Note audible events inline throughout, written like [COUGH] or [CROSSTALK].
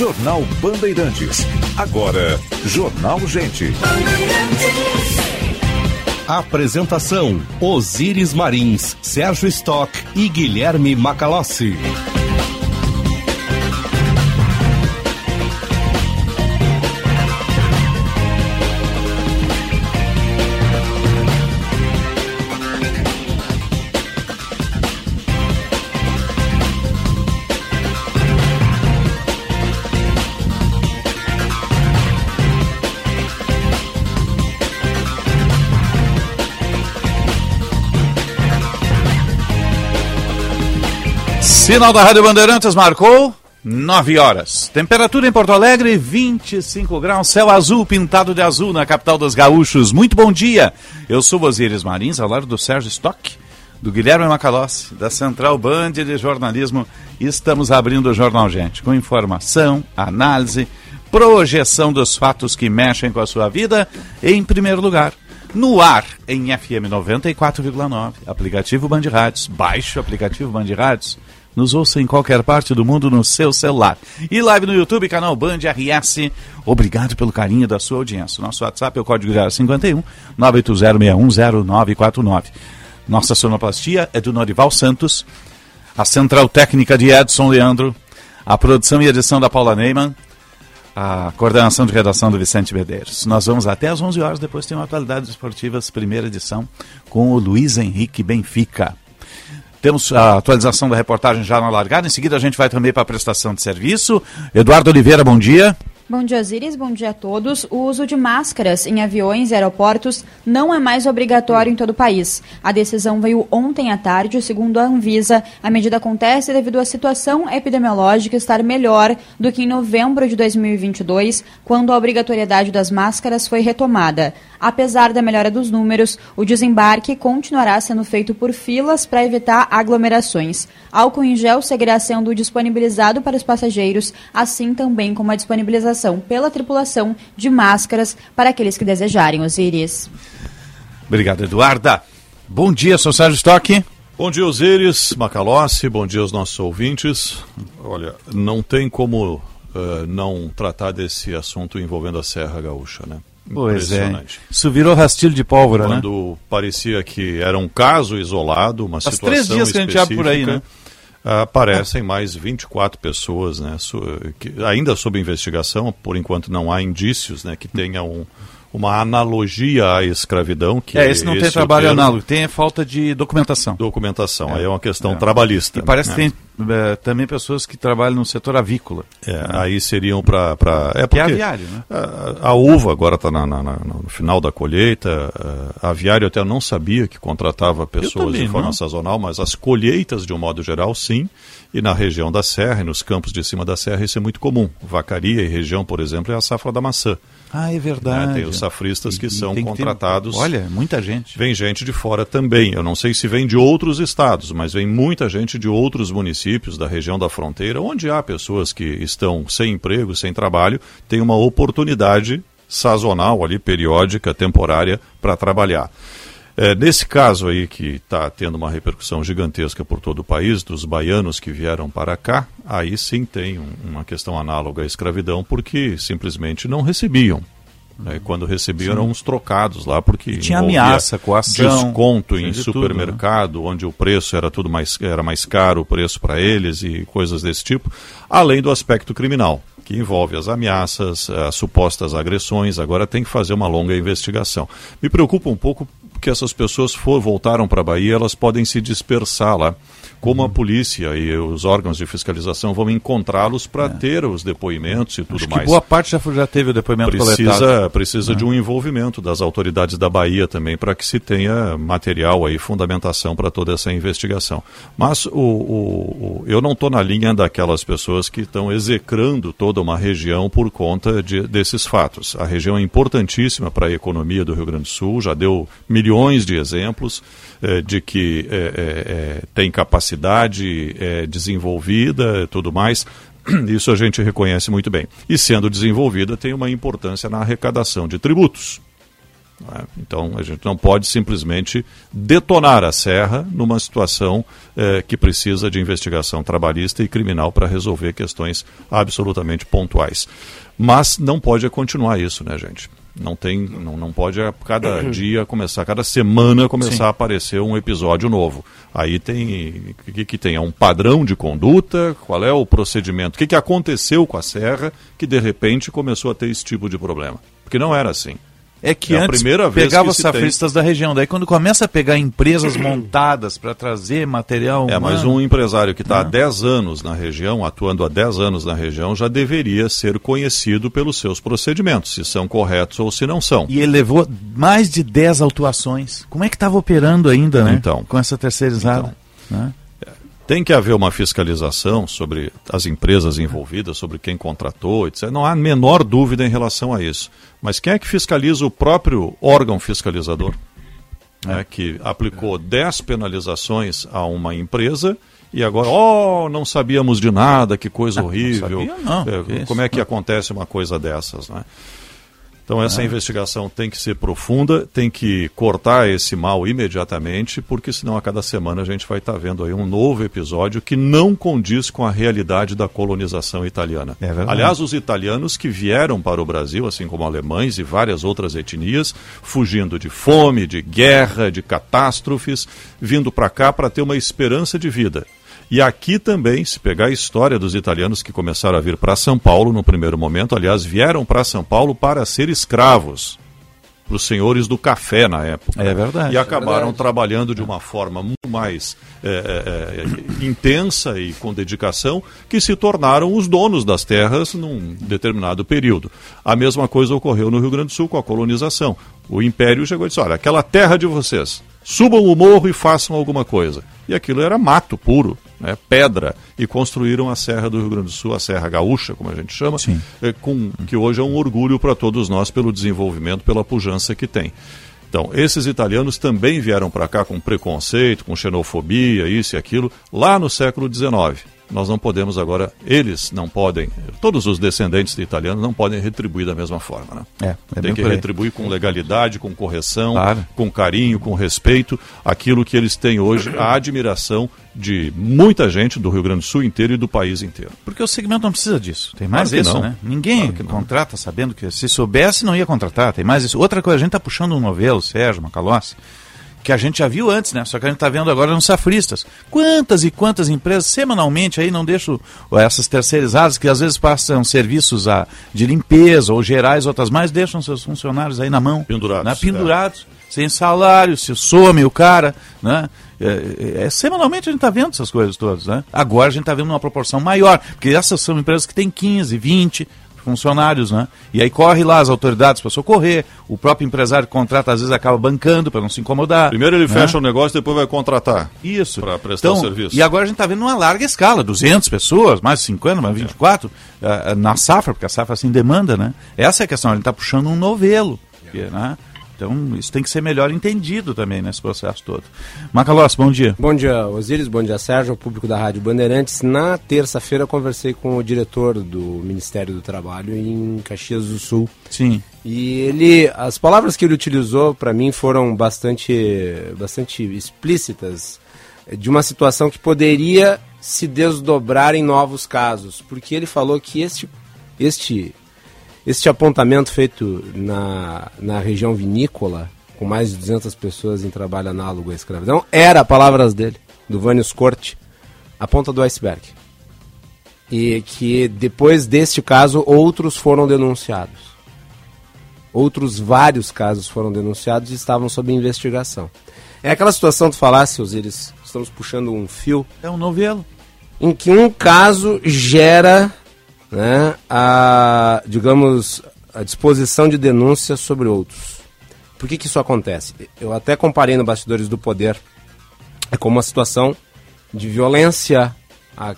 Jornal Bandeirantes. Agora, Jornal Gente. Apresentação: Osíris Marins, Sérgio Stock e Guilherme Macalossi. Sinal da Rádio Bandeirantes marcou 9 horas. Temperatura em Porto Alegre, 25 graus, céu azul pintado de azul na capital dos gaúchos. Muito bom dia. Eu sou Osíris Marins, ao lado do Sérgio Stock, do Guilherme Macalossi, da Central Band de Jornalismo. Estamos abrindo o Jornal Gente com informação, análise, projeção dos fatos que mexem com a sua vida. Em primeiro lugar, no ar em FM 94,9, aplicativo Band Rádios. Baixe o aplicativo Band Rádios nos ouça em qualquer parte do mundo no seu celular. E live no YouTube, canal Band RS. Obrigado pelo carinho da sua audiência. Nosso WhatsApp é o código 051 980610949. Nossa sonoplastia é do Norival Santos. A central técnica de Edson Leandro. A produção e edição da Paula Neyman. A coordenação de redação do Vicente Medeiros. Nós vamos até às 11 horas, depois tem uma Atualidades Esportivas, primeira edição, com o Luiz Henrique Benfica. Temos a atualização da reportagem já na largada. Em seguida, a gente vai também para a prestação de serviço. Eduardo Oliveira, bom dia. Bom dia, Osiris. Bom dia a todos. O uso de máscaras em aviões e aeroportos não é mais obrigatório em todo o país. A decisão veio ontem à tarde, segundo a Anvisa. A medida acontece devido à situação epidemiológica estar melhor do que em novembro de 2022, quando a obrigatoriedade das máscaras foi retomada. Apesar da melhora dos números, o desembarque continuará sendo feito por filas para evitar aglomerações. Álcool em gel seguirá sendo disponibilizado para os passageiros, assim também como a disponibilização pela tripulação de máscaras para aqueles que desejarem, Osiris. Obrigado, Eduarda. Bom dia, sou Sérgio Stock. Bom dia, Osiris, Macalossi, bom dia aos nossos ouvintes. Olha, não tem como uh, não tratar desse assunto envolvendo a Serra Gaúcha, né? Pois é. Isso virou rastilho de pólvora, Quando né? Quando parecia que era um caso isolado, uma Faz situação três dias que a gente abre por aí, né? Aparecem mais 24 pessoas, né, ainda sob investigação, por enquanto não há indícios né, que tenha um, uma analogia à escravidão. Que é, esse não esse tem trabalho termo. análogo, tem a falta de documentação. Documentação, é. aí é uma questão é. trabalhista. E parece que né? tem é, também pessoas que trabalham no setor avícola. É, né? Aí seriam para... É porque que é aviário, né? A, a uva agora está no final da colheita, a aviário até não sabia que contratava pessoas também, de forma não? sazonal, mas as colheitas, de um modo geral, sim. E na região da serra e nos campos de cima da serra isso é muito comum. Vacaria e região, por exemplo, é a safra da maçã. Ah, é verdade. Né? Tem os safristas que e, são que contratados. Ter... Olha, muita gente. Vem gente de fora também. Eu não sei se vem de outros estados, mas vem muita gente de outros municípios da região da fronteira, onde há pessoas que estão sem emprego, sem trabalho, tem uma oportunidade sazonal ali, periódica, temporária, para trabalhar. É, nesse caso aí que está tendo uma repercussão gigantesca por todo o país, dos baianos que vieram para cá, aí sim tem um, uma questão análoga à escravidão, porque simplesmente não recebiam. Né? Quando recebiam eram uns trocados lá, porque tinha ameaça, coação, desconto em supermercado, tudo, né? onde o preço era tudo mais, era mais caro, o preço para eles e coisas desse tipo, além do aspecto criminal que envolve as ameaças, as supostas agressões. Agora tem que fazer uma longa investigação. Me preocupa um pouco que essas pessoas for, voltaram para a Bahia, elas podem se dispersar lá como a polícia e os órgãos de fiscalização vão encontrá-los para é. ter os depoimentos e tudo Acho mais. boa parte já, já teve o depoimento precisa, coletado. Precisa é. de um envolvimento das autoridades da Bahia também para que se tenha material aí, fundamentação para toda essa investigação. Mas o, o, o eu não estou na linha daquelas pessoas que estão execrando toda uma região por conta de, desses fatos. A região é importantíssima para a economia do Rio Grande do Sul, já deu milhões de exemplos eh, de que eh, eh, tem capacidade é, desenvolvida tudo mais. [CLEARS THROAT] Isso a gente reconhece muito bem. E sendo desenvolvida, tem uma importância na arrecadação de tributos. Né? Então a gente não pode simplesmente detonar a serra numa situação que precisa de investigação trabalhista e criminal para resolver questões absolutamente pontuais. Mas não pode continuar isso, né, gente? Não tem, não, não pode a cada [CLEARS THROAT] dia começar, cada semana começar Sim. a aparecer um episódio novo. Aí tem, o que, que tem? É um padrão de conduta? Qual é o procedimento? O que, que aconteceu com a serra que de repente começou a ter esse tipo de problema? Porque não era assim. É que é antes pegava os safristas da região. Daí quando começa a pegar empresas [CLEARS THROAT] montadas para trazer material. É, mas um empresário que está há 10 anos na região, atuando há 10 anos na região, já deveria ser conhecido pelos seus procedimentos, se são corretos ou se não são. E ele levou mais de 10 autuações. Como é que estava operando ainda, né? Então. Com essa terceirizada. Então. Né? Tem que haver uma fiscalização sobre as empresas envolvidas, sobre quem contratou, etc. Não há a menor dúvida em relação a isso. Mas quem é que fiscaliza o próprio órgão fiscalizador? É, que aplicou 10 penalizações a uma empresa e agora, oh, não sabíamos de nada, que coisa [LAUGHS] horrível. Não sabia, não. É, como é que acontece uma coisa dessas? Né? Então essa é. investigação tem que ser profunda, tem que cortar esse mal imediatamente, porque senão a cada semana a gente vai estar tá vendo aí um novo episódio que não condiz com a realidade da colonização italiana. É Aliás, os italianos que vieram para o Brasil, assim como alemães e várias outras etnias, fugindo de fome, de guerra, de catástrofes, vindo para cá para ter uma esperança de vida. E aqui também, se pegar a história dos italianos que começaram a vir para São Paulo no primeiro momento, aliás, vieram para São Paulo para ser escravos para os senhores do café na época. É verdade. E acabaram é verdade. trabalhando de uma forma muito mais é, é, é, intensa e com dedicação, que se tornaram os donos das terras num determinado período. A mesma coisa ocorreu no Rio Grande do Sul com a colonização. O Império chegou e disse: olha, aquela terra de vocês, subam o morro e façam alguma coisa. E aquilo era mato puro né, pedra, e construíram a Serra do Rio Grande do Sul, a Serra Gaúcha, como a gente chama, é, com, que hoje é um orgulho para todos nós pelo desenvolvimento, pela pujança que tem. Então, esses italianos também vieram para cá com preconceito, com xenofobia, isso e aquilo, lá no século XIX nós não podemos agora, eles não podem, todos os descendentes de italianos não podem retribuir da mesma forma. Né? É, é Tem que retribuir com legalidade, com correção, claro. com carinho, com respeito, aquilo que eles têm hoje, a admiração de muita gente do Rio Grande do Sul inteiro e do país inteiro. Porque o segmento não precisa disso. Tem mais claro isso, não. né? Ninguém claro contrata sabendo que se soubesse não ia contratar. Tem mais isso. Outra coisa, a gente está puxando um novelo, Sérgio Macalossi, que a gente já viu antes, né? Só que a gente está vendo agora nos safristas. Quantas e quantas empresas semanalmente aí não deixam essas terceirizadas que às vezes passam serviços a, de limpeza ou gerais, outras mais, deixam seus funcionários aí na mão. Pendurados. Né? Pendurados, é. sem salário, se some o cara, né? É, é, é semanalmente a gente está vendo essas coisas todas, né? Agora a gente está vendo uma proporção maior, porque essas são empresas que têm 15, 20, funcionários, né? E aí corre lá as autoridades para socorrer, o próprio empresário que contrata às vezes acaba bancando para não se incomodar. Primeiro ele né? fecha o negócio, depois vai contratar. Isso. Para prestar então, o serviço. E agora a gente está vendo uma larga escala, 200 pessoas, mais 50, mais 24, é. uh, na safra, porque a safra assim demanda, né? Essa é a questão, a gente está puxando um novelo, é. né? Então, isso tem que ser melhor entendido também nesse processo todo. Macalós, bom dia. Bom dia, Osíris, bom dia, Sérgio, público da Rádio Bandeirantes. Na terça-feira, conversei com o diretor do Ministério do Trabalho em Caxias do Sul. Sim. E ele, as palavras que ele utilizou para mim foram bastante, bastante explícitas de uma situação que poderia se desdobrar em novos casos, porque ele falou que este, este este apontamento feito na, na região vinícola, com mais de 200 pessoas em trabalho análogo à escravidão, era, palavras dele, do Vânios Corte, a ponta do iceberg. E que depois deste caso, outros foram denunciados. Outros vários casos foram denunciados e estavam sob investigação. É aquela situação que falasse, Osiris, estamos puxando um fio. É um novelo. Em que um caso gera né, a, digamos, a disposição de denúncia sobre outros. Por que, que isso acontece? Eu até comparei no Bastidores do Poder é como uma situação de violência, a,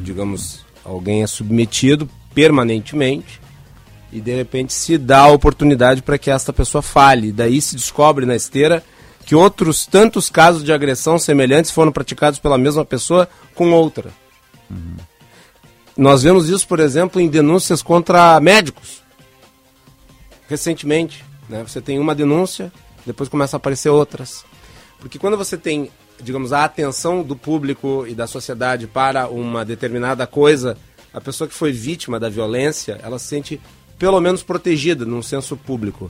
digamos, alguém é submetido permanentemente e de repente se dá a oportunidade para que esta pessoa fale. Daí se descobre na esteira que outros tantos casos de agressão semelhantes foram praticados pela mesma pessoa com outra. Uhum. Nós vemos isso, por exemplo, em denúncias contra médicos. Recentemente. Né? Você tem uma denúncia, depois começa a aparecer outras. Porque quando você tem, digamos, a atenção do público e da sociedade para uma determinada coisa, a pessoa que foi vítima da violência, ela se sente pelo menos protegida num senso público.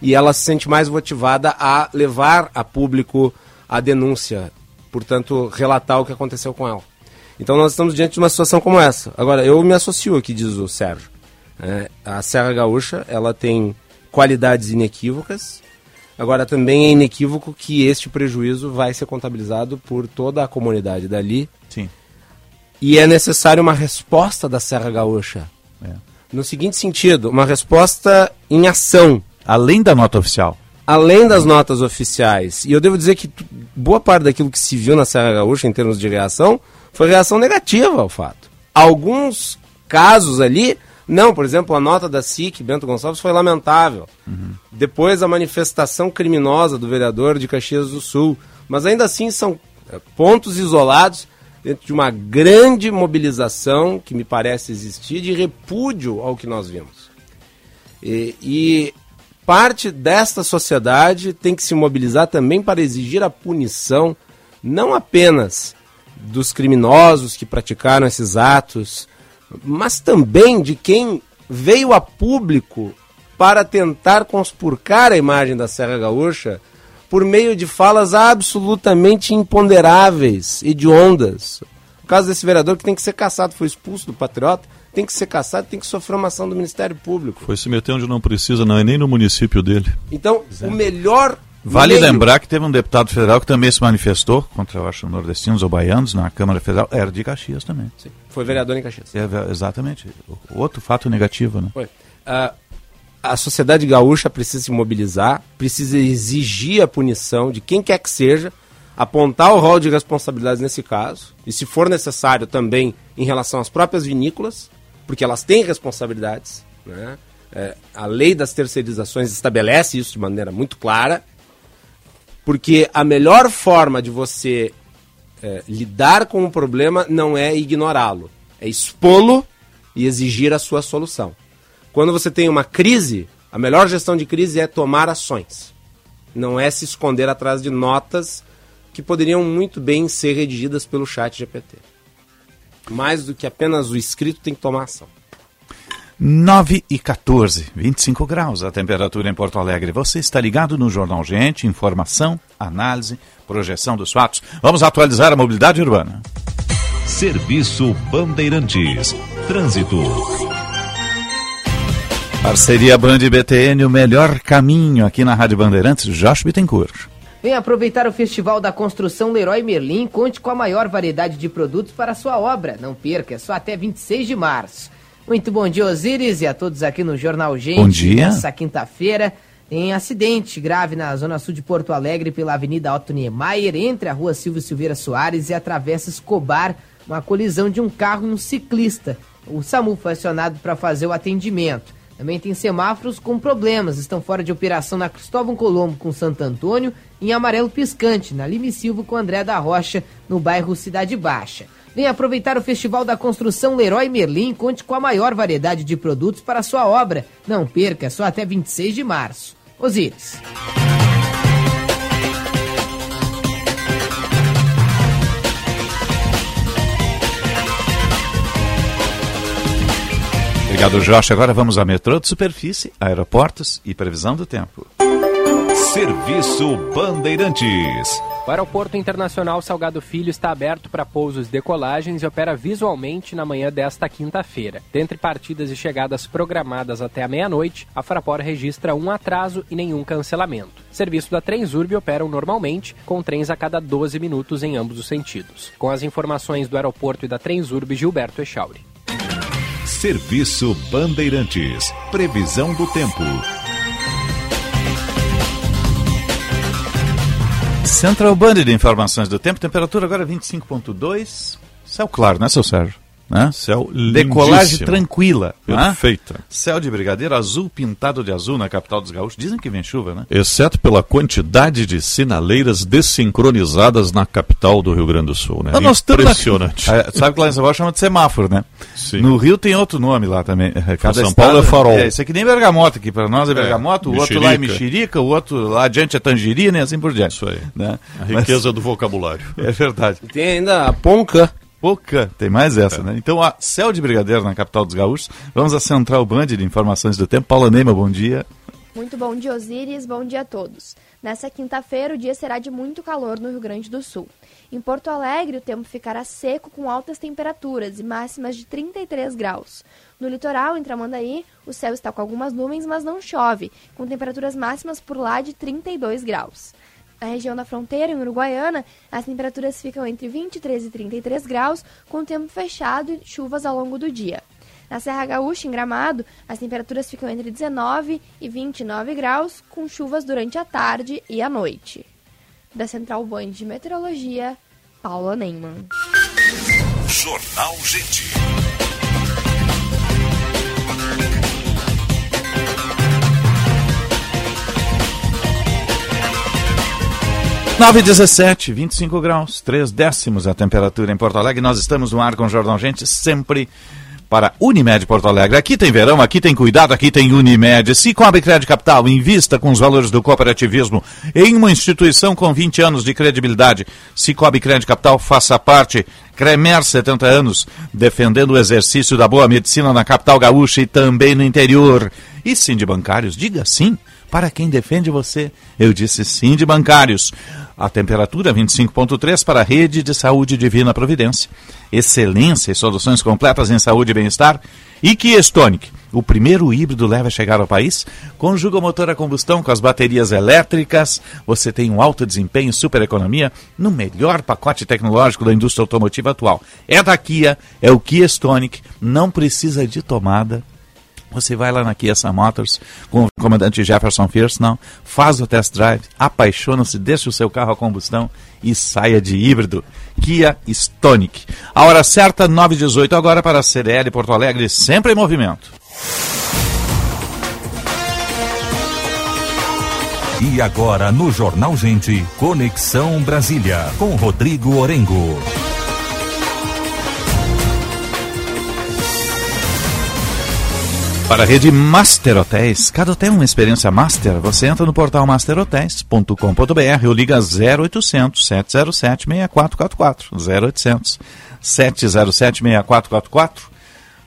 E ela se sente mais motivada a levar a público a denúncia, portanto, relatar o que aconteceu com ela. Então nós estamos diante de uma situação como essa. Agora, eu me associo aqui, diz o Sérgio. É, a Serra Gaúcha, ela tem qualidades inequívocas. Agora, também é inequívoco que este prejuízo vai ser contabilizado por toda a comunidade dali. Sim. E é necessário uma resposta da Serra Gaúcha. É. No seguinte sentido, uma resposta em ação. Além da nota oficial. Além das notas oficiais. E eu devo dizer que boa parte daquilo que se viu na Serra Gaúcha em termos de reação foi reação negativa ao fato. Alguns casos ali, não, por exemplo, a nota da SIC, Bento Gonçalves, foi lamentável. Depois a manifestação criminosa do vereador de Caxias do Sul. Mas ainda assim são eh, pontos isolados dentro de uma grande mobilização que me parece existir de repúdio ao que nós vimos. E, e parte desta sociedade tem que se mobilizar também para exigir a punição não apenas dos criminosos que praticaram esses atos, mas também de quem veio a público para tentar conspurcar a imagem da Serra Gaúcha por meio de falas absolutamente imponderáveis, hediondas. O caso desse vereador que tem que ser caçado, foi expulso do Patriota, tem que ser caçado, tem que sofrer uma ação do Ministério Público. Foi se meter onde não precisa, não é nem no município dele. Então, o melhor. Vale meio- lembrar que teve um deputado federal que também se manifestou contra, eu acho, nordestinos ou baianos na Câmara Federal. Era de Caxias também. Sim, foi vereador em Caxias. É, exatamente. Outro fato negativo, né? Foi. Ah, a sociedade gaúcha precisa se mobilizar, precisa exigir a punição de quem quer que seja, apontar o rol de responsabilidades nesse caso, e se for necessário também em relação às próprias vinícolas, porque elas têm responsabilidades. Né? É, a lei das terceirizações estabelece isso de maneira muito clara, porque a melhor forma de você é, lidar com o problema não é ignorá-lo, é expô-lo e exigir a sua solução. Quando você tem uma crise, a melhor gestão de crise é tomar ações. Não é se esconder atrás de notas que poderiam muito bem ser redigidas pelo chat GPT. Mais do que apenas o escrito, tem que tomar ação. 9 e 14, 25 graus a temperatura em Porto Alegre. Você está ligado no Jornal Gente, informação, análise, projeção dos fatos. Vamos atualizar a mobilidade urbana. Serviço Bandeirantes. Trânsito. Parceria Band e BTN, o melhor caminho aqui na Rádio Bandeirantes, Josh Bittencourt. Venha aproveitar o Festival da Construção Leroy Merlin. Conte com a maior variedade de produtos para a sua obra. Não perca, é só até 26 de março. Muito bom dia, Osíris, e a todos aqui no Jornal Gente. Bom dia. Nessa quinta-feira, tem acidente grave na zona sul de Porto Alegre pela Avenida Otto Niemeyer, entre a rua Silvio Silveira Soares e a Travessa Escobar, uma colisão de um carro e um ciclista. O SAMU foi acionado para fazer o atendimento. Também tem semáforos com problemas, estão fora de operação na Cristóvão Colombo com Santo Antônio e em Amarelo Piscante, na Lime Silva com André da Rocha, no bairro Cidade Baixa. Venha aproveitar o Festival da Construção Leroy Merlin e conte com a maior variedade de produtos para a sua obra. Não perca, só até 26 de março. Osíris. Obrigado, Josh. Agora vamos a metrô de superfície, aeroportos e previsão do tempo. Serviço Bandeirantes. O Aeroporto Internacional Salgado Filho está aberto para pousos e decolagens e opera visualmente na manhã desta quinta-feira. Dentre partidas e chegadas programadas até a meia-noite, a Fraport registra um atraso e nenhum cancelamento. Serviço da Transurb operam normalmente, com trens a cada 12 minutos em ambos os sentidos. Com as informações do aeroporto e da Transurb, Gilberto Echauri. Serviço Bandeirantes. Previsão do tempo. Central Band de informações do tempo, temperatura agora 25.2, céu claro, né, seu Sérgio? Né? Céu Decolagem lindíssimo. tranquila. né? Perfeita. Céu de brigadeiro azul pintado de azul na capital dos gaúchos. Dizem que vem chuva, né? Exceto pela quantidade de sinaleiras desincronizadas na capital do Rio Grande do Sul, né? Mas nós estamos na- Impressionante. É, sabe que lá em São Paulo chama de semáforo, né? Sim. No Rio tem outro nome lá também. É, Cada São estado- Paulo é farol. É, isso aqui nem bergamota aqui. Para nós é bergamota, o outro lá é mexerica. o outro lá adiante é tangerina e assim por diante. Isso aí. Né? A riqueza do vocabulário. Mas- é verdade. Tem ainda a Ponca. Pouca, tem mais essa, É. né? Então, a céu de brigadeiro na capital dos gaúchos. Vamos à Central Band de Informações do Tempo. Paula Neima, bom dia. Muito bom dia, Osíris. Bom dia a todos. Nessa quinta-feira, o dia será de muito calor no Rio Grande do Sul. Em Porto Alegre, o tempo ficará seco com altas temperaturas e máximas de 33 graus. No litoral, em Tramandaí, o céu está com algumas nuvens, mas não chove, com temperaturas máximas por lá de 32 graus. Na região da fronteira, em Uruguaiana, as temperaturas ficam entre 23 e 33 graus, com tempo fechado e chuvas ao longo do dia. Na Serra Gaúcha, em Gramado, as temperaturas ficam entre 19 e 29 graus, com chuvas durante a tarde e a noite. Da Central Band de Meteorologia, Paula Neyman. Jornal Gente. Nove e 17, 25 graus, 3 décimos a temperatura em Porto Alegre. Nós estamos no ar com o Jordão Gente, sempre para Unimed Porto Alegre. Aqui tem verão, aqui tem cuidado, aqui tem Unimed. Cicobi Crédito Capital, invista com os valores do cooperativismo em uma instituição com 20 anos de credibilidade. Cicobi Crédito Capital, faça parte. Cremer, 70 anos, defendendo o exercício da boa medicina na capital gaúcha e também no interior. E sim de bancários, diga sim para quem defende você. Eu disse sim de bancários. A temperatura 25.3 para a Rede de Saúde Divina Providência. Excelência e soluções completas em saúde e bem-estar. E Kia Stonic, o primeiro híbrido leve a chegar ao país. Conjuga o motor a combustão com as baterias elétricas. Você tem um alto desempenho, super economia, no melhor pacote tecnológico da indústria automotiva atual. É da Kia, é o Kia Stonic, não precisa de tomada. Você vai lá na Kia Motors com o comandante Jefferson Fierce, não, faz o test drive, apaixona-se, deixa o seu carro a combustão e saia de híbrido. Kia Stonic. A hora certa, 9h18 agora para a CDL Porto Alegre, sempre em movimento. E agora no Jornal Gente, Conexão Brasília, com Rodrigo Orengo. Para a rede Master Hotéis, cada hotel é uma experiência master. Você entra no portal masterhotels.com.br ou liga 0800 707 6444. 0800 707 6444.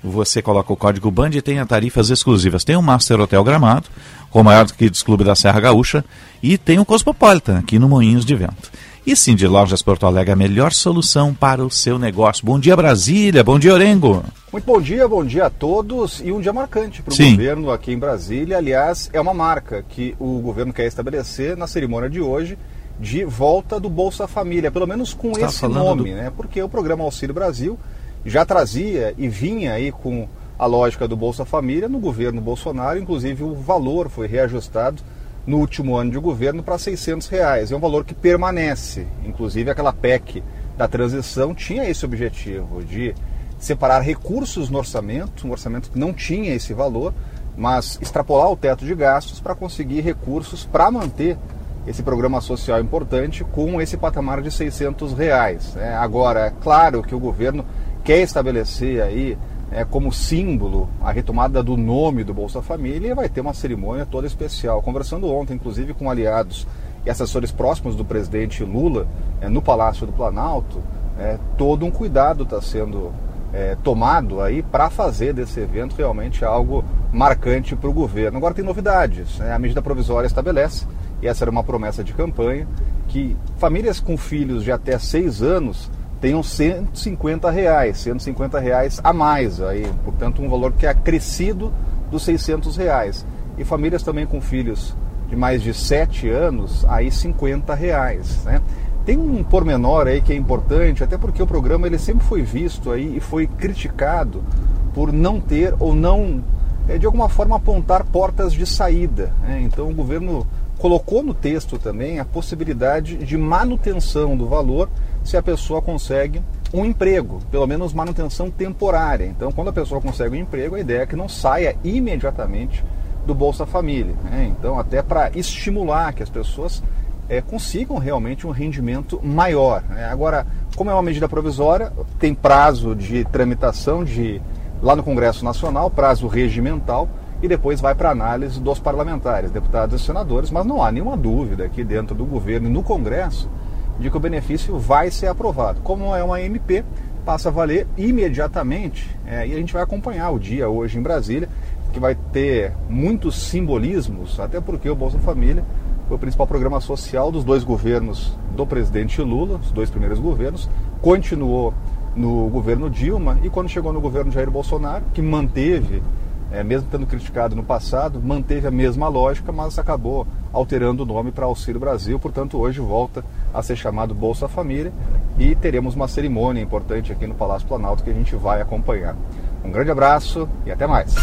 Você coloca o código BAND e tem tarifas exclusivas. Tem o Master Hotel Gramado, com o maior Kids Clube da Serra Gaúcha, e tem o Cosmopolitan, aqui no Moinhos de Vento. E sim, de Lojas Porto Alegre, a melhor solução para o seu negócio. Bom dia, Brasília. Bom dia, Orengo. Muito bom dia, bom dia a todos e um dia marcante para o governo aqui em Brasília. Aliás, é uma marca que o governo quer estabelecer na cerimônia de hoje de volta do Bolsa Família, pelo menos com Está esse falando nome, do- né? Porque o programa Auxílio Brasil já trazia e vinha aí com a lógica do Bolsa Família no governo Bolsonaro, inclusive o valor foi reajustado no último ano de governo para 600 reais. É um valor que permanece. Inclusive aquela PEC da transição tinha esse objetivo de separar recursos no orçamento, um orçamento que não tinha esse valor, mas extrapolar o teto de gastos para conseguir recursos para manter esse programa social importante com esse patamar de 600 reais. né? Agora, é claro que o governo quer estabelecer aí é, como símbolo a retomada do nome do Bolsa Família e vai ter uma cerimônia toda especial. Conversando ontem, inclusive, com aliados e assessores próximos do presidente Lula é, no Palácio do Planalto, é, todo um cuidado está sendo é, tomado aí para fazer desse evento realmente algo marcante para o governo. Agora tem novidades. né? A medida provisória estabelece, e essa era uma promessa de campanha, que famílias com filhos de até seis anos tenham 150 reais, 150 reais a mais aí, portanto um valor que é acrescido dos 600 reais. E famílias também com filhos de mais de 7 anos, aí 50 reais, né? Tem um pormenor aí que é importante, até porque o programa ele sempre foi visto aí e foi criticado por não ter ou não, eh, de alguma forma, apontar portas de saída. né? Então o governo colocou no texto também a possibilidade de manutenção do valor se a pessoa consegue um emprego, pelo menos manutenção temporária. Então, quando a pessoa consegue um emprego, a ideia é que não saia imediatamente do Bolsa Família. Né? Então, até para estimular que as pessoas é, consigam realmente um rendimento maior. Né? Agora, como é uma medida provisória, tem prazo de tramitação de lá no Congresso Nacional, prazo regimental, e depois vai para análise dos parlamentares, deputados e senadores, mas não há nenhuma dúvida aqui dentro do governo e no Congresso de que o benefício vai ser aprovado. Como é uma MP, passa a valer imediatamente é, e a gente vai acompanhar o dia hoje em Brasília, que vai ter muitos simbolismos, até porque o Bolsa Família foi o principal programa social dos dois governos do presidente Lula, os dois primeiros governos, continuou no governo Dilma e quando chegou no governo Jair Bolsonaro, que manteve é, mesmo tendo criticado no passado, manteve a mesma lógica, mas acabou alterando o nome para Auxílio Brasil, portanto hoje volta a ser chamado Bolsa Família e teremos uma cerimônia importante aqui no Palácio Planalto que a gente vai acompanhar. Um grande abraço e até mais.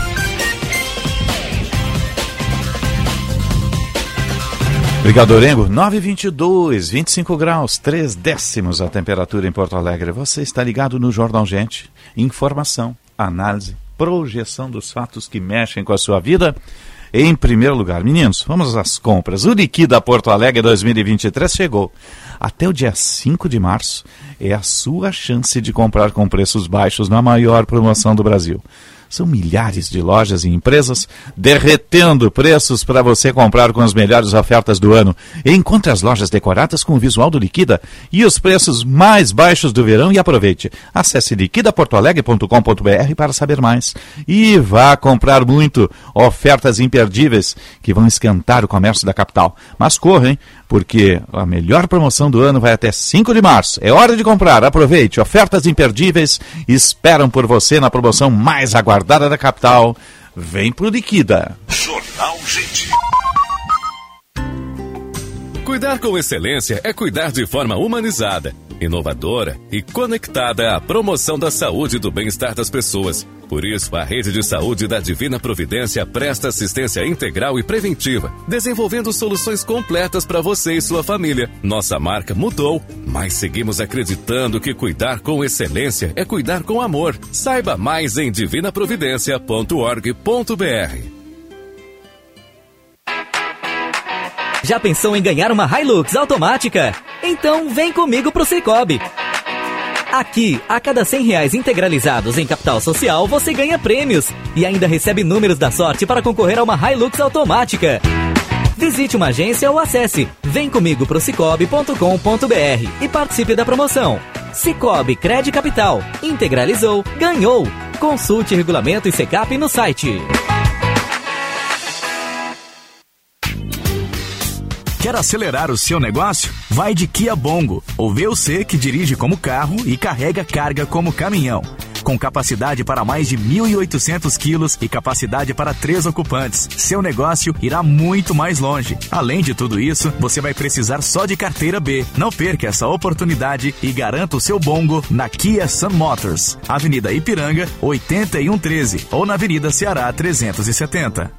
Obrigado, Orengo. 922, 25 graus, 3 décimos a temperatura em Porto Alegre. Você está ligado no Jornal Gente. Informação, análise projeção dos fatos que mexem com a sua vida. Em primeiro lugar, meninos, vamos às compras. O Liquida Porto Alegre 2023 chegou. Até o dia 5 de março é a sua chance de comprar com preços baixos na maior promoção do Brasil. São milhares de lojas e empresas derretendo preços para você comprar com as melhores ofertas do ano. Encontre as lojas decoradas com o visual do Liquida e os preços mais baixos do verão e aproveite. Acesse liquidaportoalegre.com.br para saber mais. E vá comprar muito. Ofertas imperdíveis que vão esquentar o comércio da capital. Mas corra, hein? Porque a melhor promoção do ano vai até 5 de março. É hora de comprar. Aproveite. Ofertas imperdíveis esperam por você na promoção mais aguardada guardada da capital, vem pro Liquida. Jornal Gente. Cuidar com excelência é cuidar de forma humanizada, inovadora e conectada à promoção da saúde e do bem-estar das pessoas. Por isso, a Rede de Saúde da Divina Providência presta assistência integral e preventiva, desenvolvendo soluções completas para você e sua família. Nossa marca mudou, mas seguimos acreditando que cuidar com excelência é cuidar com amor. Saiba mais em divinaprovidência.org.br. Já pensou em ganhar uma Hilux automática? Então vem comigo pro Cicobi. Aqui, a cada 100 reais integralizados em capital social, você ganha prêmios e ainda recebe números da sorte para concorrer a uma Hilux automática. Visite uma agência ou acesse vemcomigo pro cicobi.com.br e participe da promoção. Cicobi Cred Capital. Integralizou, ganhou. Consulte regulamento e secap no site. Quer acelerar o seu negócio? Vai de Kia Bongo, o VUC que dirige como carro e carrega carga como caminhão. Com capacidade para mais de 1.800 quilos e capacidade para três ocupantes, seu negócio irá muito mais longe. Além de tudo isso, você vai precisar só de carteira B. Não perca essa oportunidade e garanta o seu Bongo na Kia Sun Motors, Avenida Ipiranga, 8113 ou na Avenida Ceará 370.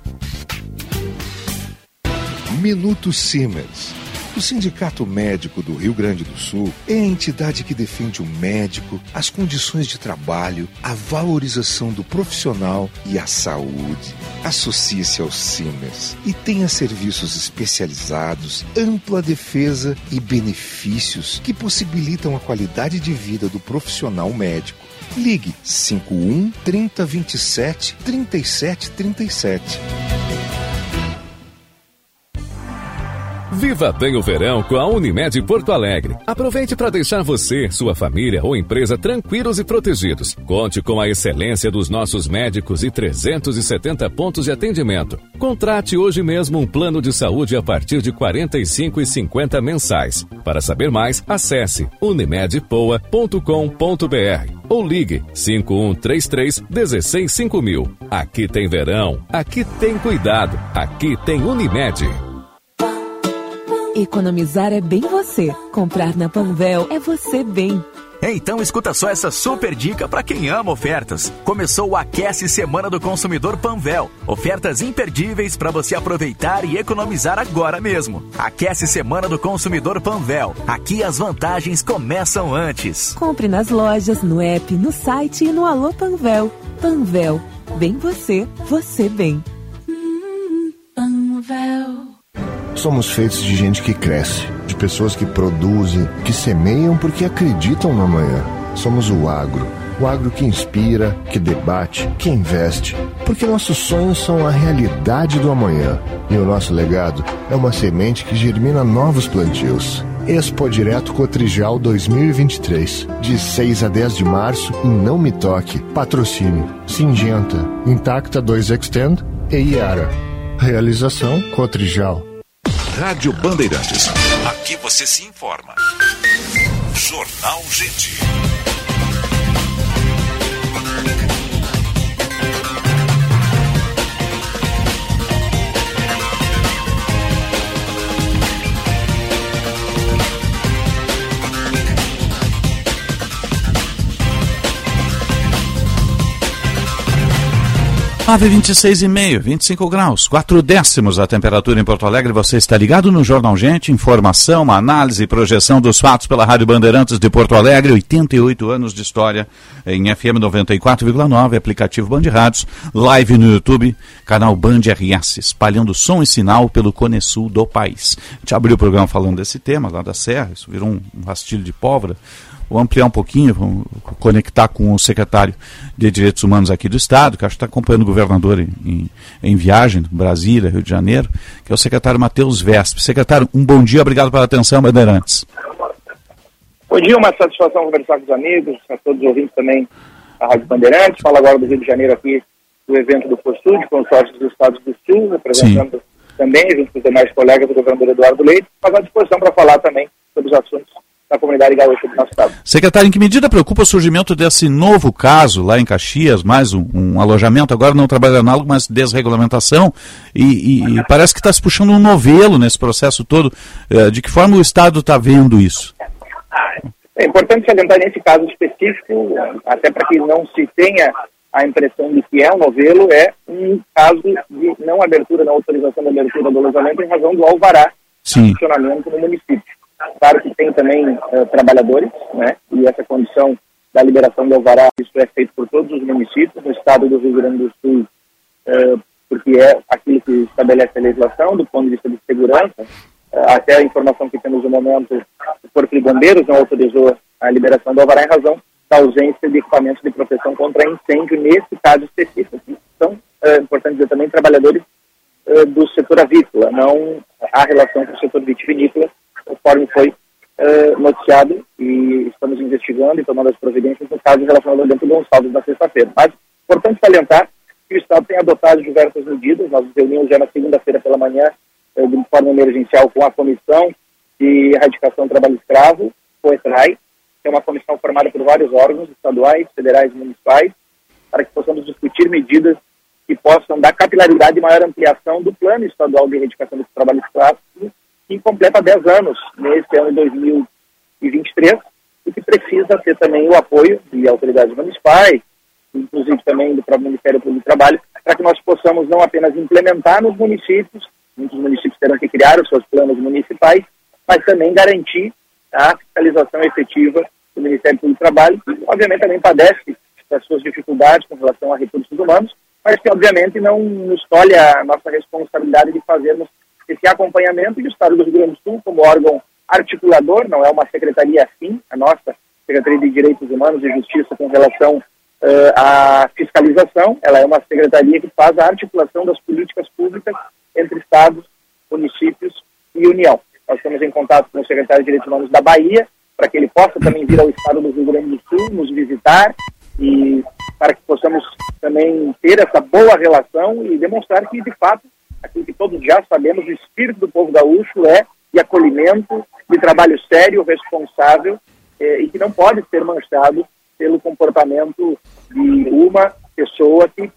Minuto Siemens. O Sindicato Médico do Rio Grande do Sul é a entidade que defende o médico, as condições de trabalho, a valorização do profissional e a saúde. Associe-se ao Siemens e tenha serviços especializados, ampla defesa e benefícios que possibilitam a qualidade de vida do profissional médico. Ligue 51 3027 3737. Viva bem o verão com a Unimed Porto Alegre. Aproveite para deixar você, sua família ou empresa tranquilos e protegidos. Conte com a excelência dos nossos médicos e 370 pontos de atendimento. Contrate hoje mesmo um plano de saúde a partir de R$ 45,50 mensais. Para saber mais, acesse unimedpoa.com.br ou ligue 5133 165000. Aqui tem verão, aqui tem cuidado, aqui tem Unimed. Economizar é bem você. Comprar na Panvel é você bem. Então escuta só essa super dica para quem ama ofertas. Começou o Aquece Semana do Consumidor Panvel. Ofertas imperdíveis para você aproveitar e economizar agora mesmo. Aquece Semana do Consumidor Panvel. Aqui as vantagens começam antes. Compre nas lojas, no app, no site e no Alô Panvel. Panvel. Bem você, você bem. Panvel. Somos feitos de gente que cresce, de pessoas que produzem, que semeiam porque acreditam no amanhã. Somos o agro. O agro que inspira, que debate, que investe. Porque nossos sonhos são a realidade do amanhã. E o nosso legado é uma semente que germina novos plantios. Expo Direto Cotrijal 2023, de 6 a 10 de março, em Não Me Toque. Patrocínio: Singenta, Intacta 2 Extend e Iara. Realização Cotrijal. Rádio Bandeirantes. Aqui você se informa. Jornal Gente. Nove vinte e seis e meio, 25 graus, quatro décimos a temperatura em Porto Alegre. Você está ligado no Jornal Gente, informação, análise e projeção dos fatos pela Rádio Bandeirantes de Porto Alegre, 88 anos de história em FM 94,9, aplicativo Band Rádios, live no YouTube, canal Band RS, espalhando som e sinal pelo Cone Sul do país. A gente abriu o programa falando desse tema lá da Serra, isso virou um rastilho de pólvora vou ampliar um pouquinho, vou conectar com o secretário de Direitos Humanos aqui do Estado, que acho que está acompanhando o governador em, em, em viagem, Brasília, Rio de Janeiro, que é o secretário Matheus Vesp. Secretário, um bom dia, obrigado pela atenção, Bandeirantes. Bom dia, uma satisfação conversar com os amigos, a todos os ouvintes também da Rádio Bandeirantes. Falo agora do Rio de Janeiro aqui, do evento do COSUD, consórcio dos Estados do Sul, representando Sim. também, junto com os demais colegas do governador Eduardo Leite, mas à disposição para falar também sobre os assuntos da comunidade gaúcha do nosso estado. Secretário, em que medida preocupa o surgimento desse novo caso lá em Caxias, mais um, um alojamento, agora não trabalho análogo, mas desregulamentação, e, e, e parece que está se puxando um novelo nesse processo todo. Eh, de que forma o Estado está vendo isso? É importante salientar nesse caso específico, até para que não se tenha a impressão de que é um novelo, é um caso de não abertura, não autorização da abertura do alojamento em razão do alvará Sim. de funcionamento no município. Claro que tem também uh, trabalhadores, né? E essa condição da liberação do alvará, isso é feito por todos os municípios no estado do Rio Grande do Sul, uh, porque é aquilo que estabelece a legislação do ponto de vista de segurança. Uh, até a informação que temos no momento, o Corpo de Bombeiros não autorizou a liberação do alvará em razão da ausência de equipamentos de proteção contra incêndio nesse caso específico. São, é importante dizer também, trabalhadores do setor avícola, não há relação com o setor vitivinícola, conforme foi uh, noticiado e estamos investigando e tomando as providências no caso relacionado ao Bento Gonçalves na sexta-feira. Mas, importante salientar que o Estado tem adotado diversas medidas, nós nos reunimos já na segunda-feira pela manhã, uh, de forma emergencial, com a Comissão de Erradicação do Trabalho Escravo, COETRAI, que é uma comissão formada por vários órgãos estaduais, federais e municipais, para que possamos discutir medidas que possam dar capilaridade e maior ampliação do Plano Estadual de Erradicação do Trabalho Escravo que completa 10 anos nesse ano de 2023 e que precisa ter também o apoio de autoridades municipais, inclusive também do próprio Ministério Público do Trabalho, para que nós possamos não apenas implementar nos municípios, muitos municípios terão que criar os seus planos municipais, mas também garantir a fiscalização efetiva do Ministério Público do Trabalho, que obviamente também padece das suas dificuldades com relação a recursos humanos, mas que obviamente não nos tolhe a nossa responsabilidade de fazermos esse acompanhamento e o Estado do Rio Grande do Sul, como órgão articulador, não é uma secretaria assim, a nossa Secretaria de Direitos Humanos e Justiça com relação uh, à fiscalização, ela é uma secretaria que faz a articulação das políticas públicas entre estados, municípios e União. Nós estamos em contato com o secretário de Direitos Humanos da Bahia, para que ele possa também vir ao estado do Rio Grande do Sul, nos visitar e para que possamos também ter essa boa relação e demonstrar que, de fato, aquilo que todos já sabemos, o espírito do povo gaúcho é de acolhimento, de trabalho sério, responsável eh, e que não pode ser manchado pelo comportamento de uma pessoa que,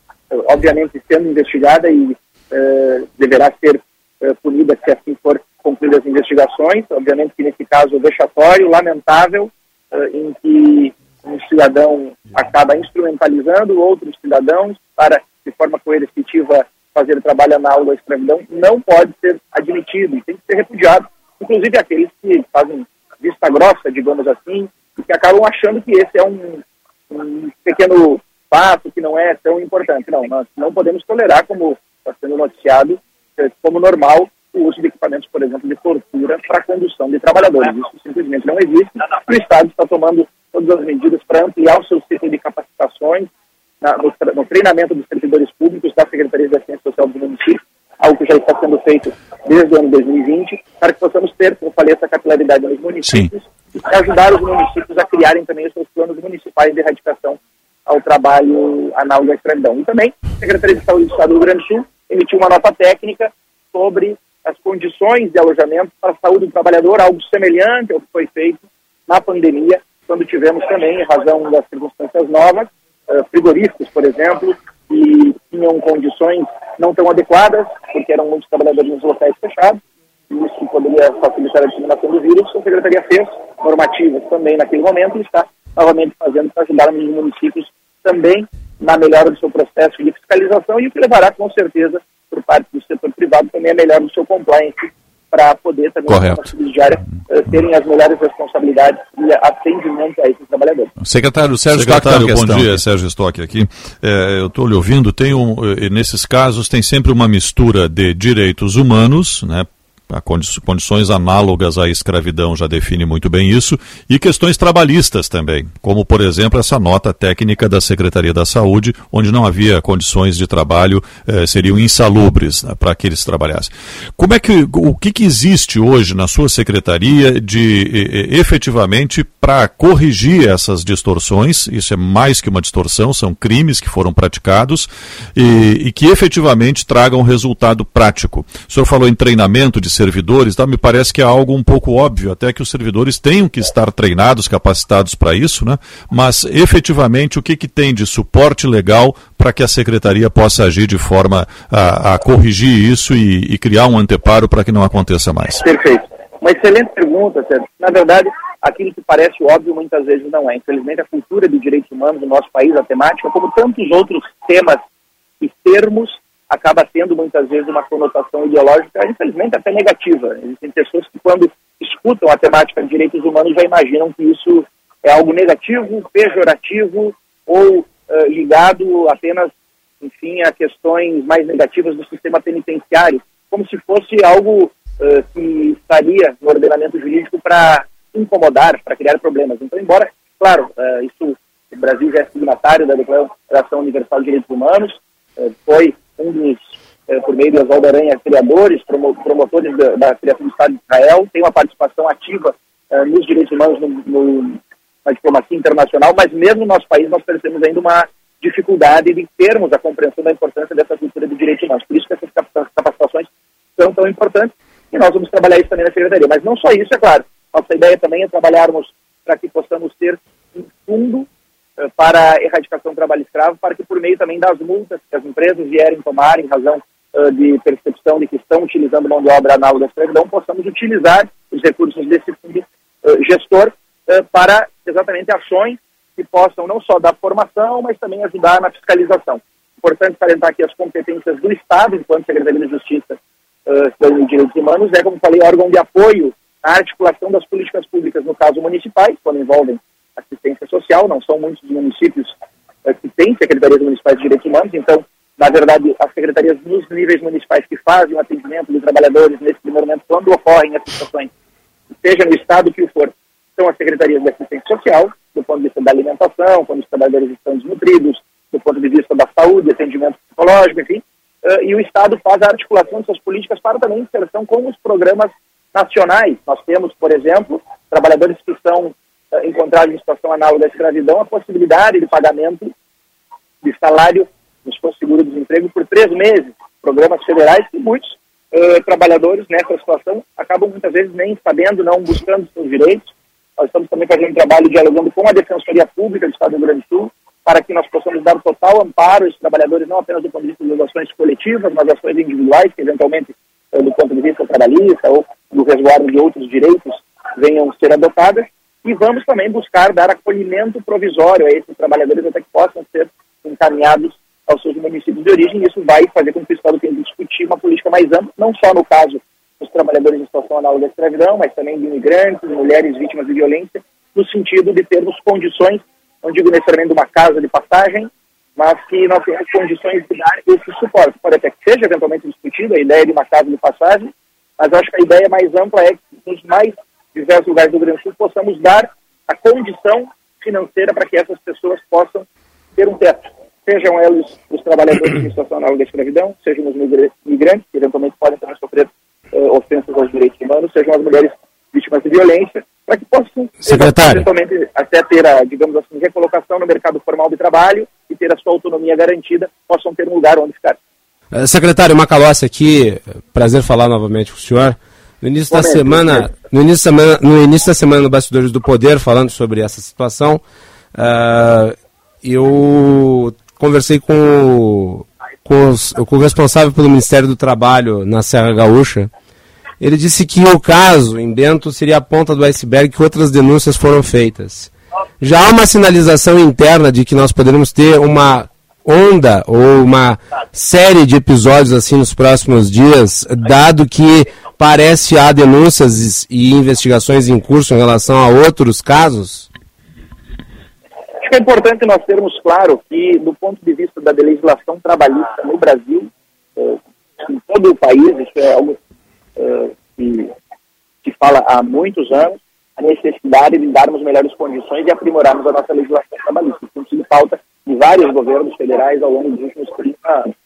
obviamente, sendo investigada e eh, deverá ser eh, punida se assim for concluídas as investigações, obviamente que nesse caso vexatório, lamentável eh, em que um cidadão acaba instrumentalizando outros cidadãos para, de forma coercitiva, fazer trabalho análogo à escravidão, não pode ser admitido e tem que ser repudiado. Inclusive aqueles que fazem vista grossa, digamos assim, e que acabam achando que esse é um, um pequeno fato que não é tão importante. Não, nós não podemos tolerar, como está sendo noticiado, eh, como normal, o uso de equipamentos, por exemplo, de tortura para condução de trabalhadores. Isso simplesmente não existe. O Estado está tomando todas as medidas para ampliar o seu ciclo de capacitações na, no, no, treinamento dos servidores públicos da Secretaria da Ciência Social do município, algo que já está sendo feito desde o ano 2020, para que possamos ter, como eu falei, essa capilaridade nos municípios Sim. e ajudar os municípios a criarem também os seus planos municipais de erradicação ao trabalho análogo à escravidão. E também, a Secretaria de Saúde do Estado do Rio Grande do Sul emitiu uma nota técnica sobre as condições de alojamento para a saúde do trabalhador, algo semelhante ao que foi feito na pandemia, quando tivemos também, em razão das circunstâncias novas, frigoríficos, por exemplo, que tinham condições não tão adequadas, porque eram muitos trabalhadores nos locais fechados, e isso poderia facilitar a disseminação do vírus. A Secretaria fez normativas também naquele momento e está novamente fazendo para ajudar os municípios também na melhora do seu processo de fiscalização e o que levará com certeza por parte do setor privado também a melhora do seu compliance para poder também Correto. subsidiária uh, terem as melhores responsabilidades e atendimento a esses trabalhadores. Secretário Sérgio Secretário, bom dia, Sérgio Stock aqui. É, eu estou lhe ouvindo, tem um, nesses casos tem sempre uma mistura de direitos humanos, né, condições análogas à escravidão já define muito bem isso, e questões trabalhistas também, como por exemplo essa nota técnica da Secretaria da Saúde, onde não havia condições de trabalho, eh, seriam insalubres né, para que eles trabalhassem. Como é que o que, que existe hoje na sua secretaria de efetivamente para corrigir essas distorções? Isso é mais que uma distorção, são crimes que foram praticados e, e que efetivamente tragam resultado prático. O senhor falou em treinamento de servidores, tá? me parece que é algo um pouco óbvio, até que os servidores tenham que estar treinados, capacitados para isso, né? mas efetivamente o que, que tem de suporte legal para que a secretaria possa agir de forma a, a corrigir isso e, e, criar um anteparo para que não aconteça mais? Perfeito. Uma excelente pergunta, Sérgio. Na verdade, aquilo que parece óbvio muitas vezes não é. Infelizmente, a cultura de direitos humanos no nosso país, a temática, como tantos outros temas e termos, acaba tendo muitas vezes uma conotação ideológica, infelizmente até negativa. Existem pessoas que, quando escutam a temática de direitos humanos, já imaginam que isso é algo negativo, pejorativo ou uh, ligado apenas, enfim, a questões mais negativas do sistema penitenciário, como se fosse algo uh, que estaria no ordenamento jurídico para incomodar, para criar problemas. Então, embora, claro, uh, isso o Brasil já é signatário da Declaração Universal de Direitos Humanos, foi um dos, é, por meio de Oswaldo Aranha, criadores, promo, promotores da, da, criação do Estado de Israel, tem uma participação ativa é, nos direitos humanos no, no, na diplomacia internacional, mas mesmo no nosso país nós percebemos ainda uma dificuldade de termos a compreensão da importância dessa cultura de direitos humanos. Por isso que essas capacitações são tão importantes e nós vamos trabalhar isso também na Secretaria. Mas não só isso, é claro. Nossa ideia também é trabalharmos para que possamos ter um fundo para a erradicação do trabalho escravo, para que por meio também das multas que as empresas vierem tomar em razão uh, de percepção de que estão utilizando mão de obra análoga à escravidão, possamos utilizar os recursos desse fundo uh, gestor para exatamente ações que possam não só dar formação, mas também ajudar na fiscalização. Importante salientar aqui as competências do Estado, enquanto Secretaria de Justiça uh, Direitos Humanos, é, como falei, órgão de apoio à articulação das políticas públicas, no caso municipais, quando envolvem assistência social, não são muitos municípios uh, que têm secretarias municipais de direitos humanos, então, na verdade, as secretarias nos níveis municipais que fazem o atendimento dos trabalhadores nesse primeiro momento, quando ocorrem essas situações, seja no estado que o for, são as secretarias de assistência social, do ponto de vista da alimentação, quando os trabalhadores estão desnutridos, do ponto de vista da saúde, atendimento psicológico, enfim, uh, e o Estado faz a articulação de suas políticas para também inserção com os programas nacionais. Nós temos, por exemplo, trabalhadores que são encontrados em situação análoga à escravidão, a possibilidade de pagamento de salário no seguro-desemprego por três meses. Programas federais que muitos uh, trabalhadores nessa situação acabam muitas vezes nem sabendo, não buscando seus direitos. Nós estamos também fazendo um trabalho dialogando com a Defensoria Pública do Estado do Rio Grande do Sul, para que nós possamos dar total amparo a esses trabalhadores, não apenas do ponto de vista das ações coletivas, mas ações individuais, que eventualmente, uh, do ponto de vista trabalhista ou do resguardo de outros direitos, venham ser adotadas e vamos também buscar dar acolhimento provisório a esses trabalhadores até que possam ser encaminhados aos seus municípios de origem. Isso vai fazer com que o Estado tenha que discutir uma política mais ampla, não só no caso dos trabalhadores em situação análoga à escravidão, mas também de imigrantes, mulheres vítimas de violência, no sentido de termos condições, não digo necessariamente uma casa de passagem, mas que nós temos condições de dar esse suporte. Pode até que seja eventualmente discutido a ideia de uma casa de passagem, mas acho que a ideia mais ampla é que nos mais diversos lugares do Rio Grande do Sul possamos dar a condição financeira para que essas pessoas possam ter um teto. Sejam eles os trabalhadores em situação análoga à escravidão, sejam os migrantes, que eventualmente podem também sofrer uh, ofensas aos direitos humanos, sejam as mulheres vítimas de violência, para que possam Secretário. eventualmente até ter a, digamos assim, recolocação no mercado formal de trabalho e ter a sua autonomia garantida, possam ter um lugar onde ficar. Uh, secretário Macalossi aqui, prazer falar novamente com o senhor. No início da semana, no início da semana, no início da semana no Bastidores do Poder, falando sobre essa situação, uh, eu conversei com o, com, os, com o responsável pelo Ministério do Trabalho na Serra Gaúcha. Ele disse que o caso em Bento seria a ponta do iceberg que outras denúncias foram feitas. Já há uma sinalização interna de que nós poderemos ter uma onda ou uma série de episódios assim nos próximos dias, dado que parece há denúncias e investigações em curso em relação a outros casos? Acho que é importante nós termos claro que, do ponto de vista da legislação trabalhista no Brasil, eh, em todo o país, isso é algo eh, que se fala há muitos anos, a necessidade de darmos melhores condições e aprimorarmos a nossa legislação trabalhista. Isso tem sido falta de vários governos federais ao longo dos últimos 30 anos.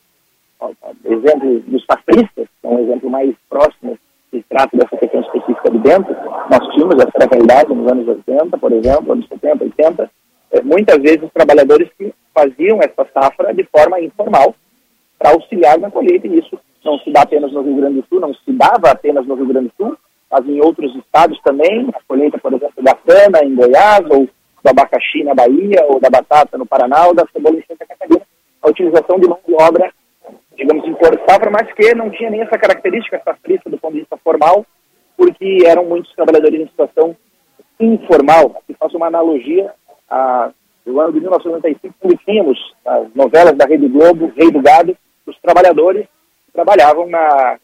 Exemplo dos safristas, que é um exemplo mais próximo que trata dessa questão específica de dentro. Nós tínhamos essa realidade nos anos 80, por exemplo, anos 70, 80. É, muitas vezes os trabalhadores que faziam essa safra de forma informal para auxiliar na colheita, e isso não se dá apenas no Rio Grande do Sul, não se dava apenas no Rio Grande do Sul, mas em outros estados também, a colheita, por exemplo, da cana em Goiás, ou do abacaxi na Bahia, ou da batata no Paraná, ou da cebola em Santa Catarina, a utilização de mão de obra, digamos, safra, mas que não tinha nem essa característica safrista do ponto de vista formal, porque eram muitos trabalhadores em situação informal. Aqui faço uma analogia a, do ano de 1995, quando tínhamos as novelas da Rede Globo, Rei do Gado, os trabalhadores que trabalhavam na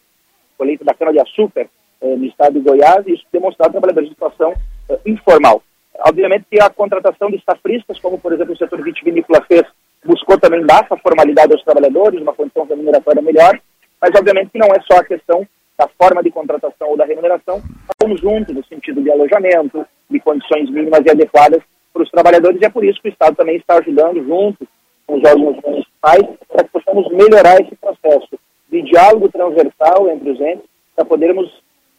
colheita da cana-de-açúcar eh, no estado de Goiás, e isso demonstrava trabalhadores em situação eh, informal. Obviamente que a contratação de safristas, como por exemplo o setor vitivinícola fez, buscou também dar essa formalidade aos trabalhadores, uma condição remuneratória melhor, mas obviamente que não é só a questão da forma de contratação ou da remuneração, mas conjunto no sentido de alojamento, de condições mínimas e adequadas para os trabalhadores, e é por isso que o Estado também está ajudando, junto com os órgãos municipais, para que possamos melhorar esse processo de diálogo transversal entre os entes, para podermos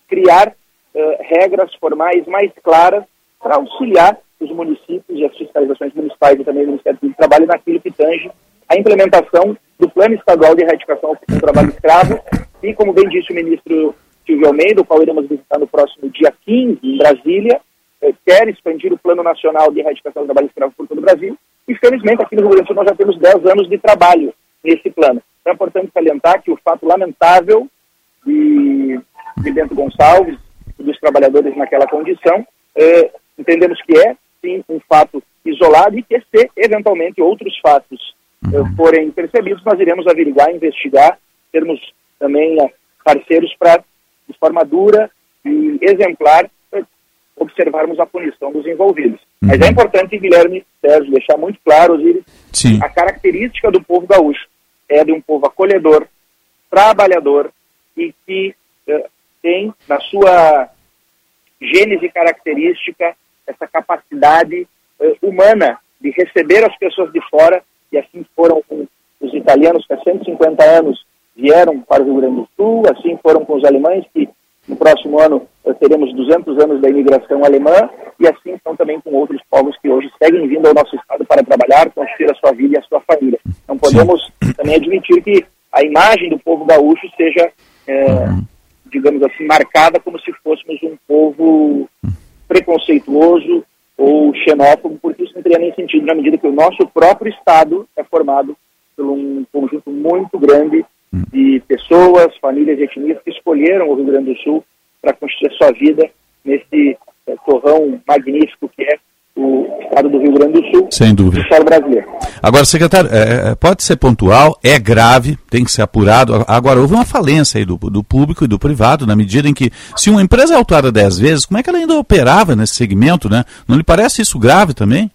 criar uh, regras formais mais claras para auxiliar os municípios e as fiscalizações municipais e também o Ministério do Trabalho naquilo que tange a implementação do Plano Estadual de Erradicação do Trabalho Escravo e, como bem disse o ministro Silvio Almeida, o qual iremos visitar no próximo dia 15 em Brasília, eh, quer expandir o Plano Nacional de Erradicação do Trabalho Escravo por todo o Brasil e, felizmente, aqui no Rio Grande do Sul nós já temos 10 anos de trabalho nesse plano. Então é importante salientar que o fato lamentável de, de Bento Gonçalves dos trabalhadores naquela condição, eh, entendemos que é, sim, um fato isolado e que se, eventualmente, outros fatos uh, forem percebidos, nós iremos averiguar, investigar, termos também uh, parceiros para, de forma dura e exemplar, uh, observarmos a punição dos envolvidos. Uhum. Mas é importante, Guilherme Sérgio, deixar muito claro, Osiris, Sim. a característica do povo gaúcho é de um povo acolhedor, trabalhador e que tem na sua gênese característica essa capacidade uh, humana de receber as pessoas de fora, e assim foram com os italianos que há 150 anos vieram para o Rio Grande do Sul, assim foram com os alemães, que no próximo ano uh, teremos 200 anos da imigração alemã, e assim são também com outros povos que hoje seguem vindo ao nosso estado para trabalhar, construir a sua vida e a sua família. Não podemos também admitir que a imagem do povo gaúcho seja, é, digamos assim, marcada como se fôssemos um povo preconceituoso ou xenófobo, porque isso não teria nem sentido na medida que o nosso próprio Estado é formado por um conjunto muito grande de pessoas, famílias e etnias que escolheram o Rio Grande do Sul para construir sua vida nesse torrão magnífico que é o estado do Rio Grande do Sul Sem dúvida. o solo brasileiro. Agora, secretário, é, é, pode ser pontual, é grave, tem que ser apurado. Agora, houve uma falência aí do, do público e do privado, na medida em que, se uma empresa é autuada 10 vezes, como é que ela ainda operava nesse segmento, né? Não lhe parece isso grave também?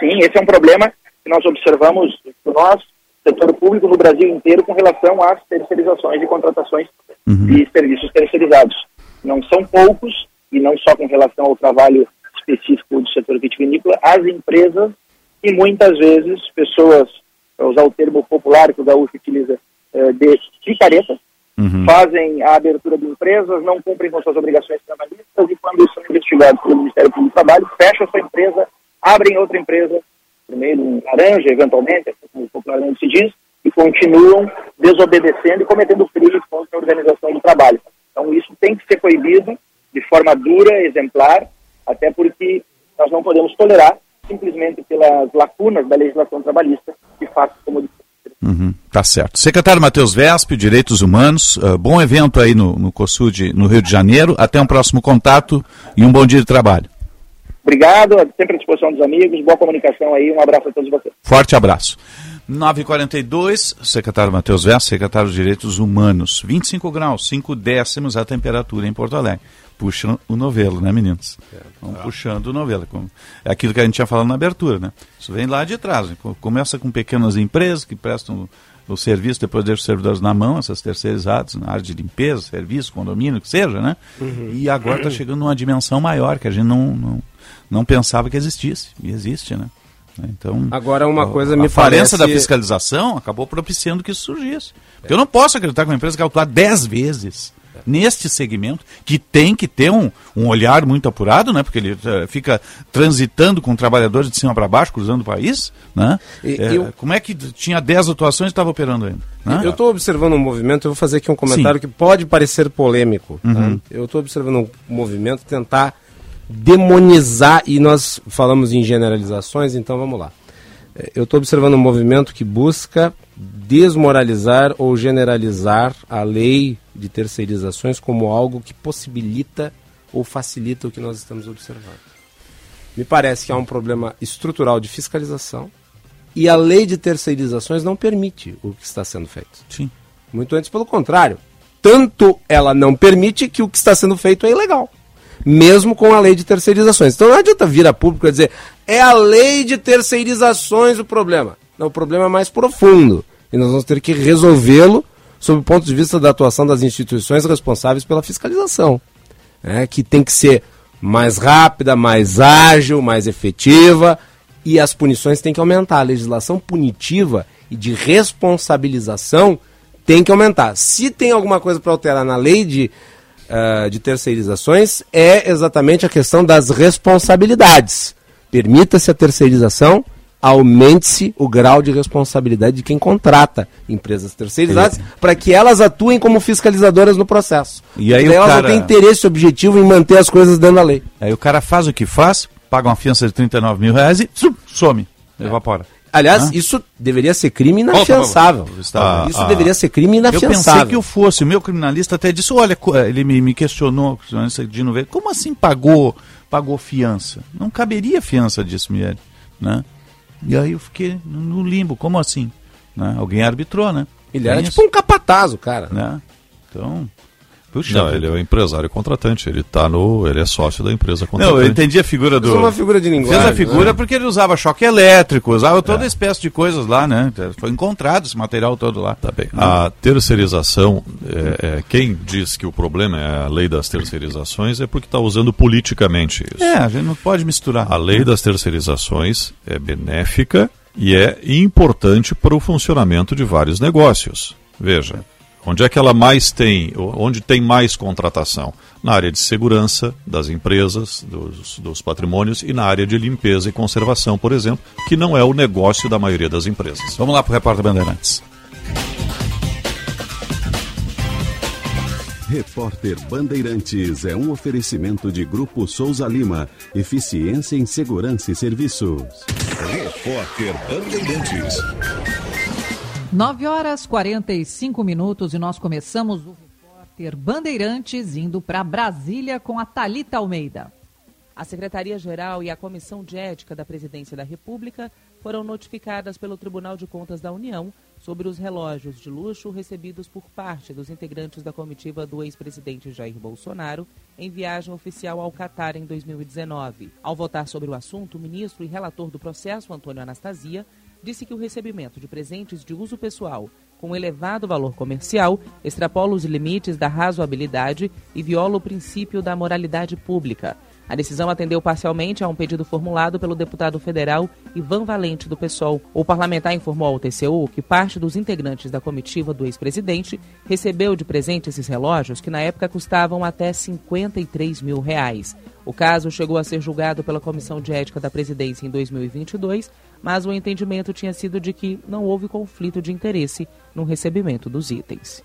Sim, esse é um problema que nós observamos nós, setor público no Brasil inteiro, com relação às terceirizações e contratações de serviços terceirizados. Não são poucos, e não só com relação ao trabalho específico do setor vitivinícola, as empresas e muitas vezes pessoas, para usar o termo popular que o Gaúcho utiliza, eh, de picareta, fazem a abertura de empresas, não cumprem com suas obrigações trabalhistas e quando são investigados pelo Ministério Público do Trabalho, fecham sua empresa, abrem outra empresa, de um laranja, eventualmente, assim como popularmente se diz, e continuam desobedecendo e cometendo crimes contra a organização do trabalho. Então isso tem que ser proibido de forma dura, exemplar, até porque nós não podemos tolerar, simplesmente pelas lacunas da legislação trabalhista, que faça como Uhum, tá certo. Secretário Matheus Vesp, Direitos Humanos, ah, bom evento aí no, no COSUD, no Rio de Janeiro. Até um próximo contato e um bom dia de trabalho. Obrigado, sempre à disposição dos amigos, boa comunicação aí, um abraço a todos vocês. Forte abraço. 9h42, secretário Matheus Vesp, secretário de Direitos Humanos. 25 graus, 5 décimos a temperatura em Porto Alegre. Puxa o novelo, né, meninos? Vamos puxando o novelo. como- É aquilo que a gente tinha falado na abertura, né? Isso vem lá de trás. né? Co- Começa com pequenas empresas que prestam o serviço, depois deixam os servidores na mão, essas terceirizadas, na área de limpeza, serviço, condomínio, que seja, né? Uhum. E agora está chegando numa dimensão maior que a gente não, não, não pensava que existisse. E existe, né? Então, Agora, uma a- coisa a me falência parece- da fiscalização acabou propiciando que isso surgisse. Porque eu não posso acreditar que uma empresa autuar 10 vezes neste segmento, que tem que ter um, um olhar muito apurado, né? Porque ele eh, fica transitando com trabalhadores de cima para baixo, cruzando o país, né? E- Eh, eu- Como é que tinha 10 atuações e estava operando ainda? né? Eu estou observando um movimento, eu vou fazer aqui um comentário que pode parecer polêmico. tá? Uhum. Eu estou observando um movimento tentar demonizar, e nós falamos em generalizações, então vamos lá. Eh, Eu estou observando um movimento que busca desmoralizar ou generalizar a lei de terceirizações como algo que possibilita ou facilita o que nós estamos observando. Me parece que há um problema estrutural de fiscalização e a lei de terceirizações não permite o que está sendo feito. Sim. Muito antes, pelo contrário. Tanto ela não permite que o que está sendo feito é ilegal. Mesmo com a lei de terceirizações. Então não adianta vir a público e dizer é a lei de terceirizações o problema. Não, o problema é mais profundo. E nós vamos ter que resolvê-lo sob o ponto de vista da atuação das instituições responsáveis pela fiscalização. né, que tem que ser mais rápida, mais ágil, mais efetiva e as punições têm que aumentar. A legislação punitiva e de responsabilização tem que aumentar. Se tem alguma coisa para alterar na lei de, ah, de terceirizações, é exatamente a questão das responsabilidades. Permita-se a terceirização, aumente-se o grau de responsabilidade de quem contrata empresas terceirizadas para que elas atuem como fiscalizadoras no processo. E aí elas cara- não têm interesse objetivo em manter as coisas dentro da lei. Aí o cara faz o que faz, paga uma fiança de 39 mil reais e some, evapora. Aliás, Hã? isso deveria ser crime inafiançável. Está- isso ah, deveria ser crime Eu pensei inafiançável. que eu fosse. O meu criminalista até disse: olha, co- ele me, me questionou, o criminalista Dino Veiga, como assim pagou, pagou fiança? Não caberia fiança disso, Miele. Né? E aí eu fiquei no limbo, como assim? Né? Alguém arbitrou, né? Ele era Tem tipo um capataz, o cara. Né? Então. Puxa Não, ele é o empresário contratante, ele tá no, ele é sócio da empresa Não, contratante. eu entendi a figura do. É uma figura de linguagem, Fez a figura né? porque ele usava choque elétrico, usava É. toda espécie de coisas lá, né? Foi encontrado esse material todo lá. Tá bem. A terceirização, é, é, quem diz que o problema é a lei das terceirizações é porque está usando politicamente isso. É, a gente não pode misturar. A lei das terceirizações é benéfica e é importante para o funcionamento de vários negócios. Veja, onde é que ela mais tem, onde tem mais contratação? Na área de segurança das empresas, dos, dos patrimônios e na área de limpeza e conservação, por exemplo, que não é o negócio da maioria das empresas. Vamos lá para o repórter Bandeirantes. Repórter Bandeirantes é um oferecimento de Grupo Souza Lima. Eficiência em Segurança e Serviços. Repórter Bandeirantes. 9 horas 45 minutos e nós começamos o repórter Bandeirantes indo para Brasília com a Talita Almeida. A Secretaria-Geral e a Comissão de Ética da Presidência da República foram notificadas pelo Tribunal de Contas da União sobre os relógios de luxo recebidos por parte dos integrantes da comitiva do ex-presidente Jair Bolsonaro em viagem oficial ao Catar em 2019. Ao votar sobre o assunto, o ministro e relator do processo, Antônio Anastasia, disse que o recebimento de presentes de uso pessoal com elevado valor comercial extrapola os limites da razoabilidade e viola o princípio da moralidade pública. A decisão atendeu parcialmente a um pedido formulado pelo deputado federal Ivan Valente do PSOL. O parlamentar informou ao TCU que parte dos integrantes da comitiva do ex-presidente recebeu de presente esses relógios que na época custavam até 53 mil reais. O caso chegou a ser julgado pela Comissão de Ética da Presidência em 2022, mas o entendimento tinha sido de que não houve conflito de interesse no recebimento dos itens.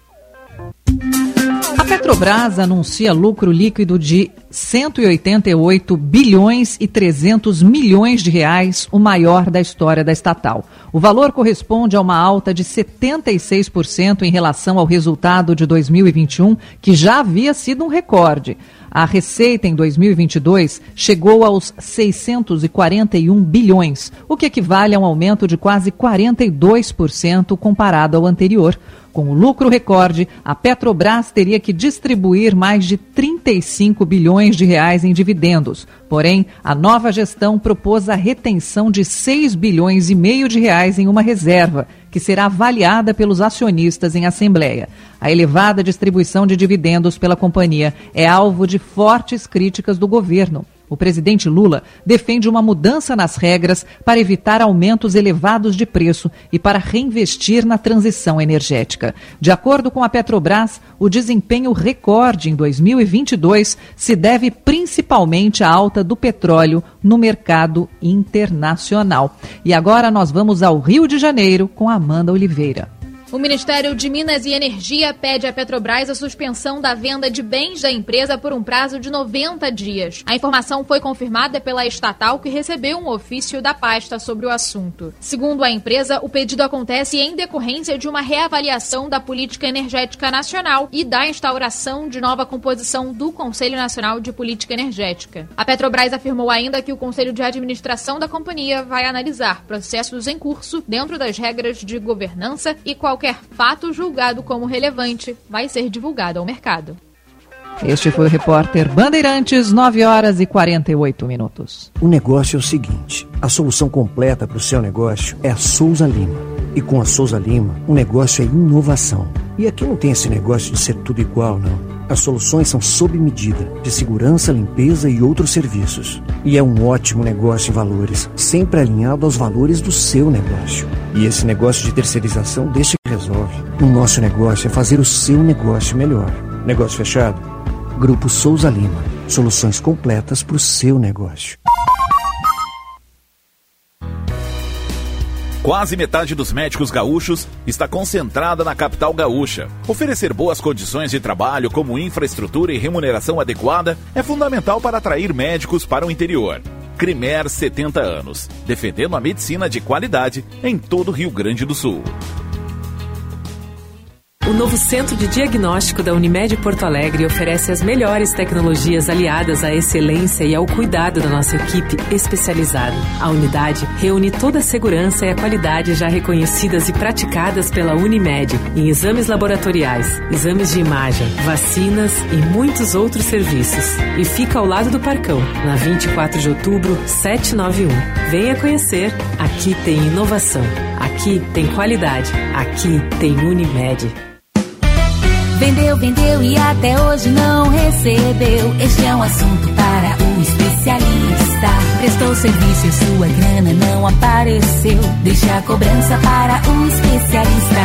A Petrobras anuncia lucro líquido de 188 bilhões e 300 milhões de reais, o maior da história da estatal. O valor corresponde a uma alta de 76% em relação ao resultado de 2021, que já havia sido um recorde. A receita em 2022 chegou aos 641 bilhões, o que equivale a um aumento de quase 42% comparado ao anterior. Com o lucro recorde, a Petrobras teria que distribuir mais de 35 bilhões de reais em dividendos. Porém, a nova gestão propôs a retenção de 6 bilhões e meio de reais em uma reserva, que será avaliada pelos acionistas em assembleia. A elevada distribuição de dividendos pela companhia é alvo de fortes críticas do governo. O presidente Lula defende uma mudança nas regras para evitar aumentos elevados de preço e para reinvestir na transição energética. De acordo com a Petrobras, o desempenho recorde em 2022 se deve principalmente à alta do petróleo no mercado internacional. E agora nós vamos ao Rio de Janeiro com Amanda Oliveira. O Ministério de Minas e Energia pede à Petrobras a suspensão da venda de bens da empresa por um prazo de 90 dias. A informação foi confirmada pela estatal que recebeu um ofício da pasta sobre o assunto. Segundo a empresa, o pedido acontece em decorrência de uma reavaliação da política energética nacional e da instauração de nova composição do Conselho Nacional de Política Energética. A Petrobras afirmou ainda que o Conselho de Administração da companhia vai analisar processos em curso dentro das regras de governança e qualquer qualquer fato julgado como relevante vai ser divulgado ao mercado. Este foi o repórter Bandeirantes, 9 horas e 48 minutos. O negócio é o seguinte: a solução completa para o seu negócio é a Souza Lima. E com a Souza Lima, o negócio é inovação. E aqui não tem esse negócio de ser tudo igual, não. As soluções são sob medida, de segurança, limpeza e outros serviços. E é um ótimo negócio em valores, sempre alinhado aos valores do seu negócio. E esse negócio de terceirização deixa que resolve. O nosso negócio é fazer o seu negócio melhor. Negócio fechado? Grupo Souza Lima. Soluções completas para o seu negócio. Quase metade dos médicos gaúchos está concentrada na capital gaúcha. Oferecer boas condições de trabalho, como infraestrutura e remuneração adequada, é fundamental para atrair médicos para o interior. Crimer 70 anos, defendendo a medicina de qualidade em todo o Rio Grande do Sul. O novo Centro de Diagnóstico da Unimed Porto Alegre oferece as melhores tecnologias aliadas à excelência e ao cuidado da nossa equipe especializada. A unidade reúne toda a segurança e a qualidade já reconhecidas e praticadas pela Unimed em exames laboratoriais, exames de imagem, vacinas e muitos outros serviços. E fica ao lado do Parcão, na 24 de outubro, 791. Venha conhecer. Aqui tem inovação. Aqui tem qualidade. Aqui tem Unimed. Vendeu, vendeu e até hoje não recebeu. Este é um assunto para o especialista. Prestou serviço e sua grana não apareceu. Deixe a cobrança para o especialista.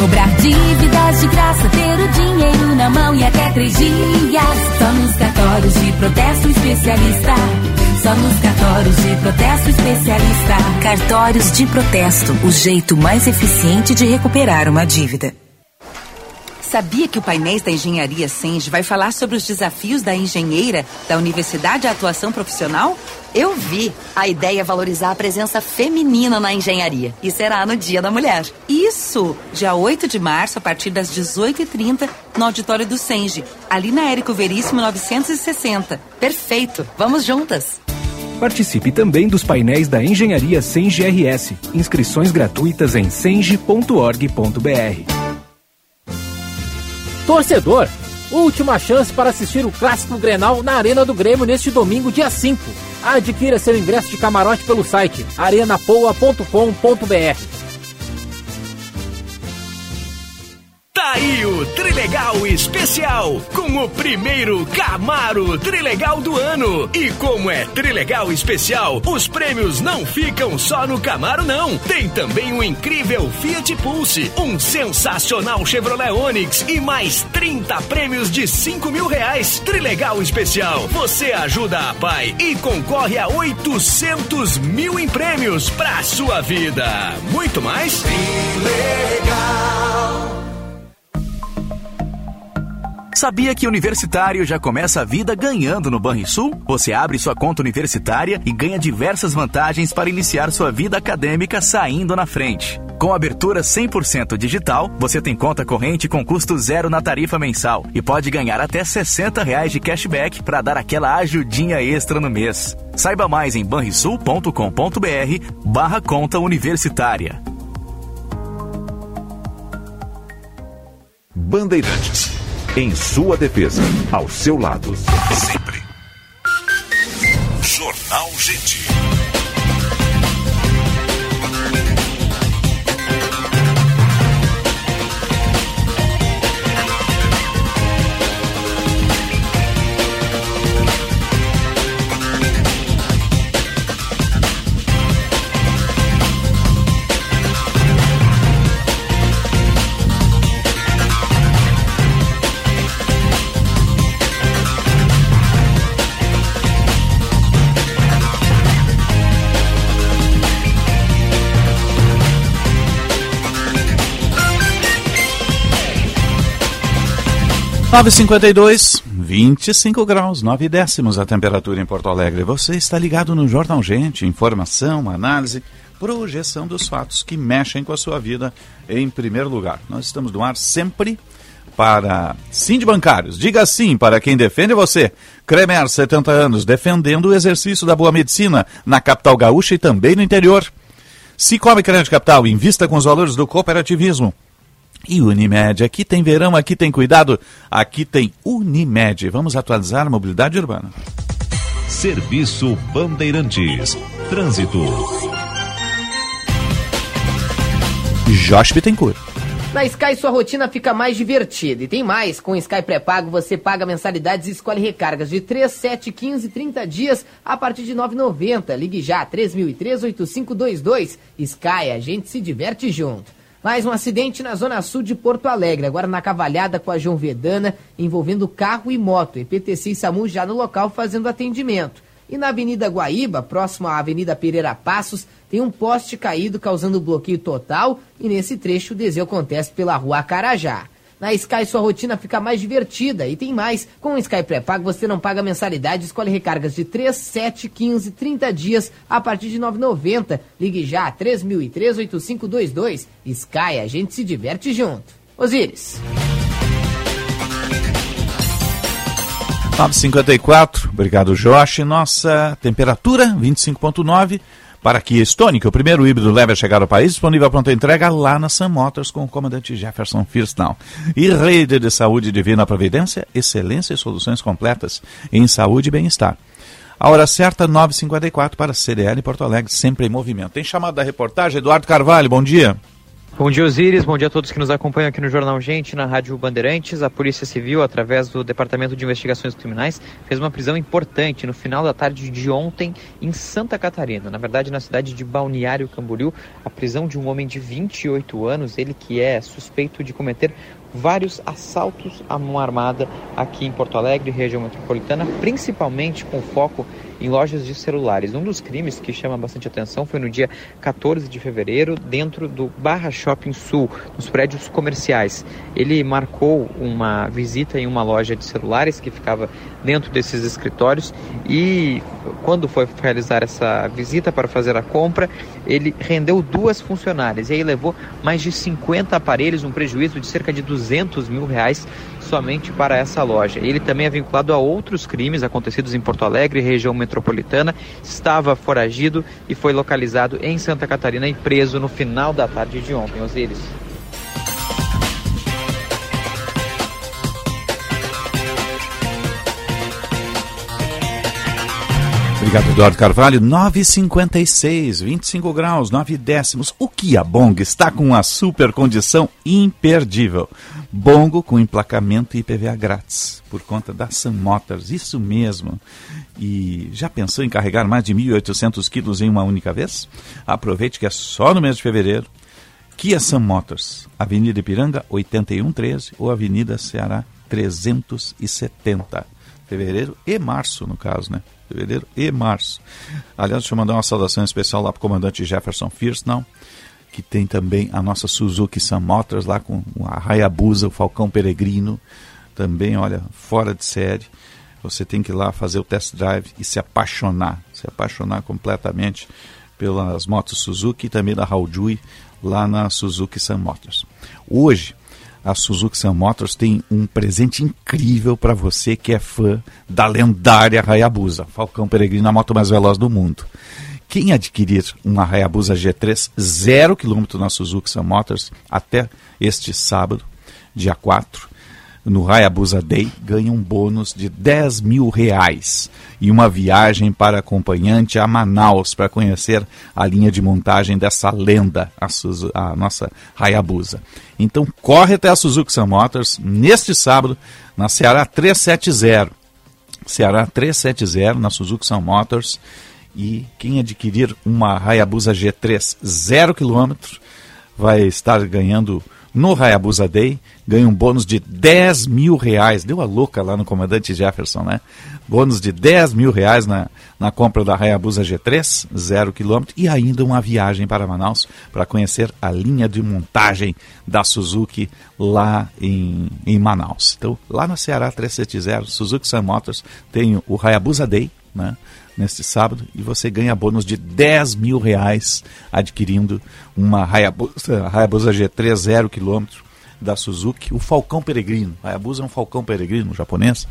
Cobrar dívidas de graça, ter o dinheiro na mão e até três dias. Só nos cartórios de protesto especialista. Só nos cartórios de protesto especialista. Cartórios de protesto, o jeito mais eficiente de recuperar uma dívida. Sabia que o Painéis da Engenharia Senge vai falar sobre os desafios da engenheira da Universidade de Atuação Profissional? Eu vi. A ideia é valorizar a presença feminina na engenharia. E será no Dia da Mulher. Isso! Dia 8 de março, a partir das 18h30, no auditório do Senge, ali na Érico Veríssimo 960. Perfeito! Vamos juntas! Participe também dos painéis da Engenharia Senge RS. Inscrições gratuitas em senge.org.br. Torcedor, última chance para assistir o Clássico Grenal na Arena do Grêmio neste domingo, dia 5. Adquira seu ingresso de camarote pelo site arenapoa.com.br. Tá aí o Trilegal Especial, com o primeiro Camaro Trilegal do ano. E como é Trilegal Especial, os prêmios não ficam só no Camaro não. Tem também um incrível Fiat Pulse, um sensacional Chevrolet Onix e mais 30 prêmios de 5 mil reais. Trilegal Especial, você ajuda a pai e concorre a 800 mil em prêmios pra sua vida. Muito mais? Trilegal. Sabia que universitário já começa a vida ganhando no Banrisul? Você abre sua conta universitária e ganha diversas vantagens para iniciar sua vida acadêmica saindo na frente. Com abertura 100% digital, você tem conta corrente com custo zero na tarifa mensal e pode ganhar até 60 reais de cashback para dar aquela ajudinha extra no mês. Saiba mais em banrisul.com.br barra conta universitária. Bandeirantes. Em sua defesa, ao seu lado, sempre. Jornal Gente. Nove cinquenta e dois, 25 graus, 9 décimos a temperatura em Porto Alegre. Você está ligado no Jornal Gente, informação, análise, projeção dos fatos que mexem com a sua vida em primeiro lugar. Nós estamos no ar sempre para Sim de Bancários. Diga sim para quem defende você. Cremer, 70 anos, defendendo o exercício da boa medicina na capital gaúcha e também no interior. Cicobi Crédito Capital, invista com os valores do cooperativismo. E Unimed, aqui tem verão, aqui tem cuidado, aqui tem Unimed. Vamos atualizar a mobilidade urbana. Serviço Bandeirantes. Trânsito. Josh Bittencourt. Na Sky sua rotina fica mais divertida. E tem mais, com o Sky pré-pago você paga mensalidades e escolhe recargas de 3, 7, 15, 30 dias a partir de 9,90. Ligue já 3003-8522. Sky, a gente se diverte junto. Mais um acidente na zona sul de Porto Alegre, agora na cavalhada com a João Vedana, envolvendo carro e moto. EPTC e SAMU já no local fazendo atendimento. E na Avenida Guaíba, próximo à Avenida Pereira Passos, tem um poste caído causando bloqueio total e nesse trecho o desvio acontece pela rua Carajá. Na Sky sua rotina fica mais divertida e tem mais. Com o Sky pré-pago você não paga mensalidade, escolhe recargas de 3, 7, 15, 30 dias a partir de 9,90. Ligue já 3003-8522. Sky, a gente se diverte junto. Osíris. 954, obrigado Josh. Nossa temperatura 25.9 para Kia Stonic, o primeiro híbrido leve a chegar ao país, disponível pronta entrega lá na Sam Motors com o comandante Jefferson Firstnall. E rede de saúde divina providência, excelência e soluções completas em saúde e bem-estar. A hora certa, 9h54 para CDL Porto Alegre, sempre em movimento. Tem chamado da reportagem, Eduardo Carvalho, bom dia. Bom dia, Osíris. Bom dia a todos que nos acompanham aqui no Jornal Gente, na Rádio Bandeirantes. A Polícia Civil, através do Departamento de Investigações Criminais, fez uma prisão importante no final da tarde de ontem em Santa Catarina. Na verdade, na cidade de Balneário Camboriú, a prisão de um homem de 28 anos, ele que é suspeito de cometer vários assaltos à mão armada aqui em Porto Alegre, região metropolitana, principalmente com foco em lojas de celulares. Um dos crimes que chama bastante atenção foi no dia 14 de fevereiro, dentro do Barra Shopping Sul, nos prédios comerciais. Ele marcou uma visita em uma loja de celulares que ficava dentro desses escritórios e quando foi realizar essa visita para fazer a compra, ele rendeu duas funcionárias e aí levou mais de 50 aparelhos, um prejuízo de cerca de 200 mil reais somente para essa loja. Ele também é vinculado a outros crimes acontecidos em Porto Alegre, região metropolitana. Estava foragido e foi localizado em Santa Catarina e preso no final da tarde de ontem. Osiris. Obrigado, Eduardo Carvalho. 9,56, 25 graus, 9 décimos. O Kia Bong está com uma super condição imperdível. Bongo com emplacamento e IPVA grátis, por conta da Sun Motors. Isso mesmo. E já pensou em carregar mais de 1.800 quilos em uma única vez? Aproveite que é só no mês de fevereiro. Kia Sun Motors, Avenida Ipiranga 8113 ou Avenida Ceará 370. Fevereiro e março, no caso, né? fevereiro e março. Aliás, deixa eu mandar uma saudação especial lá para o comandante Jefferson Firsnall, que tem também a nossa Suzuki Sun Motors lá com a Hayabusa, o Falcão Peregrino, também, olha, fora de série. Você tem que ir lá fazer o test drive e se apaixonar, se apaixonar completamente pelas motos Suzuki e também da Haojui lá na Suzuki Sun Motors. Hoje, a Suzuki Sun Motors tem um presente incrível para você que é fã da lendária Hayabusa, Falcão Peregrino, a moto mais veloz do mundo. Quem adquirir uma Hayabusa G3 zero quilômetro na Suzuki Sun Motors até este sábado, dia 4, no Hayabusa Day ganha um bônus de 10 mil reais e uma viagem para acompanhante a Manaus para conhecer a linha de montagem dessa lenda, a, Suzu, a nossa Hayabusa. Então corre até a Suzuki Sun Motors neste sábado na Ceará 370. Ceará 370 na Suzuki Sun Motors e quem adquirir uma Hayabusa G3 zero quilômetro vai estar ganhando no Hayabusa Day, ganha um bônus de 10 mil reais. Deu a louca lá no comandante Jefferson, né? Bônus de 10 mil reais na, na compra da Hayabusa G3, zero quilômetro, e ainda uma viagem para Manaus para conhecer a linha de montagem da Suzuki lá em, em Manaus. Então, lá na Ceará 370, Suzuki Sun Motors, tem o Hayabusa Day, né? Neste sábado e você ganha bônus de 10 mil reais adquirindo uma Hayabusa, Hayabusa G3 zero quilômetro da Suzuki, o Falcão Peregrino. Hayabusa é um Falcão Peregrino japonês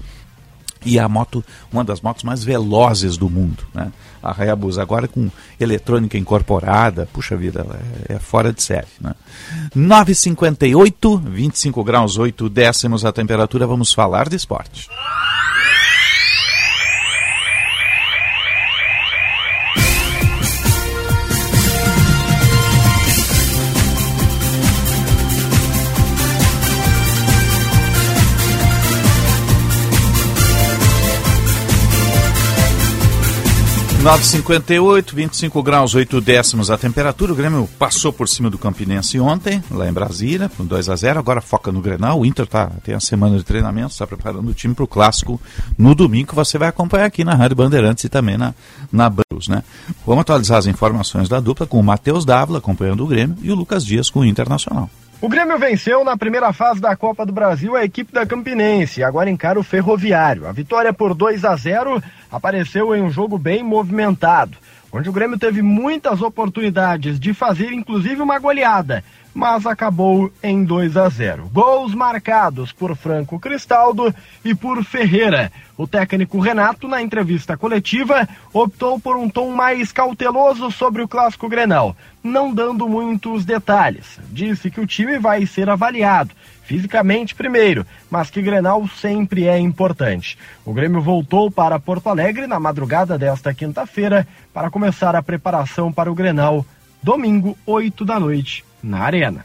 e a moto, uma das motos mais velozes do mundo. Né? A Hayabusa agora com eletrônica incorporada, puxa vida, é, é fora de série. Né? 9,58, 25 graus 8 décimos a temperatura, vamos falar de esporte. 9,58, 25 graus, 8 décimos a temperatura. O Grêmio passou por cima do Campinense ontem, lá em Brasília, com 2 a 0 Agora foca no Grenal. O Inter tá, tem a semana de treinamento, está preparando o time para o clássico no domingo, você vai acompanhar aqui na Rádio Bandeirantes e também na, na Brus, né? Vamos atualizar as informações da dupla com o Matheus Dávila acompanhando o Grêmio e o Lucas Dias com o Internacional. O Grêmio venceu na primeira fase da Copa do Brasil a equipe da Campinense, agora encara o Ferroviário. A vitória por 2 a 0 apareceu em um jogo bem movimentado, onde o Grêmio teve muitas oportunidades de fazer inclusive uma goleada, mas acabou em 2 a 0. Gols marcados por Franco Cristaldo e por Ferreira. O técnico Renato, na entrevista coletiva, optou por um tom mais cauteloso sobre o clássico Grenal, não dando muitos detalhes. Disse que o time vai ser avaliado fisicamente primeiro, mas que Grenal sempre é importante. O Grêmio voltou para Porto Alegre na madrugada desta quinta-feira para começar a preparação para o Grenal, domingo, 8 da noite, na Arena.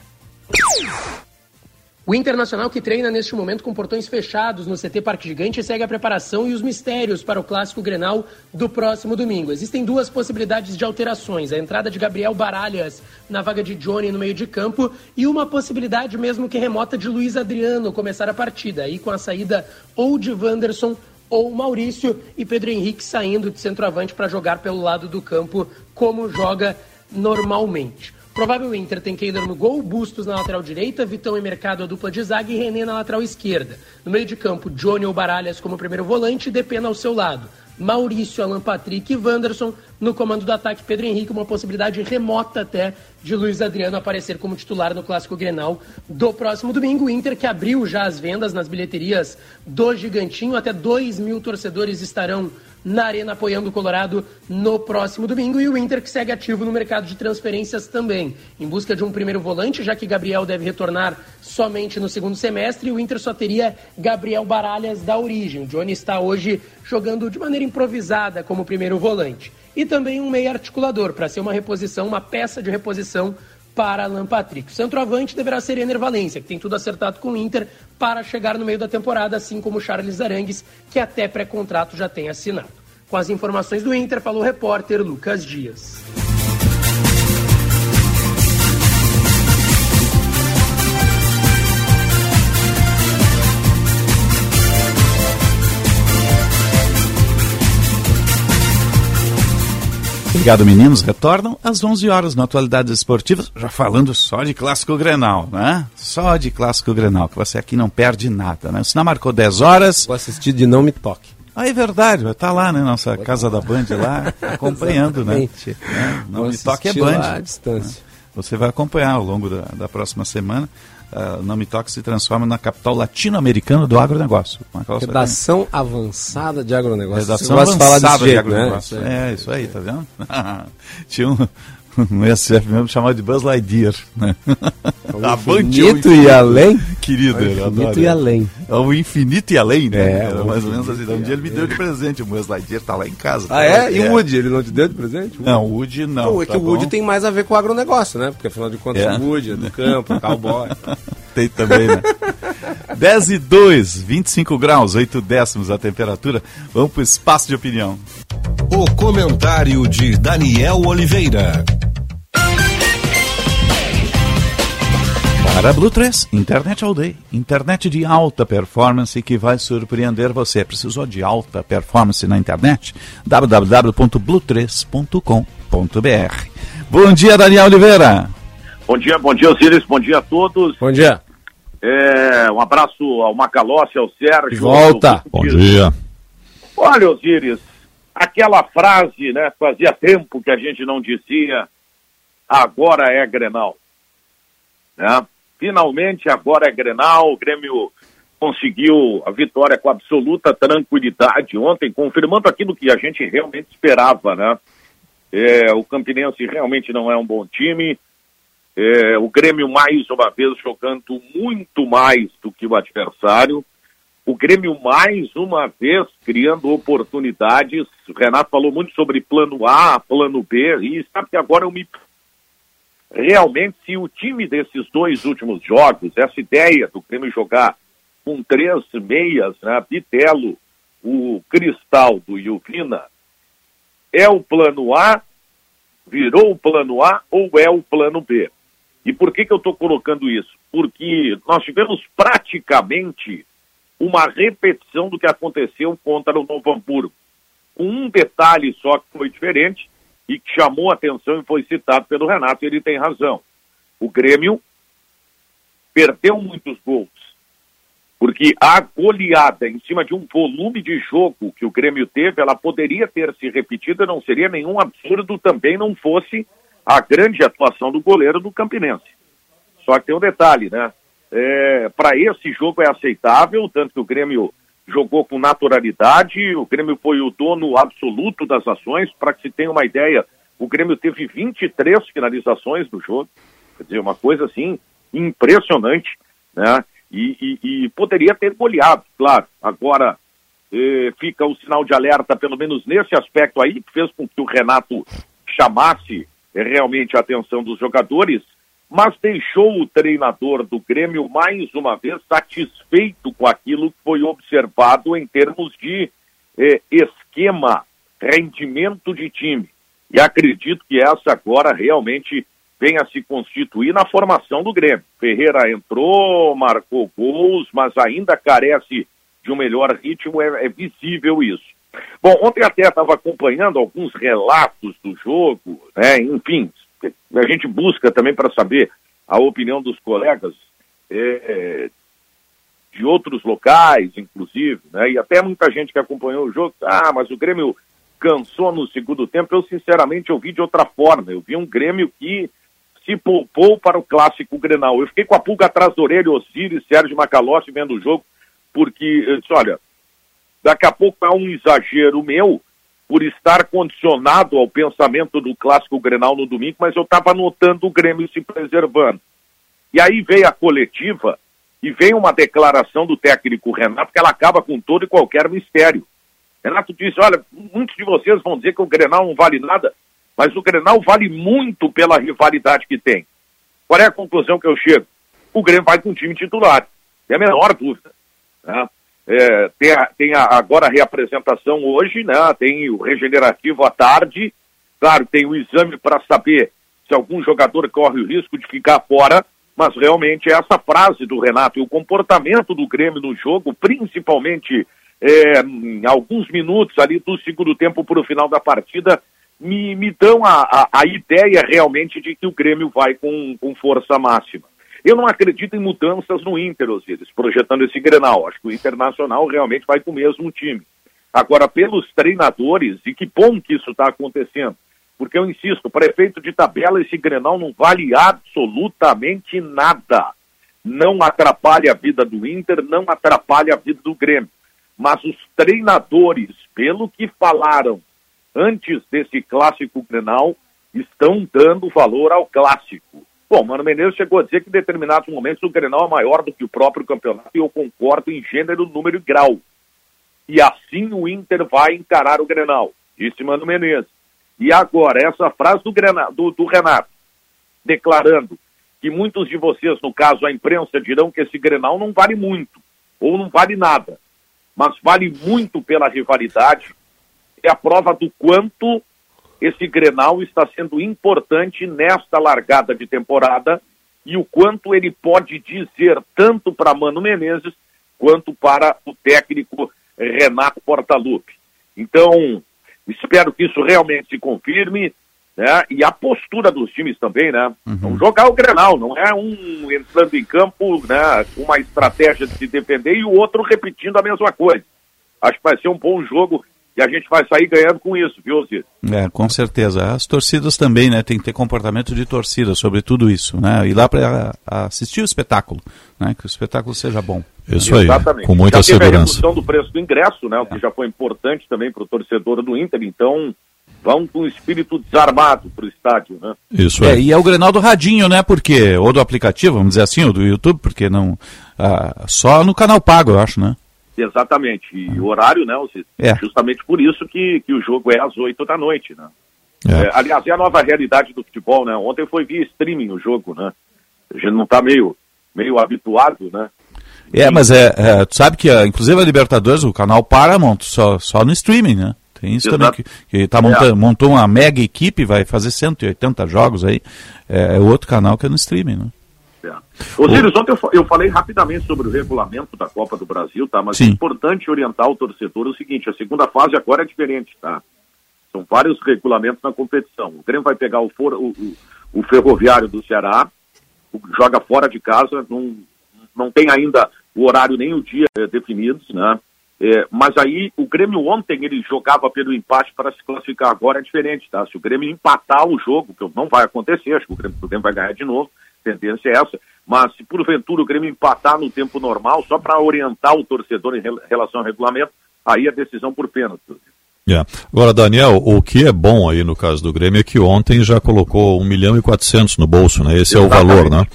O Internacional que treina neste momento com portões fechados no CT Parque Gigante segue a preparação e os mistérios para o clássico Grenal do próximo domingo. Existem duas possibilidades de alterações: a entrada de Gabriel Baralhas na vaga de Johnny no meio de campo e uma possibilidade mesmo que remota de Luiz Adriano começar a partida, aí com a saída ou de Wanderson ou Maurício e Pedro Henrique saindo de centroavante para jogar pelo lado do campo como joga normalmente. Provável Inter tem Keylor no gol, Bustos na lateral direita, Vitão e Mercado a dupla de zaga e René na lateral esquerda. No meio de campo, Johnny ou Baralhas como primeiro volante e Depena ao seu lado. Maurício, Alan Patrick e Wanderson no comando do ataque. Pedro Henrique, uma possibilidade remota até de Luiz Adriano aparecer como titular no Clássico Grenal do próximo domingo. O Inter que abriu já as vendas nas bilheterias do Gigantinho. Até 2 mil torcedores estarão na Arena apoiando o Colorado no próximo domingo e o Inter que segue ativo no mercado de transferências também, em busca de um primeiro volante, já que Gabriel deve retornar somente no segundo semestre o Inter só teria Gabriel Baralhas da origem. O Johnny está hoje jogando de maneira improvisada como primeiro volante. E também um meio articulador para ser uma reposição, uma peça de reposição para Alan Patrick. O centroavante deverá ser Ener Valência, que tem tudo acertado com o Inter para chegar no meio da temporada, assim como Charles Arangues, que até pré-contrato já tem assinado. Com as informações do Inter, falou o repórter Lucas Dias. Obrigado, meninos. Retornam às 11 horas na Atualidades Esportivas, já falando só de Clássico Grenal, né? Só de Clássico Grenal, que você aqui não perde nada, né? O Sinal marcou 10 horas. Vou assistir de Não Me Toque. Ah, é verdade, vai estar lá, né? Nossa Casa da Band lá, [LAUGHS] acompanhando, né? né? Não Vou Me Toque é Band. lá à distância. né? Você vai acompanhar ao longo da, da próxima semana. Uh, Não Me Toque se transforma na capital latino-americana do agronegócio. Aquela- Redação avançada de agronegócio. Redação de avançada jeito, de né? agronegócio. É, isso aí, tá vendo? [LAUGHS] Tinha um, um SF mesmo chamado de Buzz Lightyear. Né? O [LAUGHS] Avante infinito e além? Querido, O eu infinito adoro. e além. É o infinito e além, né? É, Era o mais ou menos assim. Um dia ele me deu de presente o Buzz Lightyear, tá lá em casa. Ah, é? E o Woody, ele não te deu de presente? Não, o Woody não. Não, é que tá o Woody bom? tem mais a ver com o agronegócio, né? Porque afinal de contas É. o Woody é do campo, cowboy. [LAUGHS] Tem também, né? [LAUGHS] 10 e 2, 25 graus, 8 décimos a temperatura. Vamos pro espaço de opinião. O comentário de Daniel Oliveira. Para Blue 3, internet all day. Internet de alta performance que vai surpreender você. Precisou de alta performance na internet? www.blue3.com.br Bom dia, Daniel Oliveira. Bom dia, bom dia, Osiris, bom dia a todos. Bom dia. É, um abraço ao Macalossi, ao Sérgio. De volta. ao- Olha, Osiris, aquela frase, né, fazia tempo que a gente não dizia, agora é Grenal. Né? Finalmente, agora é Grenal, o Grêmio conseguiu a vitória com absoluta tranquilidade ontem, confirmando aquilo que a gente realmente esperava, né? É, o Campinense realmente não é um bom time, é, o Grêmio, mais uma vez, jogando muito mais do que o adversário. O Grêmio, mais uma vez, criando oportunidades. O Renato falou muito sobre plano A, plano B, e sabe que agora eu me. Realmente, se o time desses dois últimos jogos, essa ideia do Grêmio jogar com três meias, né, Bitelo, o Cristaldo e o Vina, é o plano A, virou o plano A ou é o plano B? E por que, que eu estou colocando isso? Porque nós tivemos praticamente uma repetição do que aconteceu contra o Novo Hamburgo. Com um detalhe só que foi diferente e que chamou a atenção e foi citado pelo Renato, e ele tem razão. O Grêmio perdeu muitos gols. Porque a goleada em cima de um volume de jogo que o Grêmio teve, ela poderia ter se repetido, não seria nenhum absurdo também não fosse a grande atuação do goleiro do Campinense. Só que tem um detalhe, né? É, Para esse jogo é aceitável, tanto que o Grêmio jogou com naturalidade, o Grêmio foi o dono absoluto das ações. Para que se tenha uma ideia, o Grêmio teve 23 finalizações no jogo, quer dizer, uma coisa assim impressionante, né? E, e- e poderia ter goleado, claro. Agora eh, fica o sinal de alerta, pelo menos nesse aspecto aí, que fez com que o Renato chamasse realmente a atenção dos jogadores, mas deixou o treinador do Grêmio mais uma vez satisfeito com aquilo que foi observado em termos de eh, esquema, rendimento de time. E acredito que essa agora realmente venha se constituir na formação do Grêmio. Ferreira entrou, marcou gols, mas ainda carece de um melhor ritmo, é, é visível isso. Bom, ontem até estava acompanhando alguns relatos do jogo, né? enfim, a gente busca também para saber a opinião dos colegas é, de outros locais, inclusive, né? e até muita gente que acompanhou o jogo, ah, mas o Grêmio cansou no segundo tempo. Eu, sinceramente, ouvi de outra forma. Eu vi um Grêmio que se poupou para o clássico Grenal. Eu fiquei com a pulga atrás da orelha, Osiris, Sérgio Macalossi vendo o jogo, porque eu disse, olha, daqui a pouco é um exagero meu por estar condicionado ao pensamento do clássico Grenal no domingo, mas eu estava notando o Grêmio se preservando. E aí veio a coletiva e vem uma declaração do técnico Renato que ela acaba com todo e qualquer mistério. Renato disse, olha, muitos de vocês vão dizer que o Grenal não vale nada, mas o Grenal vale muito pela rivalidade que tem. Qual é a conclusão que eu chego? O Grêmio vai com o time titular, tem a menor dúvida. Né? É, tem, a, tem a, agora a reapresentação hoje, né? tem o regenerativo à tarde, claro, tem o exame para saber se algum jogador corre o risco de ficar fora, mas realmente essa frase do Renato e o comportamento do Grêmio no jogo, principalmente é, alguns minutos ali do segundo tempo para o final da partida, me, me dão a, a, a, ideia realmente de que o Grêmio vai com, com força máxima. Eu não acredito em mudanças no Inter, Osiris, projetando esse Grenal. Acho que o Internacional realmente vai com o mesmo time. Agora, pelos treinadores, e que bom que isso está acontecendo, porque eu insisto, para efeito de tabela, esse Grenal não vale absolutamente nada. Não atrapalha a vida do Inter, não atrapalha a vida do Grêmio. Mas os treinadores, pelo que falaram antes desse clássico Grenal, estão dando valor ao clássico. Bom, Mano Menezes chegou a dizer que em determinados momentos o Grenal é maior do que o próprio campeonato e eu concordo em gênero, número e grau. E assim o Inter vai encarar o Grenal, disse Mano Menezes. E agora, essa frase do, Grenal, do, do Renato, declarando que muitos de vocês, no caso a imprensa, dirão que esse Grenal não vale muito, ou não vale nada mas vale muito pela rivalidade. É a prova do quanto esse Grenal está sendo importante nesta largada de temporada e o quanto ele pode dizer tanto para Mano Menezes quanto para o técnico Renato Portaluppi. Então, espero que isso realmente se confirme né? E a postura dos times também, né? Uhum. Vamos jogar o Grenal, não é um entrando em campo, né, com uma estratégia de se defender e o outro repetindo a mesma coisa. Acho que vai ser um bom jogo e a gente vai sair ganhando com isso, viu, Zito? É, com certeza. As torcidas também, né, tem que ter comportamento de torcida sobre tudo isso, né? Ir lá para assistir o espetáculo, né? Que o espetáculo seja bom. Isso aí, Exatamente. com muita já teve segurança. a redução do preço do ingresso, né? O que já foi importante também para o torcedor do Inter, então vão com o espírito desarmado para o estádio, né? Isso é. é. E é o Grenal do Radinho, né? Porque, ou do aplicativo, vamos dizer assim, ou do YouTube, porque não. Ah, só no canal pago, eu acho, né? Exatamente. E o horário, né? É. Justamente por isso que, que o jogo é às 8 da noite, né? É. É, aliás, é a nova realidade do futebol, né? Ontem foi via streaming o jogo, né? A gente não está meio, meio habituado, né? É, mas é, é, tu sabe que, inclusive a Libertadores, o canal Paramount, só, só no streaming, né? Tem isso Exato. também, que, que tá montando, é. montou uma mega equipe, vai fazer 180 jogos aí. É, é outro canal que é no streaming, né? É. Osiris, ontem eu, eu, falei rapidamente sobre o regulamento da Copa do Brasil, tá? Mas Sim. é importante orientar o torcedor o seguinte, a segunda fase agora é diferente, tá? São vários regulamentos na competição. O Grêmio vai pegar o, for, o, o, o Ferroviário do Ceará, joga fora de casa, não, não tem ainda o horário nem o dia é, definidos, né? É, mas aí o Grêmio ontem ele jogava pelo empate para se classificar. Agora é diferente, tá? Se o Grêmio empatar o jogo, que não vai acontecer, acho que o Grêmio, o Grêmio vai ganhar de novo, tendência é essa. Mas se porventura o Grêmio empatar no tempo normal, só para orientar o torcedor em relação ao regulamento, aí a decisão por pênalti. Yeah. Agora, Daniel, o que é bom aí no caso do Grêmio é que ontem já colocou 1 milhão e 400 no bolso, né? Esse Exatamente. é o valor, né?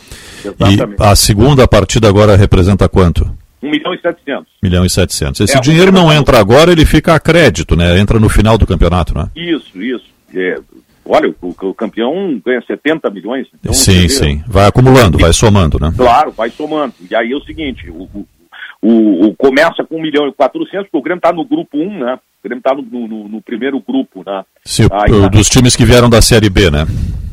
Exatamente. E a segunda partida agora representa quanto? 1 milhão e 700. 1 milhão e 700. Esse é, dinheiro não entra agora, ele fica a crédito, né? Entra no final do campeonato, né? Isso, isso. É, olha, o, o, campeão ganha 70 milhões. Então, sim, sim. Vai acumulando, vai somando, né? Claro, vai somando. E aí é o seguinte, o, o, o começa com 1 milhão e 400, porque o Grêmio está no grupo 1, né? O Grêmio está no, no, no, primeiro grupo, né? Sim, aí, o, tá... dos times que vieram da Série B, né?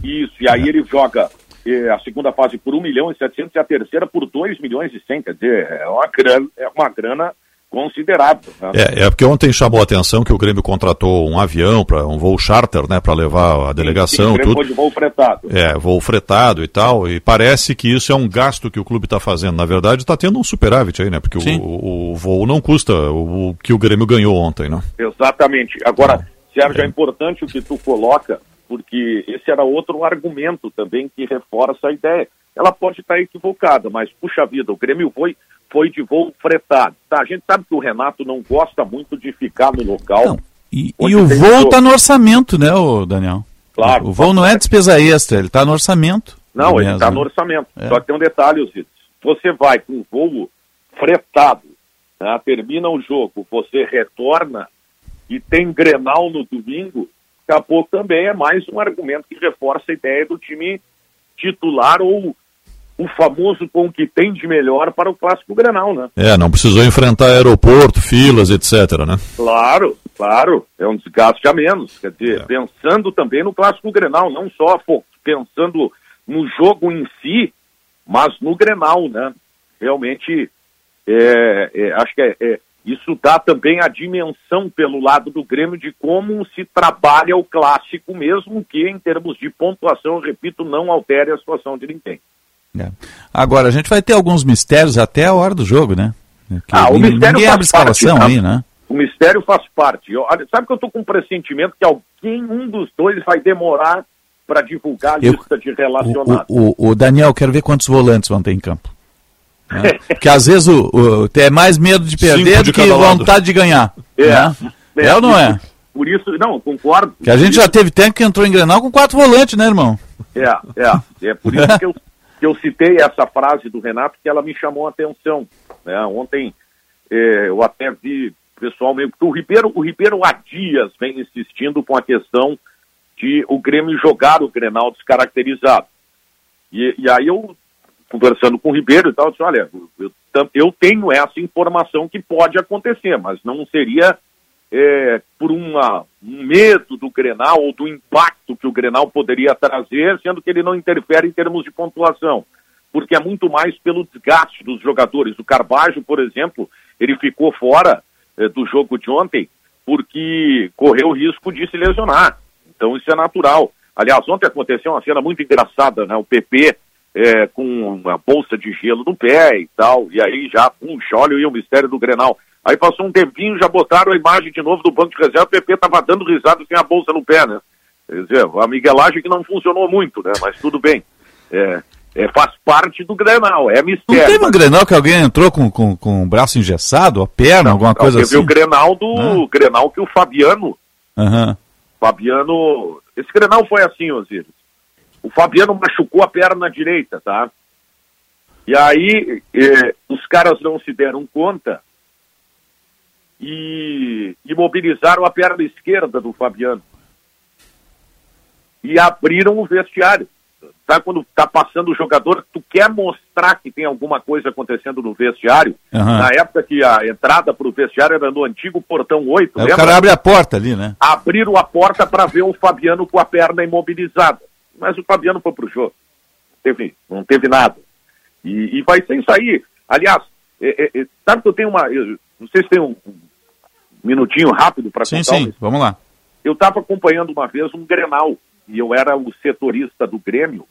Isso, e aí é. ele joga eh, a segunda fase por 1 milhão e 700 e a terceira por 2 milhões e 100, quer dizer, é uma grana, é uma grana considerável. Né? É, é porque ontem chamou a atenção que o Grêmio contratou um avião para um voo charter, né, para levar a delegação. Sim, sim, o Grêmio tudo. de voo fretado. É, voo fretado e tal. E parece que isso é um gasto que o clube está fazendo. Na verdade, está tendo um superávit aí, né? Porque o, o, o, voo não custa o, o, que o Grêmio ganhou ontem, né? Exatamente. Agora, Sérgio, é. é importante o que tu coloca, porque esse era outro argumento também que reforça a ideia. Ela pode estar equivocada, mas puxa vida, o Grêmio foi foi de voo fretado. Tá, a gente sabe que o Renato não gosta muito de ficar no local. Não. E, e o voo está no orçamento, né, Daniel? Claro. O voo não é despesa extra, ele está no orçamento. Não, ele está no orçamento. É. Só que tem um detalhe, Osiris. Você vai com voo fretado, né, termina o jogo, você retorna e tem Grenal no domingo, daqui a pouco também é mais um argumento que reforça a ideia do time titular ou o famoso com o que tem de melhor para o clássico Grenal, né? É, não precisou enfrentar aeroporto, filas, etc, né? Claro, claro, é um desgaste a menos. Quer dizer, é. pensando também no clássico Grenal, não só pensando no jogo em si, mas no Grenal, né? Realmente, é, é, acho que é, é, isso dá também a dimensão pelo lado do Grêmio de como se trabalha o clássico, mesmo que em termos de pontuação, eu repito, não altere a situação de ninguém. É. Agora, a gente vai ter alguns mistérios até a hora do jogo, né? Que ah, o mistério ninguém abre escalação parte, aí, né? O mistério faz parte. Eu, sabe que eu estou com um pressentimento que alguém, um dos dois, vai demorar para divulgar a eu, lista de relacionados. O, o, o, Daniel, quero ver quantos volantes vão ter em campo. Né? [LAUGHS] Porque às vezes o, o, tem mais medo de perder de do que vontade lado. de ganhar. É. Né? É, é ou não é? Por isso, não, concordo. Que a gente já teve tempo que entrou em Grenal com quatro volantes, né, irmão? É, é. É por isso que eu que eu citei essa frase do Renato que ela me chamou a atenção. Né? Ontem eh, eu até vi pessoal meio que o Ribeiro, o Ribeiro há dias vem insistindo com a questão de o Grêmio jogar o Grenal descaracterizado. E, e aí eu, conversando com o Ribeiro e tal, eu disse, olha, eu, eu tenho essa informação que pode acontecer, mas não seria é, por uma, um medo do Grenal ou do impacto que o Grenal poderia trazer, sendo que ele não interfere em termos de pontuação, porque é muito mais pelo desgaste dos jogadores. O Carvalho, por exemplo, ele ficou fora é, do jogo de ontem porque correu o risco de se lesionar. Então isso é natural. Aliás, ontem aconteceu uma cena muito engraçada, né? O PP é, com uma bolsa de gelo no pé e tal, e aí já, puxa, olha aí o mistério do Grenal. Aí passou um tempinho, já botaram a imagem de novo do banco de reserva, o PP estava dando risada sem a bolsa no pé, né? Quer dizer, a miguelagem que não funcionou muito, né? Mas tudo bem. É, é, faz parte do Grenal, é mistério. Não teve um Grenal que alguém entrou com, com, com o braço engessado, a perna, não, alguma não, coisa teve assim? Teve o Grenal do ah. Grenal que o Fabiano. Uhum. Fabiano. Esse Grenal foi assim, Osiris. O Fabiano machucou a perna direita, tá? E aí eh, os caras não se deram conta e imobilizaram a perna esquerda do Fabiano. E abriram o vestiário. Sabe quando está passando o jogador, tu quer mostrar que tem alguma coisa acontecendo no vestiário? Uhum. Na época que a entrada para o vestiário era no antigo portão 8. Aí o cara abre a porta ali, né? Abriram a porta para ver o Fabiano com a perna imobilizada. Mas o Fabiano foi para o jogo. Não teve, não teve nada. E, e vai ser isso aí. Aliás, é, é, é sabe que eu tenho uma. Eu, não sei se tem um, minutinho rápido para contar. Sim, sim, vamos lá. Eu estava acompanhando uma vez um Grenal e eu era o setorista do Grêmio.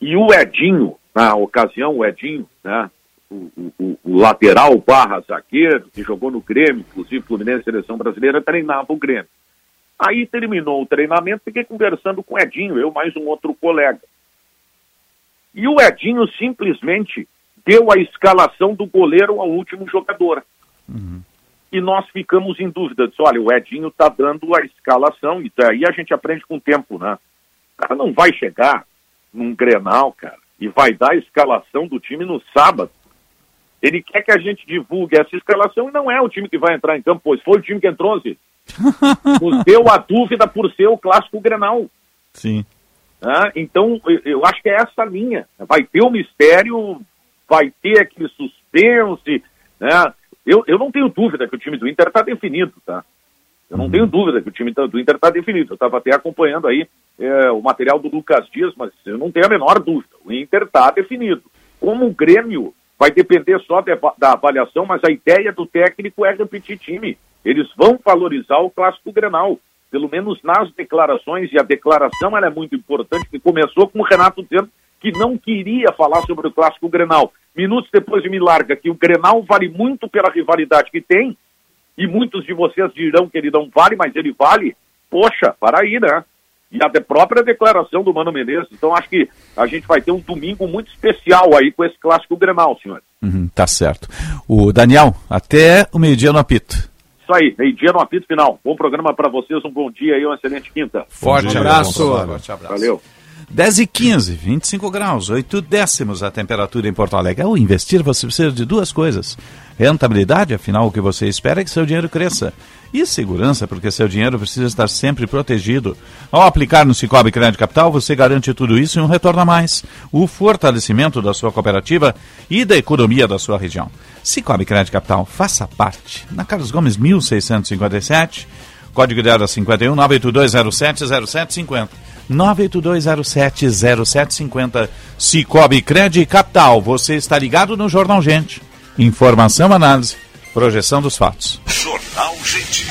E o Edinho, na ocasião, o Edinho, né, o, o, o, lateral barra zagueiro, que jogou no Grêmio, inclusive Fluminense Seleção Brasileira, treinava o Grêmio. Aí terminou o treinamento, fiquei conversando com o Edinho, eu mais um outro colega. E o Edinho simplesmente deu a escalação do goleiro ao último jogador. Uhum e nós ficamos em dúvida. Disse, olha, o Edinho está dando a escalação, e daí a gente aprende com o tempo, né? O cara não vai chegar num Grenal, cara, e vai dar a escalação do time no sábado. Ele quer que a gente divulgue essa escalação e não é o time que vai entrar em campo, pois foi o time que entrou, Zé. [LAUGHS] Nos deu a dúvida por ser o clássico Grenal. Sim. Né? Então, eu, eu acho que é essa linha. Vai ter o mistério, vai ter aquele suspense. Né? Eu, eu não tenho dúvida que o time do Inter está definido, tá? Eu não tenho dúvida que o time do Inter está definido. Eu estava até acompanhando aí é, o material do Lucas Dias, mas eu não tenho a menor dúvida. O Inter está definido. Como o Grêmio vai depender só de, da avaliação, mas a ideia do técnico é repetir time. Eles vão valorizar o clássico Grenal, pelo menos nas declarações, e a declaração é muito importante, que começou com o Renato dizendo que não queria falar sobre o clássico Grenal. Minutos depois de me larga que o Grenal vale muito pela rivalidade que tem, e muitos de vocês dirão que ele não vale, mas ele vale. Poxa, para aí, né? E a própria declaração do Mano Menezes. Então acho que a gente vai ter um domingo muito especial aí com esse clássico Grenal, senhor. Uhum, tá certo. O Daniel, até o meio-dia no apito. Isso aí, meio-dia no apito final. Bom programa para vocês, um bom dia e uma excelente quinta. Forte abraço. Forte abraço. Valeu. 10 e 15, 25 graus, 8 décimos a temperatura em Porto Alegre. Ao investir, você precisa de duas coisas: rentabilidade, afinal, o que você espera é que seu dinheiro cresça. E segurança, porque seu dinheiro precisa estar sempre protegido. Ao aplicar no Cicobi Crédito Capital, você garante tudo isso e um retorno a mais. O fortalecimento da sua cooperativa e da economia da sua região. Cicobi Crédito Capital, faça parte. Na Carlos Gomes, 1657, código de área 51 982070750. 982070750. Cicobi Crédito Capital. Você está ligado no Jornal Gente. Informação, análise, projeção dos fatos. Jornal Gente.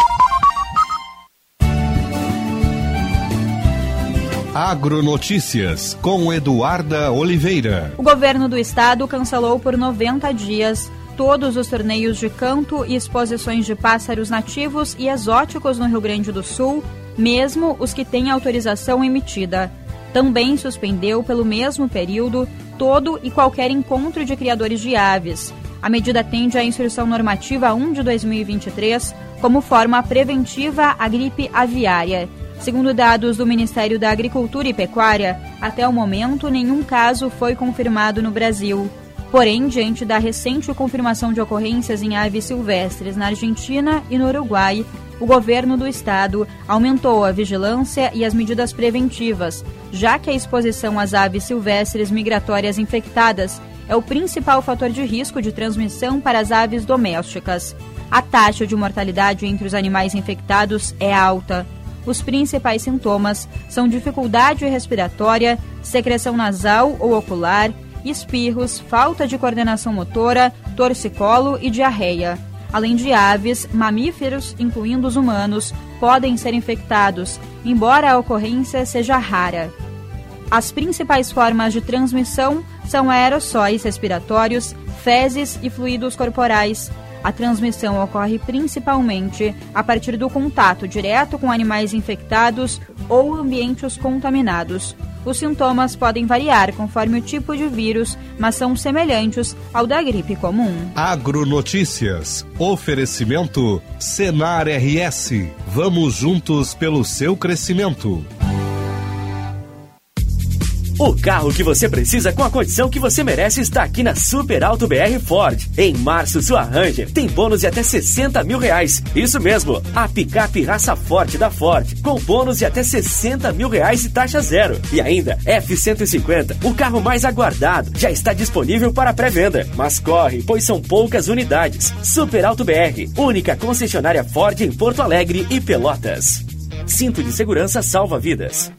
Agronotícias com Eduarda Oliveira. O governo do estado cancelou por 90 dias todos os torneios de canto e exposições de pássaros nativos e exóticos no Rio Grande do Sul, mesmo os que têm autorização emitida. Também suspendeu pelo mesmo período todo e qualquer encontro de criadores de aves. A medida atende à Instrução Normativa 1 de 2023 como forma preventiva à gripe aviária. Segundo dados do Ministério da Agricultura e Pecuária, até o momento nenhum caso foi confirmado no Brasil. Porém, diante da recente confirmação de ocorrências em aves silvestres na Argentina e no Uruguai, o governo do estado aumentou a vigilância e as medidas preventivas, já que a exposição às aves silvestres migratórias infectadas é o principal fator de risco de transmissão para as aves domésticas. A taxa de mortalidade entre os animais infectados é alta. Os principais sintomas são dificuldade respiratória, secreção nasal ou ocular, espirros, falta de coordenação motora, torcicolo e diarreia. Além de aves, mamíferos, incluindo os humanos, podem ser infectados, embora a ocorrência seja rara. As principais formas de transmissão são aerossóis respiratórios, fezes e fluidos corporais. A transmissão ocorre principalmente a partir do contato direto com animais infectados ou ambientes contaminados. Os sintomas podem variar conforme o tipo de vírus, mas são semelhantes ao da gripe comum. Agronotícias. Oferecimento Senar RS. Vamos juntos pelo seu crescimento. O carro que você precisa com a condição que você merece está aqui na Super Alto BR Ford. Em março, sua Ranger tem bônus de até 60 mil reais. Isso mesmo, a picape raça forte da Ford, com bônus de até 60 mil reais e taxa zero. E ainda, F-150, o carro mais aguardado, já está disponível para pré-venda. Mas corre, pois são poucas unidades. Super Alto BR, única concessionária Ford em Porto Alegre e Pelotas. Cinto de segurança salva vidas.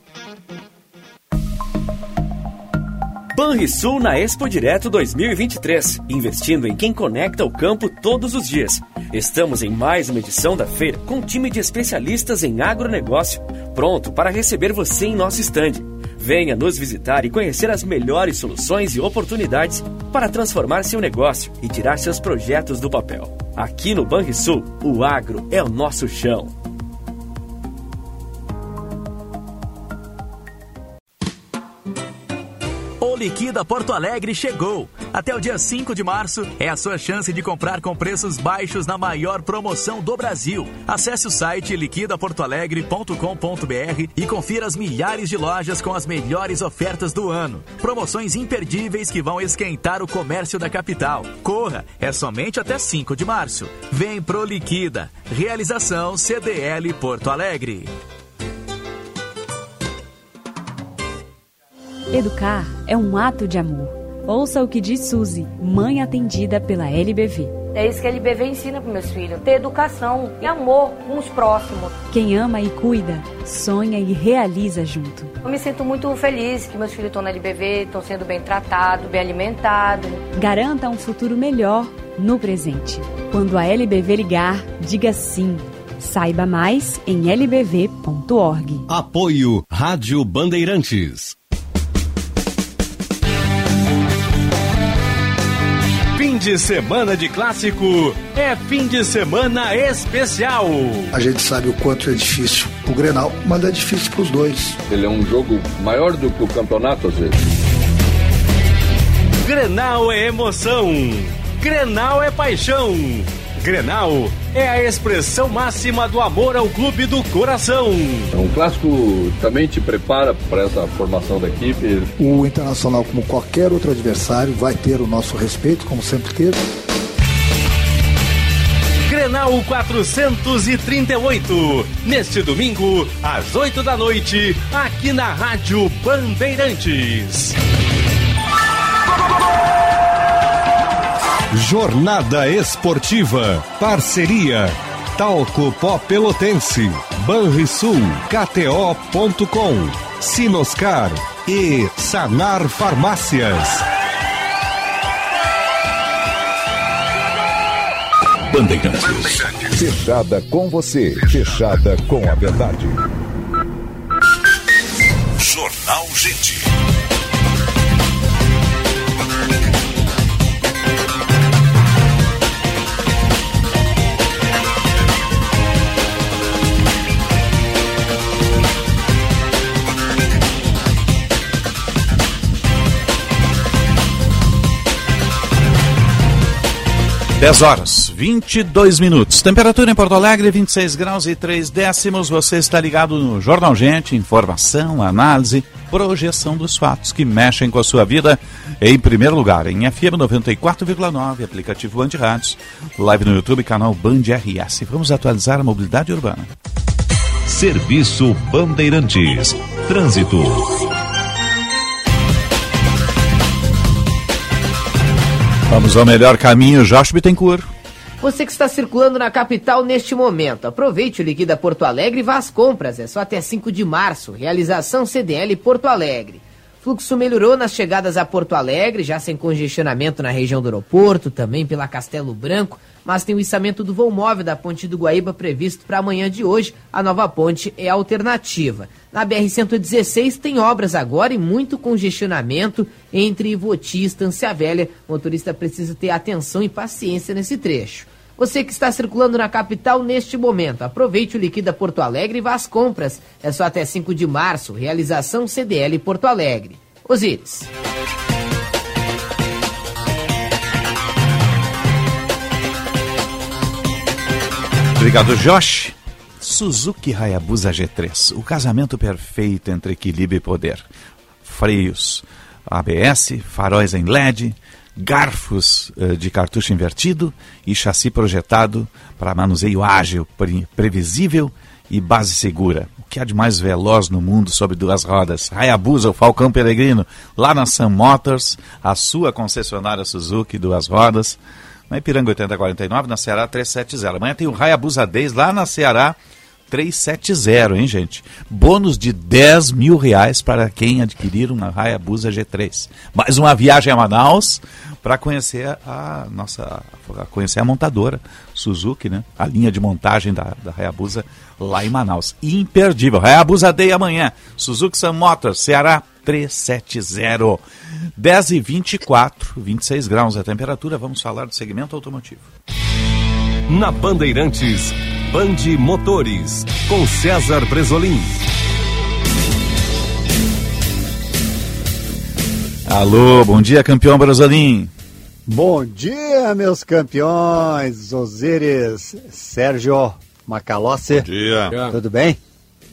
Banrisul na Expo Direto 2023, investindo em quem conecta o campo todos os dias. Estamos em mais uma edição da feira com um time de especialistas em agronegócio, pronto para receber você em nosso estande. Venha nos visitar e conhecer as melhores soluções e oportunidades para transformar seu negócio e tirar seus projetos do papel. Aqui no Banrisul, o agro é o nosso chão. Liquida Porto Alegre chegou. Até o dia 5 de março é a sua chance de comprar com preços baixos na maior promoção do Brasil. Acesse o site liquidaportoalegre.com.br e confira as milhares de lojas com as melhores ofertas do ano. Promoções imperdíveis que vão esquentar o comércio da capital. Corra, é somente até 5 de março. Vem pro Liquida. Realização CDL Porto Alegre. Educar é um ato de amor. Ouça o que diz Suzy, mãe atendida pela LBV. É isso que a LBV ensina para meus filhos: ter educação e amor com os próximos. Quem ama e cuida, sonha e realiza junto. Eu me sinto muito feliz que meus filhos estão na LBV, estão sendo bem tratados, bem alimentados. Garanta um futuro melhor no presente. Quando a LBV ligar, diga sim. Saiba mais em lbv.org. Apoio Rádio Bandeirantes. De semana de clássico é fim de semana especial. A gente sabe o quanto é difícil o Grenal, mas é difícil para os dois. Ele é um jogo maior do que o campeonato às vezes. Grenal é emoção. Grenal é paixão. Grenal é a expressão máxima do amor ao clube do coração. Um clássico também te prepara para essa formação da equipe. O Internacional, como qualquer outro adversário, vai ter o nosso respeito, como sempre teve. Grenal 438, neste domingo, às 8 da noite, aqui na Rádio Bandeirantes. Jornada Esportiva. Parceria. Talco Pó Pelotense. Banrisul. KTO.com. Sinoscar. E Sanar Farmácias. Bandeirantes. Fechada com você. Fechada com a verdade. Jornal Gente. Dez horas, 22 minutos. Temperatura em Porto Alegre, 26 graus e 3 décimos. Você está ligado no Jornal Gente, informação, análise, projeção dos fatos que mexem com a sua vida. Em primeiro lugar, em FM 94,9, aplicativo Band Rádios, live no YouTube, canal Band RS. Vamos atualizar a mobilidade urbana. Serviço Bandeirantes. Trânsito. Vamos ao melhor caminho, Josh Bittencourt. Você que está circulando na capital neste momento, aproveite o Liquida Porto Alegre e vá às compras. É só até 5 de março. Realização CDL Porto Alegre. Fluxo melhorou nas chegadas a Porto Alegre, já sem congestionamento na região do aeroporto, também pela Castelo Branco, mas tem o içamento do voo móvel da Ponte do Guaíba previsto para amanhã de hoje. A nova ponte é alternativa. Na BR-116 tem obras agora e muito congestionamento entre Ivoti e Estância Velha. O motorista precisa ter atenção e paciência nesse trecho. Você que está circulando na capital neste momento, aproveite o Liquida Porto Alegre e vá às compras. É só até 5 de março. Realização CDL Porto Alegre. Osíris. Obrigado, Josh. Suzuki Hayabusa G3, o casamento perfeito entre equilíbrio e poder. Freios ABS, faróis em LED, garfos uh, de cartucho invertido e chassi projetado para manuseio ágil, pre previsível e base segura. O que há de mais veloz no mundo sobre duas rodas? Hayabusa, o Falcão Peregrino, lá na Sun Motors, a sua concessionária Suzuki, duas rodas. Na Ipiranga 8049, na Ceará 370. Amanhã tem o Hayabusa Days lá na Ceará 370, hein, gente? Bônus de 10 mil reais para quem adquirir uma Hayabusa G3. Mais uma viagem a Manaus para conhecer a nossa, conhecer a montadora Suzuki, né? A linha de montagem da, da Hayabusa lá em Manaus. Imperdível. Hayabusa Day amanhã. Suzuki Sun Motors, Ceará 370. 10 e 24, 26 graus a temperatura. Vamos falar do segmento automotivo. Na Bandeirantes, Bande Motores, com César Bresolim. Alô, bom dia, campeão Brasolim. Bom dia, meus campeões, Osíris, Sérgio Macalossi. Bom dia. Tudo bem?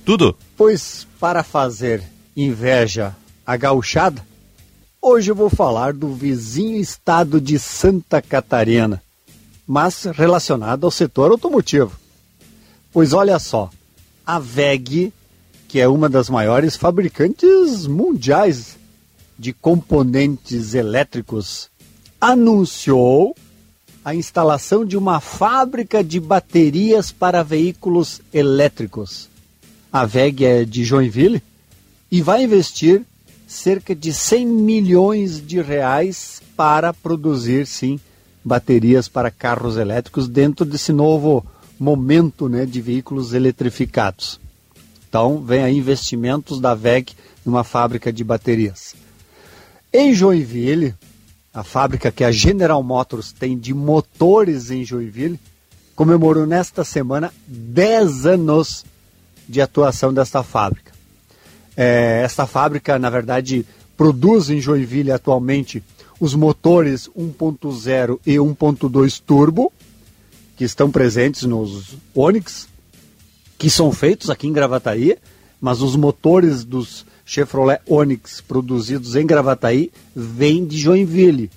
Tudo. Pois, para fazer inveja à gauchada, hoje eu vou falar do vizinho estado de Santa Catarina, mas relacionado ao setor automotivo. Pois olha só, a VEG, que é uma das maiores fabricantes mundiais de componentes elétricos, anunciou a instalação de uma fábrica de baterias para veículos elétricos. A VEG é de Joinville e vai investir cerca de 100 milhões de reais para produzir, sim, baterias para carros elétricos dentro desse novo momento né, de veículos eletrificados. Então, vem aí investimentos da VEG numa fábrica de baterias. Em Joinville, a fábrica que a General Motors tem de motores em Joinville, comemorou nesta semana 10 anos de atuação desta fábrica. É, esta fábrica, na verdade, produz em Joinville atualmente os motores 1.0 e 1.2 turbo, que estão presentes nos Onix, que são feitos aqui em Gravataí, mas os motores dos Chevrolet Onix produzidos em Gravataí vêm de Joinville.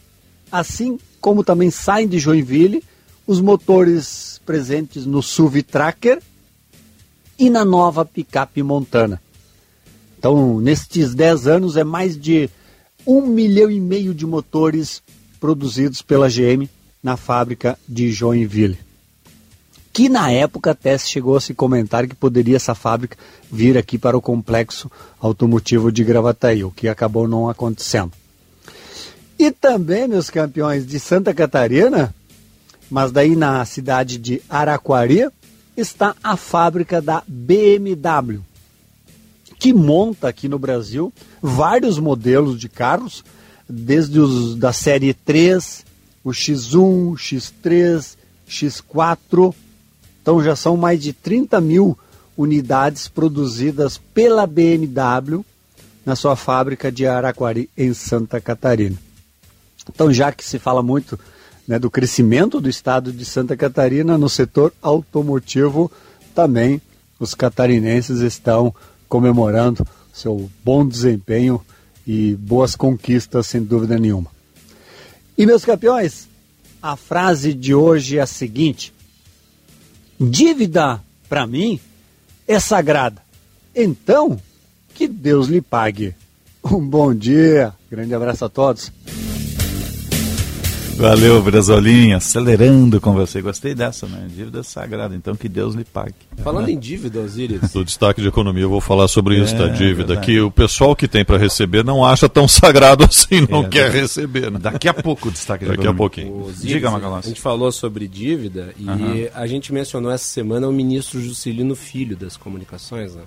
Assim como também saem de Joinville os motores presentes no SUV Tracker e na nova picape Montana. Então, nestes 10 anos, é mais de um milhão e meio de motores produzidos pela GM na fábrica de Joinville. Que na época até chegou a se comentar que poderia essa fábrica vir aqui para o complexo automotivo de Gravataí, o que acabou não acontecendo. E também, meus campeões de Santa Catarina, mas daí na cidade de Araquari, está a fábrica da BMW, que monta aqui no Brasil vários modelos de carros, desde os da série 3, o X1, X3, X4. Então já são mais de 30 mil unidades produzidas pela BMW na sua fábrica de Araquari, em Santa Catarina. Então, já que se fala muito né, do crescimento do estado de Santa Catarina no setor automotivo, também os catarinenses estão comemorando seu bom desempenho e boas conquistas, sem dúvida nenhuma. E meus campeões, a frase de hoje é a seguinte: dívida para mim é sagrada. Então, que Deus lhe pague. Um bom dia, grande abraço a todos. Valeu, Brasolinha, acelerando com você. Gostei dessa, né? Dívida sagrada, então que Deus lhe pague. Falando em dívida, Osiris. Do destaque de economia, eu vou falar sobre isso, É, da dívida, verdade. que o pessoal que tem para receber não acha tão sagrado [LAUGHS] assim, não É, quer receber. Né? Daqui a pouco o destaque de Daqui a economia. pouquinho. Osiris, Diga, A Macalossi. gente falou sobre dívida e Aham. a gente mencionou essa semana o ministro Juscelino Filho das Comunicações, né?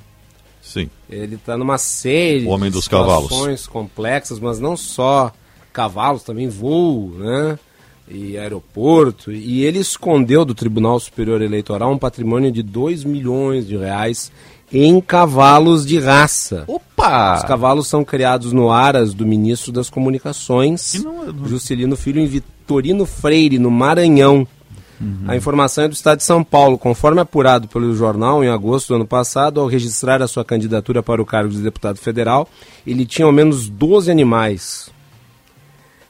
Sim. Ele está numa série O homem de dos cavalos. situações complexas, mas não só cavalos, também voo, né? E aeroporto. E ele escondeu do Tribunal Superior Eleitoral um patrimônio de 2 milhões de reais em cavalos de raça. Opa! Os cavalos são criados no Aras do ministro das Comunicações, é Juscelino Filho, em Vitorino Freire, no Maranhão. A informação é do Estado de São Paulo. Conforme apurado pelo jornal, em agosto do ano passado, ao registrar a sua candidatura para o cargo de deputado federal, ele tinha ao menos 12 animais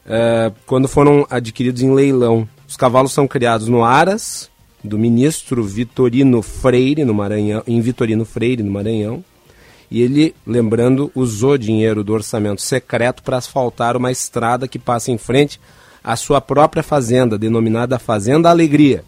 eh, quando foram adquiridos em leilão. Os cavalos são criados no Aras, do ministro Vitorino Freire, no Maranhão, em Vitorino Freire, no Maranhão. E ele, lembrando, usou dinheiro do orçamento secreto para asfaltar uma estrada que passa em frente à sua própria fazenda, denominada Fazenda Alegria.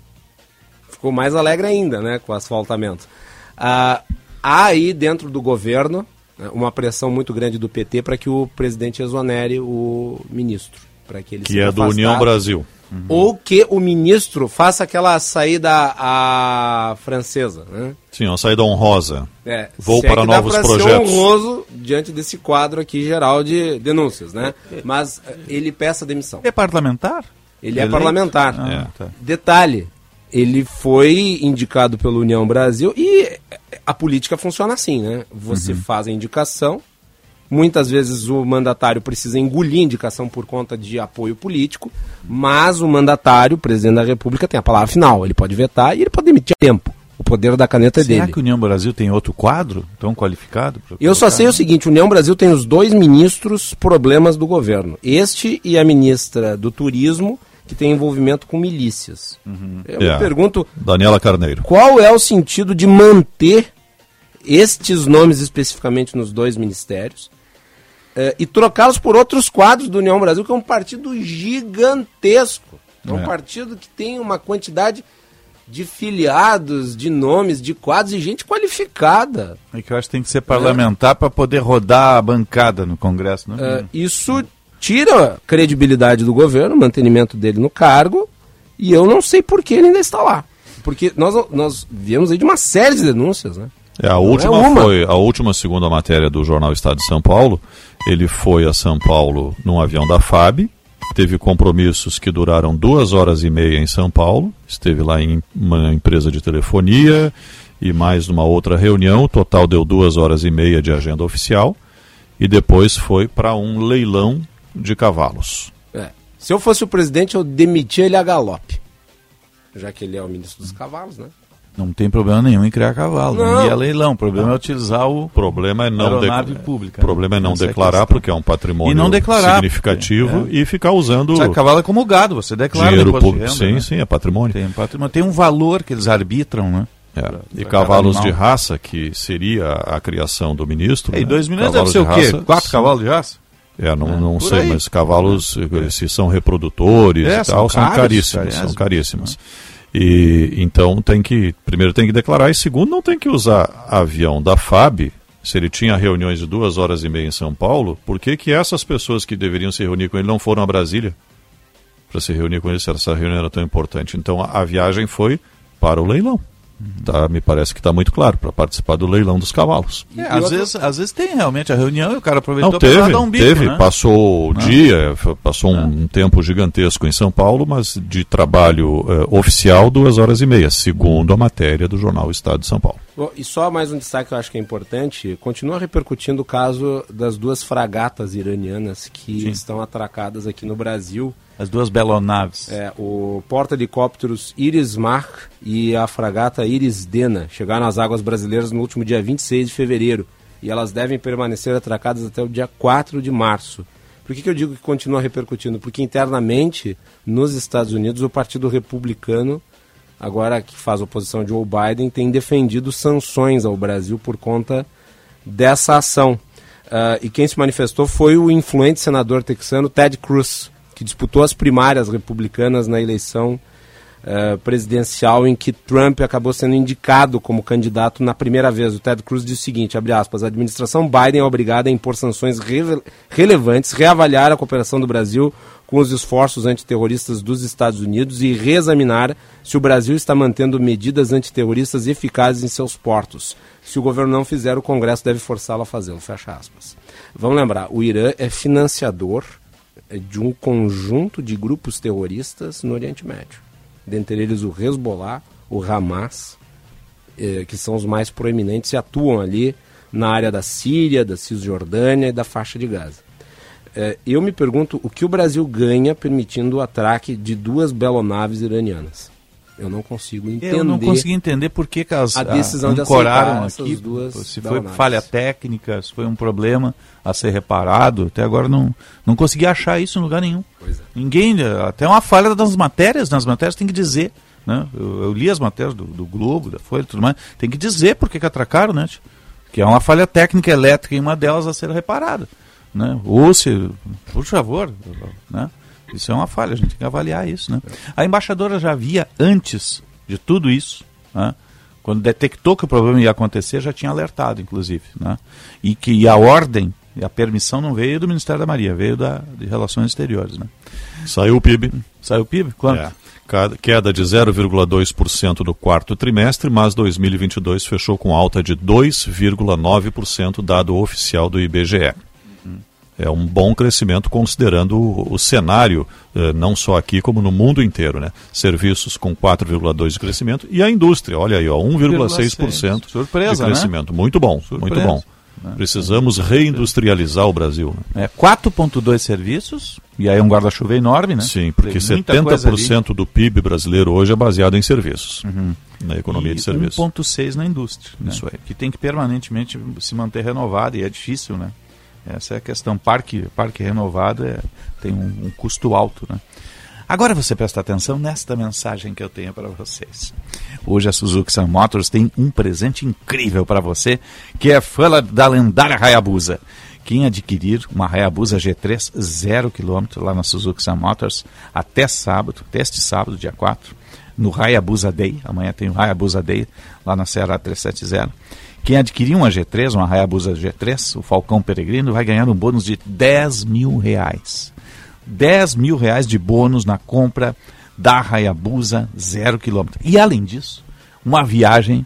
Ficou mais alegre ainda, né, com o asfaltamento. Ah, há aí dentro do governo né, uma pressão muito grande do PT para que o presidente exonere o ministro, para que ele Que é do União. Brasil. Ou que o ministro faça aquela saída à francesa, né? Sim, uma saída honrosa. É, Vou é para dá novos ser projetos. honroso diante desse quadro aqui geral de denúncias, né? Mas eh, ele peça demissão. É parlamentar? Ele é Eleito? parlamentar. Ah, tá. Detalhe, ele foi indicado pela União Brasil e a política funciona assim, né? Você Uhum. faz a indicação Muitas vezes o mandatário precisa engolir indicação por conta de apoio político, mas o mandatário, o presidente da República, tem a palavra final. Ele pode vetar e ele pode demitir a tempo. O poder da caneta é Será dele. que a União Brasil tem outro quadro tão qualificado? Eu só sei o seguinte: União Brasil tem os dois ministros problemas do governo. Este e a ministra do Turismo, que tem envolvimento com milícias. Eu É. me pergunto Daniela Carneiro. qual é o sentido de manter estes nomes especificamente nos dois ministérios eh, e trocá-los por outros quadros do União Brasil, que é um partido gigantesco. É um É. partido que tem uma quantidade de filiados, de nomes, de quadros e gente qualificada. É que eu acho que tem que ser parlamentar para poder rodar a bancada no Congresso, né? É, isso tira a credibilidade do governo, o mantenimento dele no cargo, e eu não sei por que ele ainda está lá. Porque nós, nós viemos aí de uma série de denúncias, né? É, a Não última é foi a última segunda matéria do jornal Estado de São Paulo. Ele foi a São Paulo num avião da FAB, teve compromissos que duraram duas horas e meia em São Paulo, esteve lá em uma empresa de telefonia e mais numa outra reunião. O total deu duas horas e meia de agenda oficial e depois foi para um leilão de cavalos. É. Se eu fosse o presidente, eu demitia ele a galope. Já que ele é o ministro dos cavalos, né? Não tem problema nenhum em criar cavalo. Não. Não. E é leilão. O problema é utilizar o problema é não, aeronave dec- pública. o problema é não Essa é declarar porque é um patrimônio E não declarar, significativo porque- e ficar usando Sabe, cavalo é como gado, você declara dinheiro imposto de público. renda, Sim, né? sim, é patrimônio. Tem, patrimônio. tem um valor que eles arbitram, né? É, Pra- E pra cavalos de raça, que seria a criação do ministro. E né? 2 milhões deve ser o quê? raça, Quatro sim. cavalos de raça? É, não, não por sei, aí. mas cavalos, eh, se são reprodutores É, e tal, são caros, caríssimos. São caríssimos. E então tem que, primeiro tem que declarar, e segundo, não tem que usar avião da FAB. Se ele tinha reuniões de duas horas e meia em São Paulo, por que, que essas pessoas que deveriam se reunir com ele não foram a Brasília para se reunir com ele se essa reunião era tão importante? Então a, a viagem foi para o leilão. Tá, me parece que está muito claro, para participar do leilão dos cavalos. É, às, vezes, às vezes tem realmente a reunião e o cara aproveitou para dar um bico, teve, né? passou o Não. dia, f- passou um tempo gigantesco em São Paulo, mas de trabalho eh, oficial, duas horas e meia, segundo a matéria do jornal Estado de São Paulo. Bom, e só mais um destaque que eu acho que é importante: continua repercutindo o caso das duas fragatas iranianas que estão atracadas aqui no Brasil. As duas belonaves. É, o porta-helicópteros Iris Mar e a fragata Iris Dena chegaram às águas brasileiras no último dia 26 de fevereiro e elas devem permanecer atracadas até o dia 4 de março. Por que, que eu digo que continua repercutindo? Porque internamente, nos Estados Unidos, o Partido Republicano, agora que faz oposição a Joe Biden, tem defendido sanções ao Brasil por conta dessa ação. Ah, e quem se manifestou foi o influente senador texano Ted Cruz, que disputou as primárias republicanas na eleição eh, presidencial em que Trump acabou sendo indicado como candidato na primeira vez. O Ted Cruz disse o seguinte, abre aspas, a administração Biden é obrigada a impor sanções rele- relevantes, reavaliar a cooperação do Brasil com os esforços antiterroristas dos Estados Unidos e reexaminar se o Brasil está mantendo medidas antiterroristas eficazes em seus portos. Se o governo não fizer, o Congresso deve forçá-lo a fazê-lo. Fecha aspas. Vamos lembrar, o Irã é financiador eh, de um conjunto de grupos terroristas no Oriente Médio. Dentre eles o Hezbollah, o Hamas, eh, que são os mais proeminentes e atuam ali na área da Síria, da Cisjordânia e da faixa de Gaza. Eh, eu me pergunto o que o Brasil ganha permitindo o atraque de duas belonaves iranianas. Eu não consigo entender. Eu não consegui entender por que, que as a decisão de ancoraram aqui, duas se foi belonaves. falha técnica, se foi um problema a ser reparado. Até agora não, não consegui achar isso em lugar nenhum. É. Ninguém, até uma falha das matérias, nas matérias tem que dizer. Né? Eu, eu li as matérias do, do Globo, da Folha e tudo mais, tem que dizer por que, que atracaram, né? Que é uma falha técnica elétrica e uma delas a ser reparada. Né? Ou se, por favor, né? Isso é uma falha, a gente tem que avaliar isso, né? A embaixadora já havia, antes de tudo isso, né? quando detectou que o problema ia acontecer, já tinha alertado, inclusive. Né? E que a ordem e a permissão não veio do Ministério da Maria, veio da, de Relações Exteriores. Né? Saiu o PIB. Saiu o PIB? Quanto? É. Queda de 0,2% no quarto trimestre, mas 2022 fechou com alta de 2,9%, dado oficial do IBGE. É um bom crescimento considerando o, o cenário, eh, não só aqui como no mundo inteiro. Né? Serviços com 4,2% de crescimento e a indústria, olha aí, ó, 1,6% Surpresa, de né? crescimento. Muito bom, muito Surpresa. bom. né? Precisamos reindustrializar o Brasil. É, 4,2 serviços, e aí é um guarda-chuva enorme, né? Sim, porque Tem muita coisa ali. 70% do PIB brasileiro hoje é baseado em serviços, Uhum. na economia E de serviços. 1,6 na indústria. né? Isso aí. Que tem que permanentemente se manter renovado e é difícil, né? Essa é a questão. Parque, parque renovado é, tem um, um custo alto, né? Agora você presta atenção nesta mensagem que eu tenho para vocês. Hoje a Suzuki Sun Motors tem um presente incrível para você, que é fã da lendária Hayabusa. Quem adquirir uma Hayabusa G3 zero quilômetro lá na Suzuki Sun Motors até sábado, até este sábado, dia 4, no Hayabusa Day, amanhã tem o Hayabusa Day lá na Serra 370. Quem adquirir uma G3, uma Hayabusa G3, o Falcão Peregrino, vai ganhar um bônus de 10 mil reais. 10 mil reais de bônus na compra da Hayabusa zero quilômetro. E além disso, uma viagem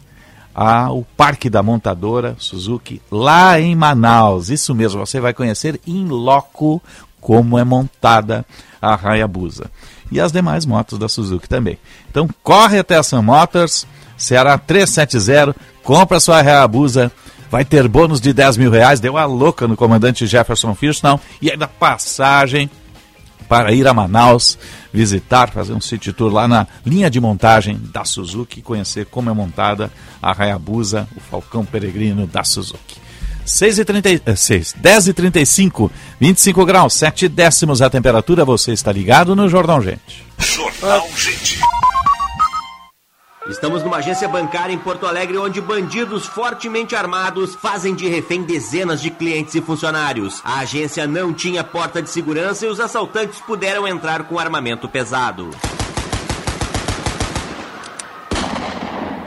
ao Parque da Montadora Suzuki lá em Manaus. Isso mesmo, você vai conhecer em loco como é montada a Hayabusa. E as demais motos da Suzuki também. Então corre até a Sun Motors, Ceará 370, compra sua Hayabusa, vai ter bônus de 10 mil reais, deu a louca no comandante Jefferson Firston e ainda passagem para ir a Manaus, visitar, fazer um city tour lá na linha de montagem da Suzuki, conhecer como é montada a Hayabusa, o Falcão Peregrino da Suzuki. 6 e 36, 10 e 35, 25 graus, 7 décimos a temperatura, você está ligado no Jornal Gente. Jornal Gente. Estamos numa agência bancária em Porto Alegre onde bandidos fortemente armados fazem de refém dezenas de clientes e funcionários. A agência não tinha porta de segurança e os assaltantes puderam entrar com armamento pesado.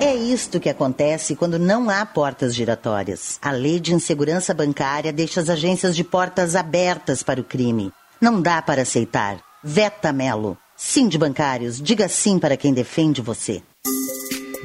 É isto que acontece quando não há portas giratórias. A lei de insegurança bancária deixa as agências de portas abertas para o crime. Não dá para aceitar. Veta Melo. Sim de bancários, diga sim para quem defende você.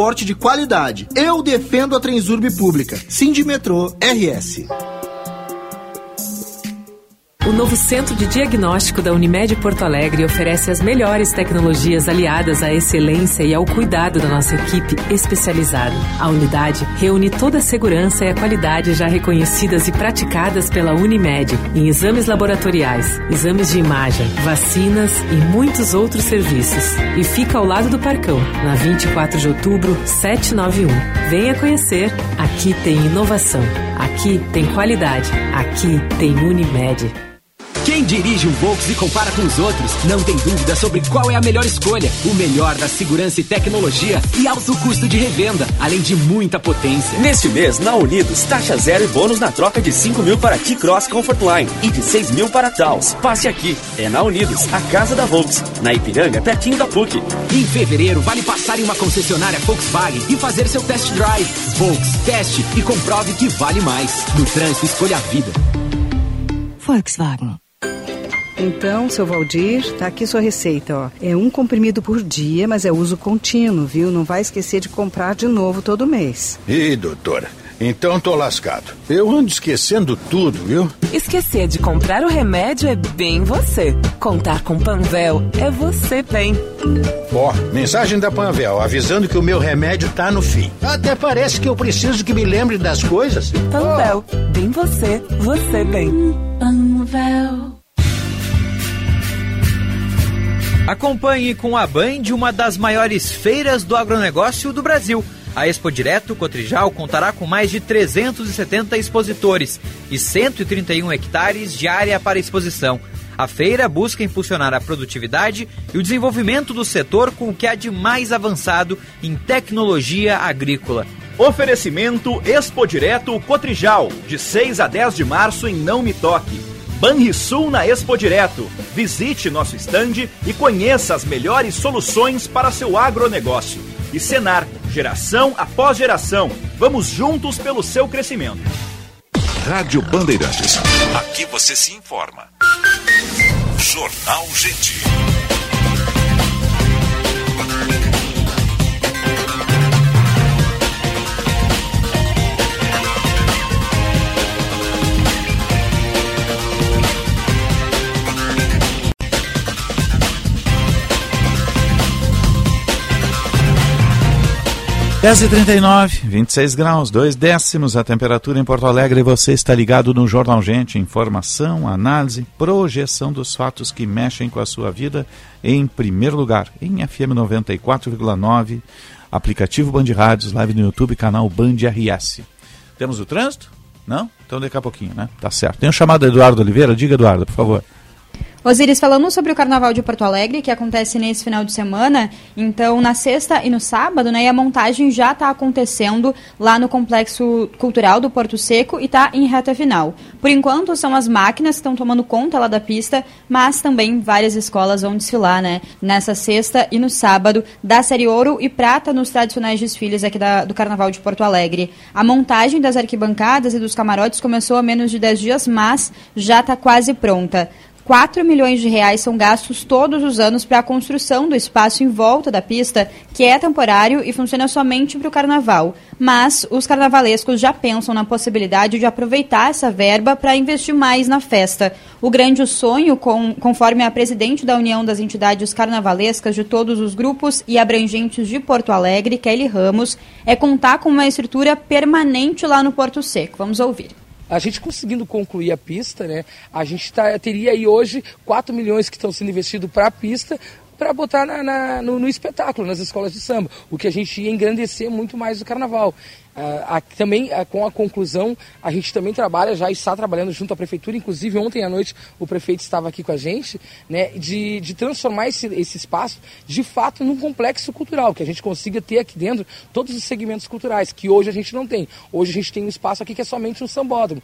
transporte de qualidade. Eu defendo a Transurb pública. Sindimetrô RS. O novo Centro de Diagnóstico da Unimed Porto Alegre oferece as melhores tecnologias aliadas à excelência e ao cuidado da nossa equipe especializada. A unidade reúne toda a segurança e a qualidade já reconhecidas e praticadas pela Unimed em exames laboratoriais, exames de imagem, vacinas e muitos outros serviços. E fica ao lado do Parcão, na 24 de outubro, 791. Venha conhecer. Aqui tem inovação. Aqui tem qualidade. Aqui tem Unimed. Quem dirige um Volks e compara com os outros, não tem dúvida sobre qual é a melhor escolha. O melhor da segurança e tecnologia e alto custo de revenda, além de muita potência. Neste mês, na Unidos, taxa zero e bônus na troca de 5 mil para T-Cross Comfortline e de 6 mil para Taos. Passe aqui. É na Unidos, a casa da Volks. Na Ipiranga, pertinho da PUC. Em fevereiro, vale passar em uma concessionária Volkswagen e fazer seu test drive. Volks, teste e comprove que vale mais. No trânsito, escolha a vida. Volkswagen. Então, seu Valdir, tá aqui sua receita, ó. É um comprimido por dia, mas é uso contínuo, viu? Não vai esquecer de comprar de novo todo mês. Ih, doutora, então tô lascado. Eu ando esquecendo tudo, viu? Esquecer de comprar o remédio é bem você. Contar com Panvel é você bem. Ó, mensagem da Panvel avisando que o meu remédio tá no fim. Até parece que eu preciso que me lembre das coisas. Panvel, bem você, você bem. Panvel. Acompanhe com a Band uma das maiores feiras do agronegócio do Brasil. A Expo Direto Cotrijal contará com mais de 370 expositores e 131 hectares de área para exposição. A feira busca impulsionar a produtividade e o desenvolvimento do setor com o que há de mais avançado em tecnologia agrícola. Oferecimento Expo Direto Cotrijal, de 6 a 10 de março em Não Me Toque. Banrisul na Expo Direto. Visite nosso estande e conheça as melhores soluções para seu agronegócio. E Senar, geração após geração. Vamos juntos pelo seu crescimento. Rádio Bandeirantes. Aqui você se informa. Jornal Gente. Dez e trinta e nove, 26 graus, dois décimos a temperatura em Porto Alegre. Você está ligado no Jornal Gente. Informação, análise, projeção dos fatos que mexem com a sua vida em primeiro lugar, em FM 94,9, aplicativo Band Rádios, live no YouTube, canal Band RS. Temos o trânsito? Não? Então daqui a pouquinho, né? Tá certo. Tem um chamado Eduardo Oliveira. Diga, Eduardo, por favor. Osiris, falamos sobre o Carnaval de Porto Alegre, que acontece nesse final de semana. Então, na sexta e no sábado, né, e a montagem já está acontecendo lá no Complexo Cultural do Porto Seco e está em reta final. Por enquanto, são as máquinas que estão tomando conta lá da pista, mas também várias escolas vão desfilar né, nessa sexta e no sábado, da série Ouro e Prata nos tradicionais desfiles aqui da, do Carnaval de Porto Alegre. A montagem das arquibancadas e dos camarotes começou há menos de 10 dias, mas já está quase pronta. 4 milhões de reais são gastos todos os anos para a construção do espaço em volta da pista, que é temporário e funciona somente para o carnaval. Mas os carnavalescos já pensam na possibilidade de aproveitar essa verba para investir mais na festa. O grande sonho, com, conforme a presidente da União das Entidades Carnavalescas de todos os grupos e abrangentes de Porto Alegre, Kelly Ramos, é contar com uma estrutura permanente lá no Porto Seco. Vamos ouvir. A gente conseguindo concluir a pista, né, a gente tá, teria aí hoje 4 milhões que estão sendo investidos para a pista, para botar na, na, no, no, espetáculo, nas escolas de samba, o que a gente ia engrandecer muito mais o carnaval. Uh, também uh, com a conclusão, a gente também trabalha, já está trabalhando junto à prefeitura, inclusive ontem à noite o prefeito estava aqui com a gente, né, de, de transformar esse, esse espaço de fato num complexo cultural, que a gente consiga ter aqui dentro todos os segmentos culturais, que hoje a gente não tem. Hoje a gente tem um espaço aqui que é somente um sambódromo.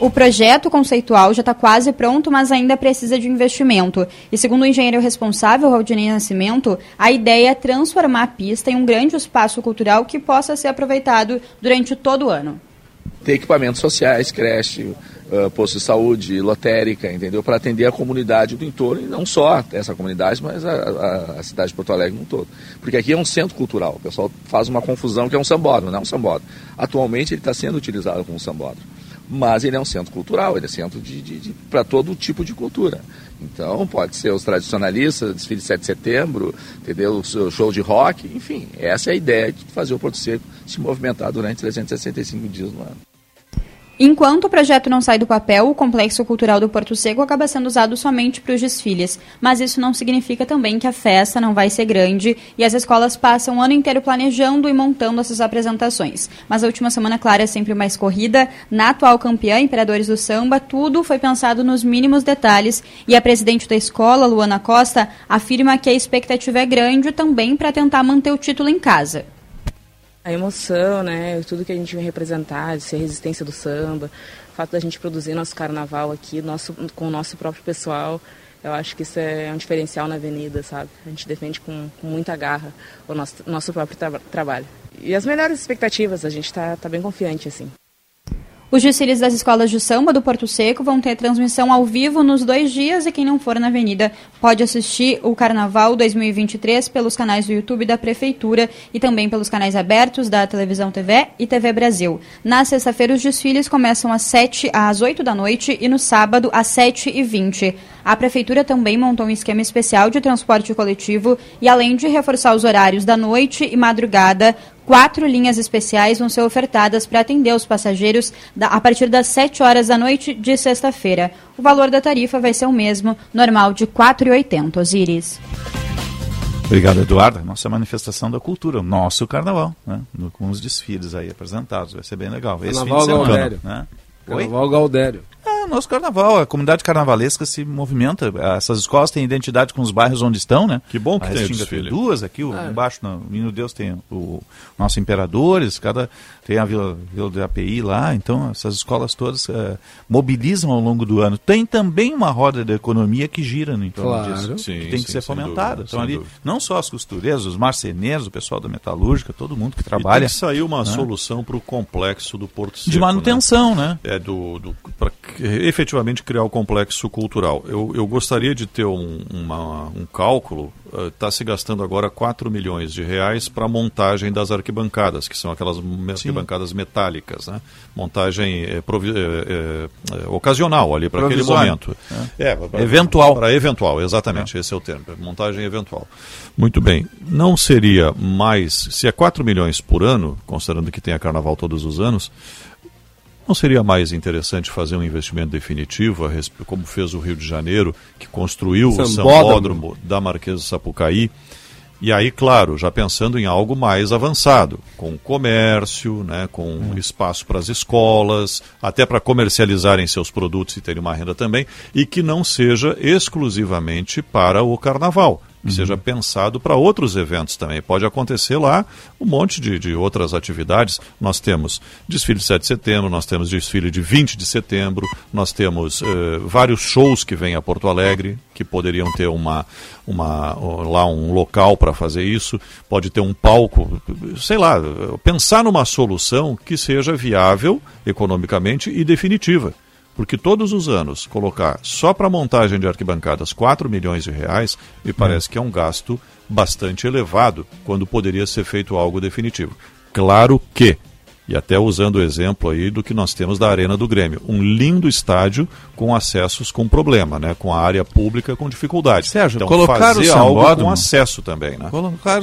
O projeto conceitual já está quase pronto, mas ainda precisa de investimento. E segundo o engenheiro responsável, Rodinei Nascimento, a ideia é transformar a pista em um grande espaço cultural que possa ser aproveitado durante todo o ano. Ter equipamentos sociais, creche, posto de saúde, lotérica, entendeu? Para atender a comunidade do entorno, e não só essa comunidade, mas a, a, a, cidade de Porto Alegre no todo. Porque aqui é um centro cultural. O pessoal faz uma confusão que é um sambódromo, não é um sambódromo. Atualmente ele está sendo utilizado como sambódromo mas ele é um centro cultural, ele é centro de, de, de para todo tipo de cultura. Então, pode ser os tradicionalistas, desfile de 7 de setembro, entendeu? O show de rock, enfim, essa é a ideia de fazer o Porto Seco se movimentar durante 365 dias no ano. Enquanto o projeto não sai do papel, o Complexo Cultural do Porto Seco acaba sendo usado somente para os desfiles. Mas isso não significa também que a festa não vai ser grande e as escolas passam o ano inteiro planejando e montando essas apresentações. Mas a última semana, claro, é sempre mais corrida. Na atual campeã, Imperadores do Samba, tudo foi pensado nos mínimos detalhes e a presidente da escola, Luana Costa, afirma que a expectativa é grande também para tentar manter o título em casa a emoção, né? Tudo que a gente vem representar, de ser a resistência do samba, o fato da gente produzir nosso carnaval aqui, nosso, com o nosso próprio pessoal. Eu acho que isso é um diferencial na avenida, sabe? A gente defende com, com muita garra o nosso, nosso próprio tra trabalho. E as melhores expectativas, a gente está tá bem confiante, assim. Os desfiles das escolas de samba do Porto Seco vão ter transmissão ao vivo nos dois dias e quem não for na avenida pode assistir o Carnaval 2023 pelos canais do YouTube da Prefeitura e também pelos canais abertos da Televisão TV e TV Brasil. Na sexta-feira, os desfiles começam às 7 às 8 da noite e no sábado às 7 e 20. A Prefeitura também montou um esquema especial de transporte coletivo e, além de reforçar os horários da noite e madrugada, quatro linhas especiais vão ser ofertadas para atender os passageiros a partir das 7 horas da noite de sexta-feira. O valor da tarifa vai ser o mesmo, normal de R$ 4,80. Osiris. Obrigado, Eduardo. Nossa manifestação da cultura, o nosso carnaval, né? com os desfiles aí apresentados. Vai ser bem legal. Esse carnaval Galdério. Né? Carnaval Galdério. Ah, nosso carnaval. A comunidade carnavalesca se movimenta. Essas escolas têm identidade com os bairros onde estão, né? Que bom que a tem tem duas aqui, o, embaixo no Menino Deus tem o, o nosso Imperadores, cada tem a Vila, Vila do API lá, então essas escolas todas eh, mobilizam ao longo do ano. Tem também uma roda da economia que gira no entorno Claro. disso, Sim, que tem sim, que ser fomentada. Então ali, dúvida. não só as costureiras, os marceneiros, o pessoal da metalúrgica, todo mundo que E trabalha. tem que sair uma né? solução para o complexo do Porto Seco. De manutenção, né? É do, do para efetivamente criar o complexo cultural. Eu, eu gostaria de ter um, uma- um cálculo. Está se gastando agora 4 milhões de reais para a montagem das arquibancadas, que são aquelas arquibancadas metálicas, né? Montagem é, provi- é, é, é, ocasional ali para aquele momento. É. pra- Eventual. Para eventual, exatamente, esse é o termo. Montagem eventual. Muito bem. Não seria mais, se é 4 milhões por ano, considerando que tem a carnaval todos os anos, não seria mais interessante fazer um investimento definitivo, como fez o Rio de Janeiro, que construiu o Sambódromo. da Marquesa Sapucaí? E aí, claro, já pensando em algo mais avançado, com comércio, né, com espaço para as escolas, até para comercializarem seus produtos e terem uma renda também, e que não seja exclusivamente para o carnaval, que seja pensado para outros eventos também. Pode acontecer lá um monte de, de outras atividades. Nós temos desfile de 7 de setembro, nós temos desfile de 20 de setembro, nós temos eh, vários shows que vêm a Porto Alegre, que poderiam ter uma, uma, lá um local para fazer isso, pode ter um palco, sei lá, pensar numa solução que seja viável economicamente e definitiva. Porque todos os anos colocar só para montagem de arquibancadas 4 milhões de reais, me parece que é um gasto bastante elevado, quando poderia ser feito algo definitivo. Claro que, e até usando o exemplo aí do que nós temos da Arena do Grêmio, um lindo estádio com acessos com problema, né? com a área pública com dificuldade. Sérgio, então, colocar o sambódromo- com acesso também. Né? Colocar,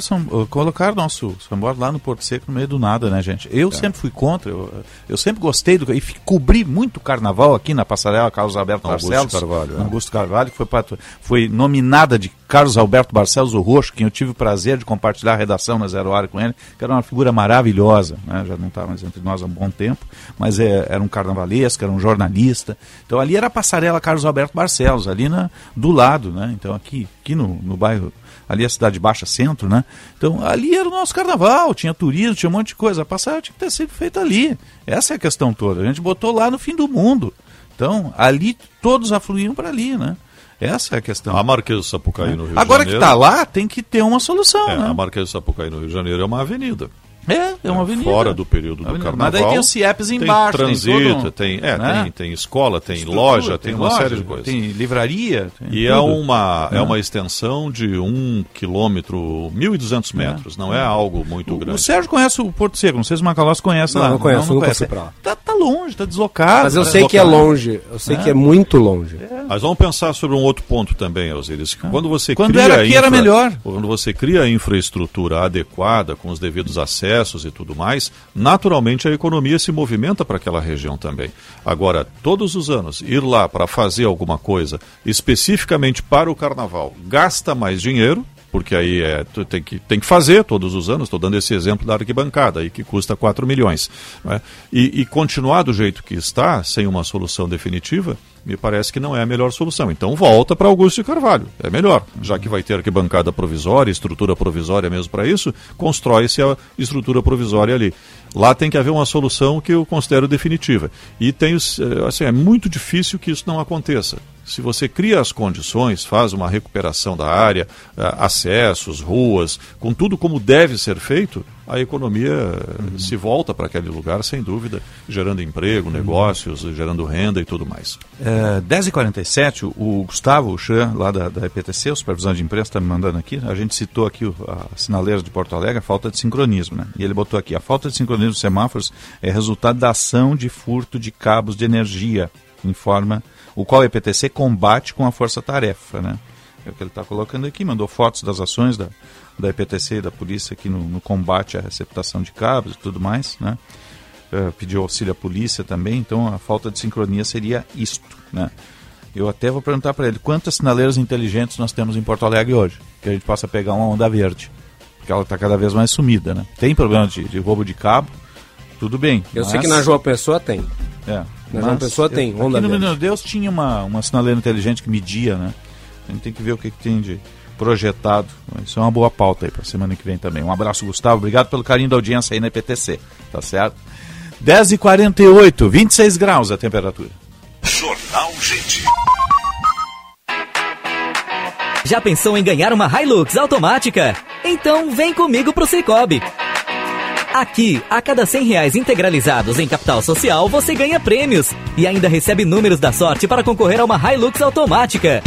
colocar nosso sambódromo lá no Porto Seco no meio do nada, né, gente? Eu sempre fui contra, eu, eu sempre gostei do. E cobri muito carnaval aqui na passarela Carlos Alberto Augusto Barcelos. Carvalho, é. Augusto Carvalho, que foi, patro- foi nominada de Carlos Alberto Barcelos o Roxo, quem eu tive o prazer de compartilhar a redação na Zero Hora com ele, que era uma figura maravilhosa, né? já não está entre nós há um bom tempo, mas é, era um carnavalesco, era um jornalista. Então ali era a passarela Carlos Alberto Barcelos, ali na, do lado, né? Então aqui, aqui no, no bairro ali a cidade baixa centro, né? Então ali era o nosso carnaval, tinha turismo, tinha um monte de coisa. A passagem tinha que ter sido feita ali. Essa é a questão toda. A gente botou lá no fim do mundo. Então ali todos afluíam para ali, né? Essa é a questão. A Marquesa de Sapucaí no Rio de Agora Janeiro. que está lá, tem que ter uma solução, É, né? A Marquesa de Sapucaí no Rio de Janeiro é uma avenida. É, é uma avenida. Fora do período do Avenida. carnaval. Mas daí tem os CIEPs embaixo, Tem tem transita, todo um- tem, é, né? tem, tem escola, tem Estrutura, loja, tem, uma loja, série de coisas. Tem livraria. tem E é tudo. uma, é Né? uma extensão de um quilômetro, 1.200 metros, não é algo muito O grande. Sérgio conhece o Porto Seco, não sei se o Macalós conhece Não, lá. não conheço, nunca conhece. pra lá. Tá, tá longe, tá deslocado. Mas eu tá sei que é longe, eu sei É. que é muito longe. Mas vamos pensar sobre um outro ponto também, Alziris. que Quando você Quando cria era aqui era infra- melhor. Quando você cria a infraestrutura adequada, com os devidos acessos e tudo mais, naturalmente a economia se movimenta para aquela região também. Agora, todos os anos, ir lá para fazer alguma coisa especificamente para o carnaval gasta mais dinheiro, porque aí é, tem, que, tem que fazer todos os anos, estou dando esse exemplo da arquibancada, aí que custa 4 milhões. é? E, e continuar do jeito que está, sem uma solução definitiva, me parece que não é a melhor solução. Então volta para Augusto de Carvalho, é melhor. Já que vai ter arquibancada provisória, estrutura provisória mesmo para isso, constrói-se a estrutura provisória ali. Lá tem que haver uma solução que eu considero definitiva. E tem, eh, assim, é muito difícil que isso não aconteça. Se você cria as condições, faz uma recuperação da área, eh, acessos, ruas, com tudo como deve ser feito, a economia eh, se volta para aquele lugar, sem dúvida, gerando emprego, negócios, gerando renda e tudo mais. É, 10h47, o Gustavo Chan, lá da, da EPTC, o supervisor de imprensa, está me mandando aqui. A gente citou aqui a sinaleira de Porto Alegre, a falta de sincronismo. Né? E ele botou aqui: a falta de sincronismo dos semáforos é resultado da ação de furto de cabos de energia, informa o qual a EPTC combate com a força-tarefa. Né? É o que ele está colocando aqui, mandou fotos das ações da, da EPTC e da polícia aqui no, no combate à receptação de cabos e tudo mais. Né? Eh, pediu auxílio à polícia também, então a falta de sincronia seria isto. Né? Eu até vou perguntar para ele quantas sinaleiras inteligentes nós temos em Porto Alegre hoje, que a gente possa pegar uma onda verde, porque ela está cada vez mais sumida. Né? Tem problema de, de roubo de cabo, tudo bem. Eu sei mas- que na João Pessoa tem. É, Na João Pessoa tem, eu, onda Aqui no. Menino Deus tinha uma, uma sinaleira inteligente que media, né? A gente tem que ver o que, que tem de projetado. Isso é uma boa pauta aí para semana que vem também. Um abraço, Gustavo. Obrigado pelo carinho da audiência aí na EPTC. Tá certo? 10h48, 26 graus a temperatura. Jornal Gente. Já pensou em ganhar uma Hilux automática? Então vem comigo pro Cicobi. Aqui, a cada 100 reais integralizados em capital social, você ganha prêmios e ainda recebe números da sorte para concorrer a uma Hilux automática.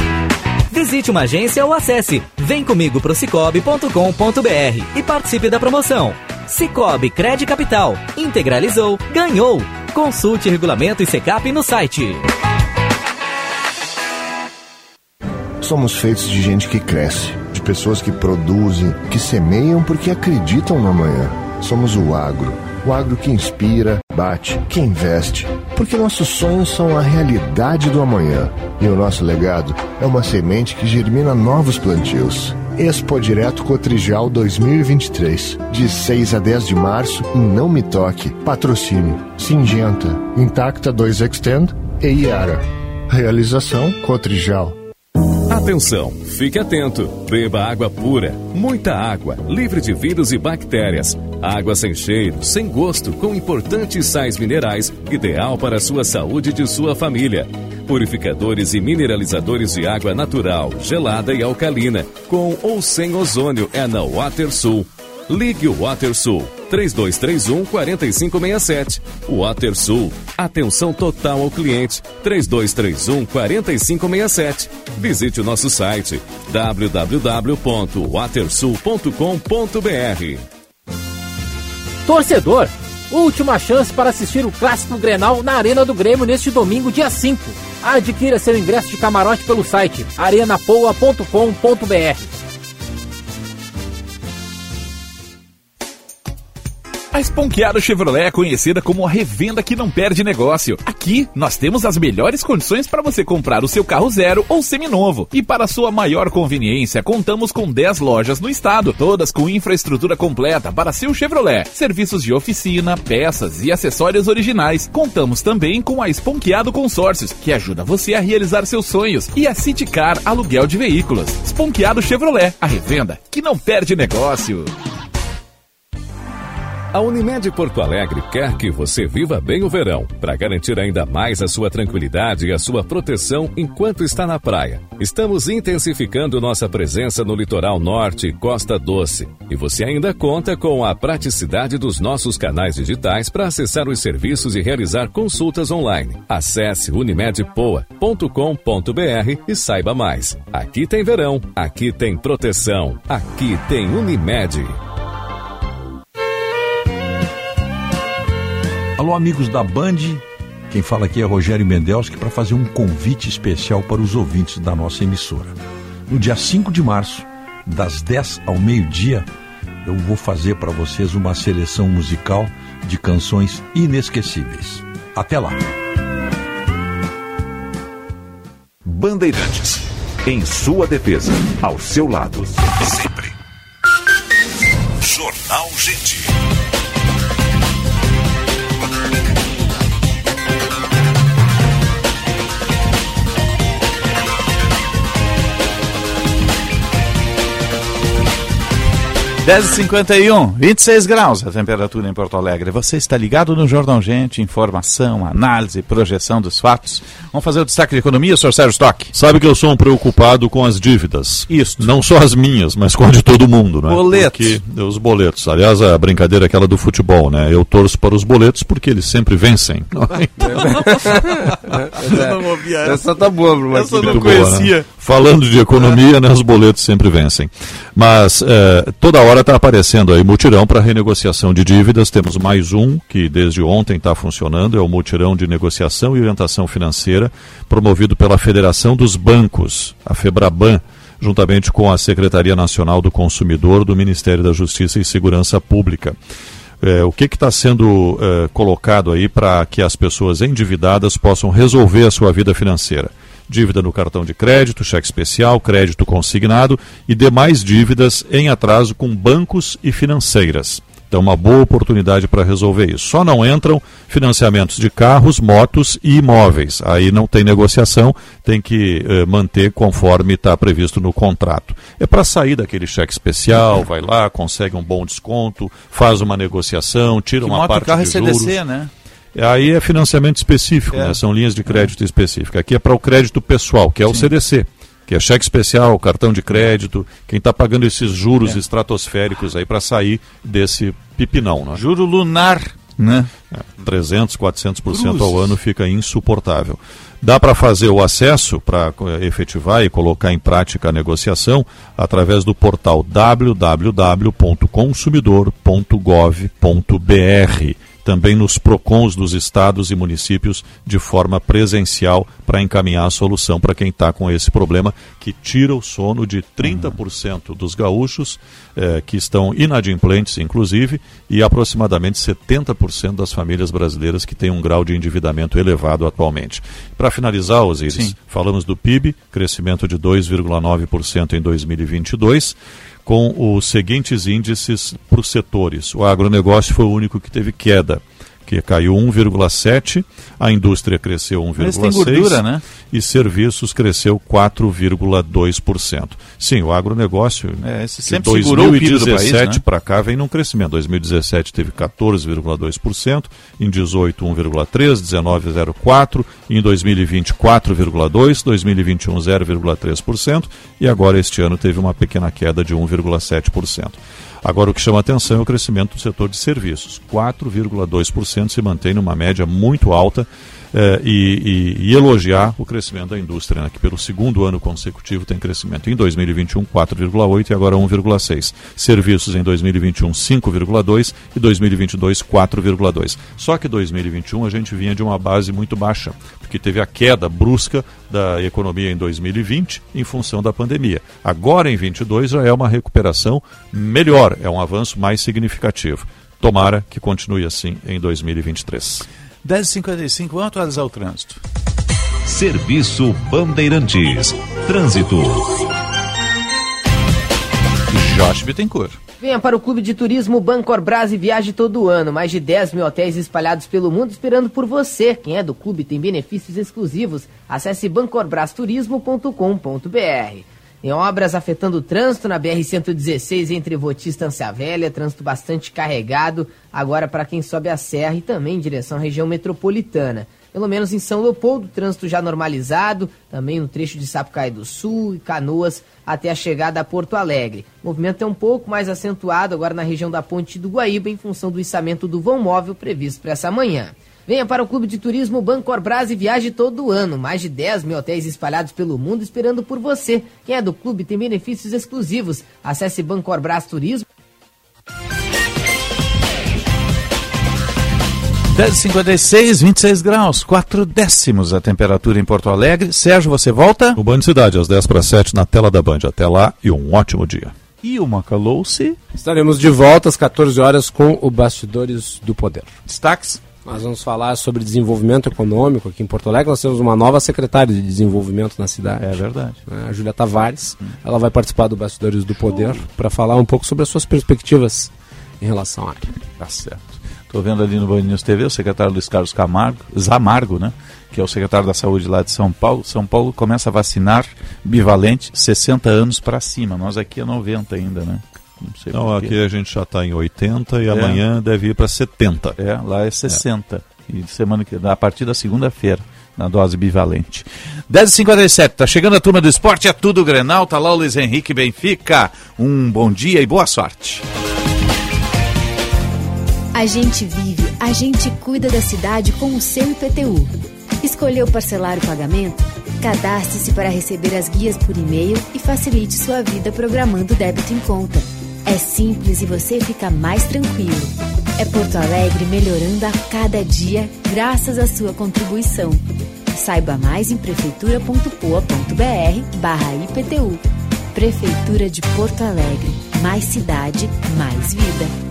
Visite uma agência ou acesse vemcomigo pro cicobi.com.br e participe da promoção. Cicobi Cred Capital. Integralizou, ganhou. Consulte regulamento e secap no site. Somos feitos de gente que cresce, de pessoas que produzem, que semeiam porque acreditam no amanhã. Somos o agro. O agro que inspira, bate, que investe. Porque nossos sonhos são a realidade do amanhã. E o nosso legado é uma semente que germina novos plantios. Expo Direto Cotrijal 2023. De 6 a 10 de março em Não Me Toque. Patrocínio. Singenta. Intacta 2 Extend e Iara. Realização Cotrijal. Atenção, fique atento. Beba água pura, muita água, livre de vírus e bactérias. Água sem cheiro, sem gosto, com importantes sais minerais, ideal para a sua saúde e de sua família. Purificadores e mineralizadores de água natural, gelada e alcalina, com ou sem ozônio é na WaterSul. Ligue o WaterSul 3231 4567. WaterSul, atenção total ao cliente 3231 4567. Visite o nosso site www.watersul.com.br. Torcedor, última chance para assistir o Clássico Grenal na Arena do Grêmio neste domingo, dia 5. Adquira seu ingresso de camarote pelo site arenapoa.com.br. A Esponqueado Chevrolet é conhecida como a revenda que não perde negócio. Aqui, nós temos as melhores condições para você comprar o seu carro zero ou seminovo. E para sua maior conveniência, contamos com 10 lojas no estado, todas com infraestrutura completa para seu Chevrolet. Serviços de oficina, peças e acessórios originais. Contamos também com a Esponqueado Consórcios, que ajuda você a realizar seus sonhos. E a Citicar Aluguel de Veículos. Esponqueado Chevrolet, a revenda que não perde negócio. A Unimed Porto Alegre quer que você viva bem o verão, para garantir ainda mais a sua tranquilidade e a sua proteção enquanto está na praia. Estamos intensificando nossa presença no litoral norte e Costa Doce. E você ainda conta com a praticidade dos nossos canais digitais para acessar os serviços e realizar consultas online. Acesse unimedpoa.com.br e saiba mais. Aqui tem verão, aqui tem proteção, aqui tem Unimed. Alô, amigos da Band. Quem fala aqui é Rogério Mendelski para fazer um convite especial para os ouvintes da nossa emissora. No dia 5 de março, das 10 ao meio-dia, eu vou fazer para vocês uma seleção musical de canções inesquecíveis. Até lá. Bandeirantes. Em sua defesa. Ao seu lado. Sempre. Jornal Gente. Dez e 51 26 graus a temperatura em Porto Alegre. Você está ligado no Jornal Gente, informação, análise, projeção dos fatos. Vamos fazer o destaque de economia, Sr. Sérgio Stock. Sabe que eu sou um preocupado com as dívidas. Isso. Não só as minhas, mas com a de todo mundo, né? Boletos. Porque, os boletos. Aliás, a brincadeira é aquela do futebol, né? Eu torço para os boletos porque eles sempre vencem. [LAUGHS] ouvi essa. Tá boa, Bruno. Essa eu não Muito boa, conhecia. né? Falando de economia, né, os boletos sempre vencem. Mas eh, toda hora está aparecendo aí mutirão para renegociação de dívidas. Temos mais um que desde ontem está funcionando, é o mutirão de negociação e orientação financeira, promovido pela Federação dos Bancos, a Febraban, juntamente com a Secretaria Nacional do Consumidor do Ministério da Justiça e Segurança Pública. É, o que está sendo é, colocado aí para que as pessoas endividadas possam resolver a sua vida financeira? Dívida no cartão de crédito, cheque especial, crédito consignado e demais dívidas em atraso com bancos e financeiras. Então, uma boa oportunidade para resolver isso. Só não entram financiamentos de carros, motos e imóveis. Aí não tem negociação, tem que eh, manter conforme está previsto no contrato. É para sair daquele cheque especial, vai lá, consegue um bom desconto, faz uma negociação, tira Que uma moto parte carro é de juros. CDC, né? Aí é financiamento específico, É. né? são linhas de crédito específicas. Aqui é para o crédito pessoal, que é o CDC, que é cheque especial, cartão de crédito, quem está pagando esses juros estratosféricos aí para sair desse pipinão. Né? Juro lunar, né? 300, 400% Cruzes. ao ano fica insuportável. Dá para fazer o acesso para efetivar e colocar em prática a negociação através do portal www.consumidor.gov.br. Também nos PROCONs dos estados e municípios de forma presencial para encaminhar a solução para quem está com esse problema que tira o sono de 30% dos gaúchos eh, que estão inadimplentes, inclusive, e aproximadamente 70% das famílias brasileiras que têm um grau de endividamento elevado atualmente. Para finalizar, Osiris, Sim. falamos do PIB, crescimento de 2,9% em 2022, com os seguintes índices para os setores. O agronegócio foi o único que teve queda, que caiu 1,7%, a indústria cresceu Mas tem 1,6% gordura, né? e serviços cresceu 4,2%. Sim, o agronegócio É, esse de sempre segurou o PIB do país, 2017 né? para cá vem num crescimento. 2017 teve 14,2%, em 18 1,3, 19 0,4, em 2020 4,2, 2021 0,3% e agora este ano teve uma pequena queda de 1,7%. Agora o que chama atenção é o crescimento do setor de serviços. 4,2% se mantém numa média muito alta eh, e, e- e elogiar o crescimento da indústria, né, que pelo segundo ano consecutivo tem crescimento. Em 2021, 4,8% e agora 1,6%. Serviços em 2021, 5,2% e 2022, 4,2%. Só que 2021 a gente vinha de uma base muito baixa, porque teve a queda brusca da economia em 2020 em função da pandemia. Agora em 22 já é uma recuperação melhor, é um avanço mais significativo. Tomara que continue assim em 2023. 10h55, vamos atualizar o trânsito. Serviço Bandeirantes. Trânsito. Josh Bittencourt. Venha para o Clube de Turismo Bancor Brás e viaje todo ano. Mais de 10 mil hotéis espalhados pelo mundo esperando por você. Quem é do clube tem benefícios exclusivos. Acesse bancorbrasturismo.com.br. Em obras afetando o trânsito na BR-116 entre Voti e Estância Velha, trânsito bastante carregado, agora para quem sobe a serra e também em direção à região metropolitana. Pelo menos em São Leopoldo, trânsito já normalizado, também no trecho de Sapucaí do Sul e Canoas até a chegada a Porto Alegre. O movimento é um pouco mais acentuado agora na região da Ponte do Guaíba em função do içamento do vão móvel previsto para essa manhã. Venha para o Clube de Turismo Bancor Brás e viaje todo ano. Mais de 10 mil hotéis espalhados pelo mundo esperando por você. Quem é do clube tem benefícios exclusivos. Acesse Bancor Brás Turismo. 10h56, 26 graus, 4 décimos a temperatura em Porto Alegre. Sérgio, você volta? O Band Cidade, às 10 para 7, na tela da Band. Até lá e um ótimo dia. E o Macalouce? Estaremos de volta às 14 horas com o Bastidores do Poder. Destaques? Nós vamos falar sobre desenvolvimento econômico aqui em Porto Alegre. Nós temos uma nova secretária de desenvolvimento na cidade. É verdade. né, A Júlia Tavares. Ela vai participar do Bastidores do Poder para falar um pouco sobre as suas perspectivas em relação à área. Tá certo. Estou vendo ali no Band News TV o secretário Luiz Carlos Camargo, Zamargo, né? Que é o secretário da Saúde lá de São Paulo. São Paulo começa a vacinar bivalente 60 anos para cima. Nós aqui é 90 ainda, né? Não sei Não, aqui a gente já está em 80 e É. amanhã deve ir para 70. É, lá é 60. E semana que a partir da segunda-feira, na dose bivalente. 10h57, tá chegando a turma do esporte, é tudo Grenal, tá lá o Luiz Henrique Benfica. Um bom dia e boa sorte. A gente vive, a gente cuida da cidade com o seu IPTU. Escolheu parcelar o pagamento? Cadastre-se para receber as guias por e-mail e facilite sua vida programando o débito em conta. É simples e você fica mais tranquilo. É Porto Alegre melhorando a cada dia graças à sua contribuição. Saiba mais em prefeitura.poa.br barra IPTU. Prefeitura de Porto Alegre. Mais cidade, mais vida.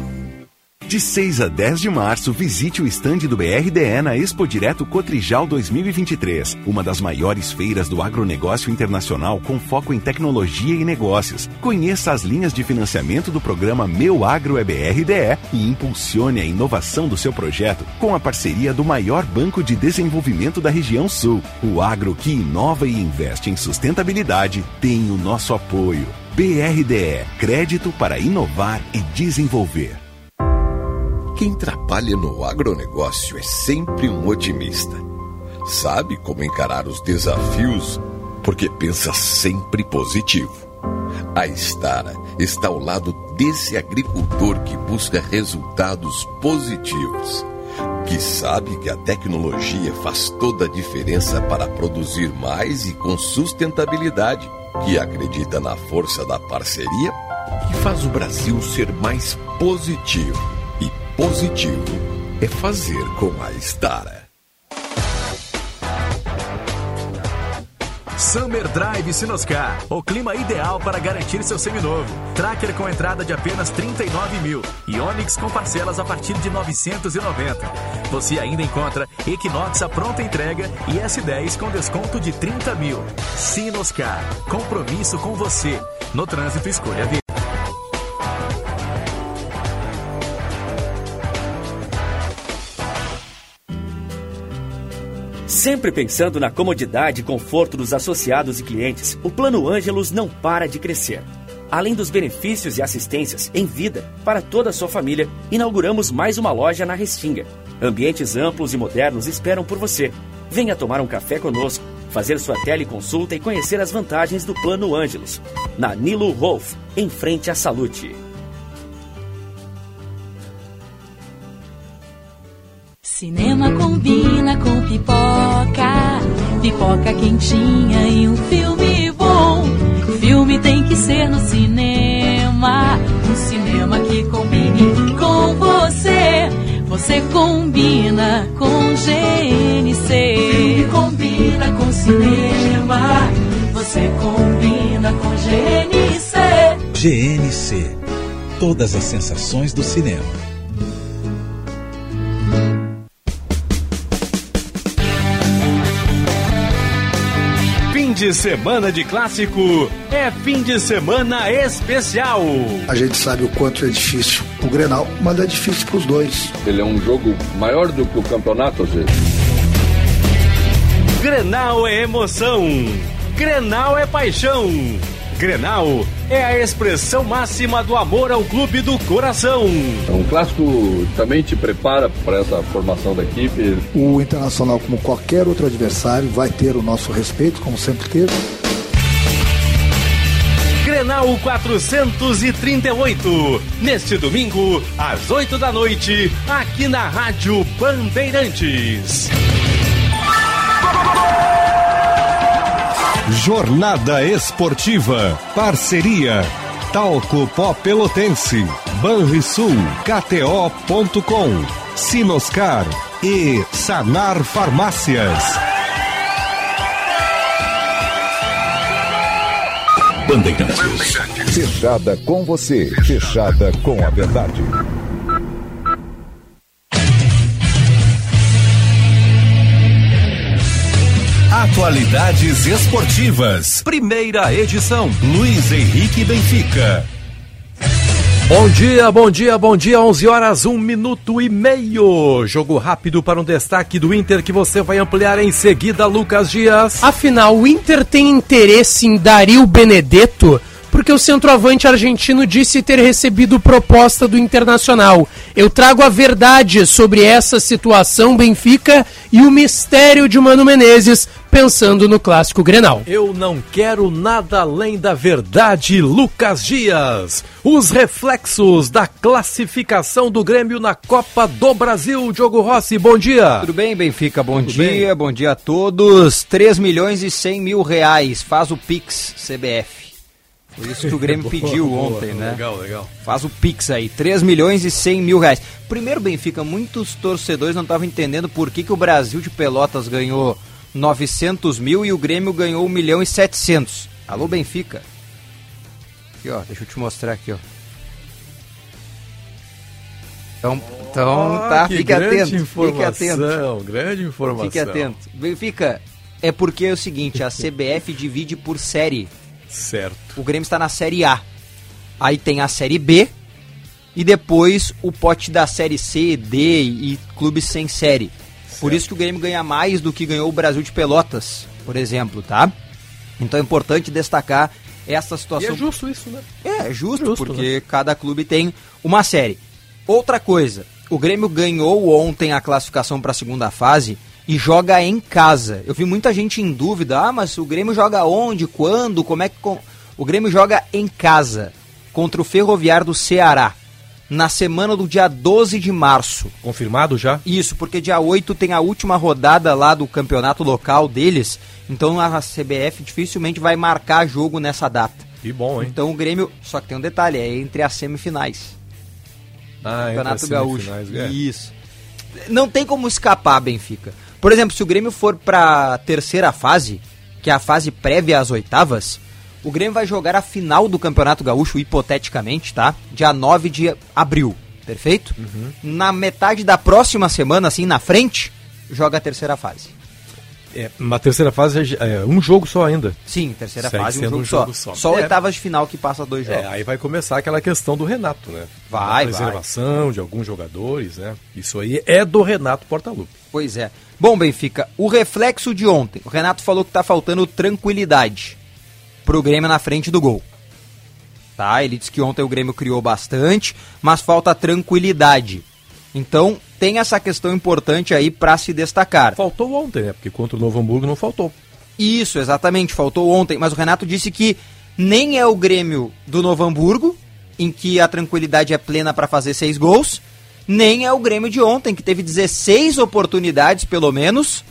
De 6 a 10 de março, visite o estande do BRDE na Expo Direto Cotrijal 2023, uma das maiores feiras do agronegócio internacional com foco em tecnologia e negócios. Conheça as linhas de financiamento do programa Meu Agro é BRDE e impulsione a inovação do seu projeto com a parceria do maior banco de desenvolvimento da região sul. O agro que inova e investe em sustentabilidade tem o nosso apoio. BRDE Crédito para inovar e desenvolver. Quem trabalha no agronegócio é sempre um otimista. Sabe como encarar os desafios porque pensa sempre positivo. A Estara está ao lado desse agricultor que busca resultados positivos, que sabe que a tecnologia faz toda a diferença para produzir mais e com sustentabilidade, que acredita na força da parceria, que faz o Brasil ser mais positivo positivo é fazer com a Stara. Summer Drive Sinoscar, o clima ideal para garantir seu seminovo. Tracker com entrada de apenas 39 mil e Onix com parcelas a partir de 990. Você ainda encontra Equinox a pronta entrega e S10 com desconto de 30 mil. Sinoscar, compromisso com você. No trânsito, escolha a Sempre pensando na comodidade e conforto dos associados e clientes, o Plano Ângelos não para de crescer. Além dos benefícios e assistências em vida para toda a sua família, inauguramos mais uma loja na Restinga. Ambientes amplos e modernos esperam por você. Venha tomar um café conosco, fazer sua teleconsulta e conhecer as vantagens do Plano Ângelos. Na Nilo Rolf, em frente à Salute. Cinema combina com pipoca, pipoca quentinha e um filme bom. Filme tem que ser no cinema, um cinema que combine com você. Você combina com GNC. Filme combina com cinema, você combina com GNC. GNC. Todas as sensações do cinema. De semana de clássico é fim de semana especial. A gente sabe o quanto é difícil o Grenal, mas é difícil para os dois. Ele é um jogo maior do que o campeonato, às vezes. Grenal é emoção. Grenal é paixão. Grenal é a expressão máxima do amor ao clube do coração. Um clássico também te prepara para essa formação da equipe. O Internacional, como qualquer outro adversário, vai ter o nosso respeito, como sempre teve. Grenal 438, neste domingo, às 8 da noite, aqui na Rádio Bandeirantes. Jornada Esportiva. Parceria. Talco Pó Pelotense. Banrisul. KTO.com. Sinoscar. E Sanar Farmácias. Bandeirantes. Fechada com você. Fechada com a verdade. Atualidades esportivas. Primeira edição. Luiz Henrique Benfica. Bom dia, bom dia, bom dia. 11 horas, 1 minuto e meio. Jogo rápido para um destaque do Inter que você vai ampliar em seguida, Lucas Dias. Afinal, o Inter tem interesse em Dario Benedetto? Porque o centroavante argentino disse ter recebido proposta do Internacional. Eu trago a verdade sobre essa situação Benfica e o mistério de Mano Menezes pensando no clássico Grenal. Eu não quero nada além da verdade, Lucas Dias. Os reflexos da classificação do Grêmio na Copa do Brasil. Diogo Rossi, bom dia. Tudo bem, Benfica? Bom Tudo dia, bem? bom dia a todos. 3 milhões e 100 mil reais. Faz o Pix CBF. Foi isso que o Grêmio [LAUGHS] pediu boa, ontem, boa, né? Legal, legal. Faz o Pix aí, 3 milhões e 100 mil reais. Primeiro, Benfica, muitos torcedores não estavam entendendo por que, que o Brasil de Pelotas ganhou 900 mil e o Grêmio ganhou 1 milhão e 700. Alô, Benfica. Aqui, ó, deixa eu te mostrar aqui, ó. Então, então Ah, tá, que fique atento. Fique informação, atento. grande informação. Fique atento. Benfica, é porque é o seguinte, a [LAUGHS] CBF divide por série. Certo. O Grêmio está na série A. Aí tem a série B e depois o pote da série C, D e clubes sem série. Por isso que o Grêmio ganha mais do que ganhou o Brasil de Pelotas, por exemplo, tá? Então é importante destacar essa E situação. é justo isso, né? É, justo, Justo, porque cada clube tem uma série. Outra coisa, o Grêmio ganhou ontem a classificação para a segunda fase e joga em casa. Eu vi muita gente em dúvida, ah, mas o Grêmio joga onde, quando, como é que... com-" O Grêmio joga em casa contra o Ferroviário do Ceará na semana do dia 12 de março. Confirmado já? Isso, porque dia 8 tem a última rodada lá do campeonato local deles, então a CBF dificilmente vai marcar jogo nessa data. Que bom, hein? Então o Grêmio, só que tem um detalhe, é entre as semifinais. Ah, entre Campeonato as Gaúcho. é. Isso. Não tem como escapar, Benfica. Por exemplo, se o Grêmio for pra terceira fase, que é a fase prévia às oitavas, o Grêmio vai jogar a final do Campeonato Gaúcho, hipoteticamente, tá? Dia 9 de abril, perfeito? Uhum. Na metade da próxima semana, assim, na frente, joga a terceira fase. É, uma terceira fase é um jogo só ainda. Sim, terceira Segue fase, um sendo jogo, só. Só É, oitavas de final que passa dois jogos. É, aí vai começar aquela questão do Renato, né? Vai, Da vai. preservação de alguns jogadores, né? Isso aí é do Renato Portaluppi. Pois é. Bom, Benfica, o reflexo de ontem. O Renato falou que tá faltando tranquilidade pro Grêmio na frente do gol. Tá? Ele disse que ontem o Grêmio criou bastante, mas falta tranquilidade. Então, tem essa questão importante aí pra se destacar. Faltou ontem, né? Porque contra o Novo Hamburgo não faltou. Isso, exatamente, faltou ontem. Mas o Renato disse que nem é o Grêmio do Novo Hamburgo, em que a tranquilidade é plena para fazer seis gols, nem é o Grêmio de ontem, que teve 16 oportunidades, pelo menos,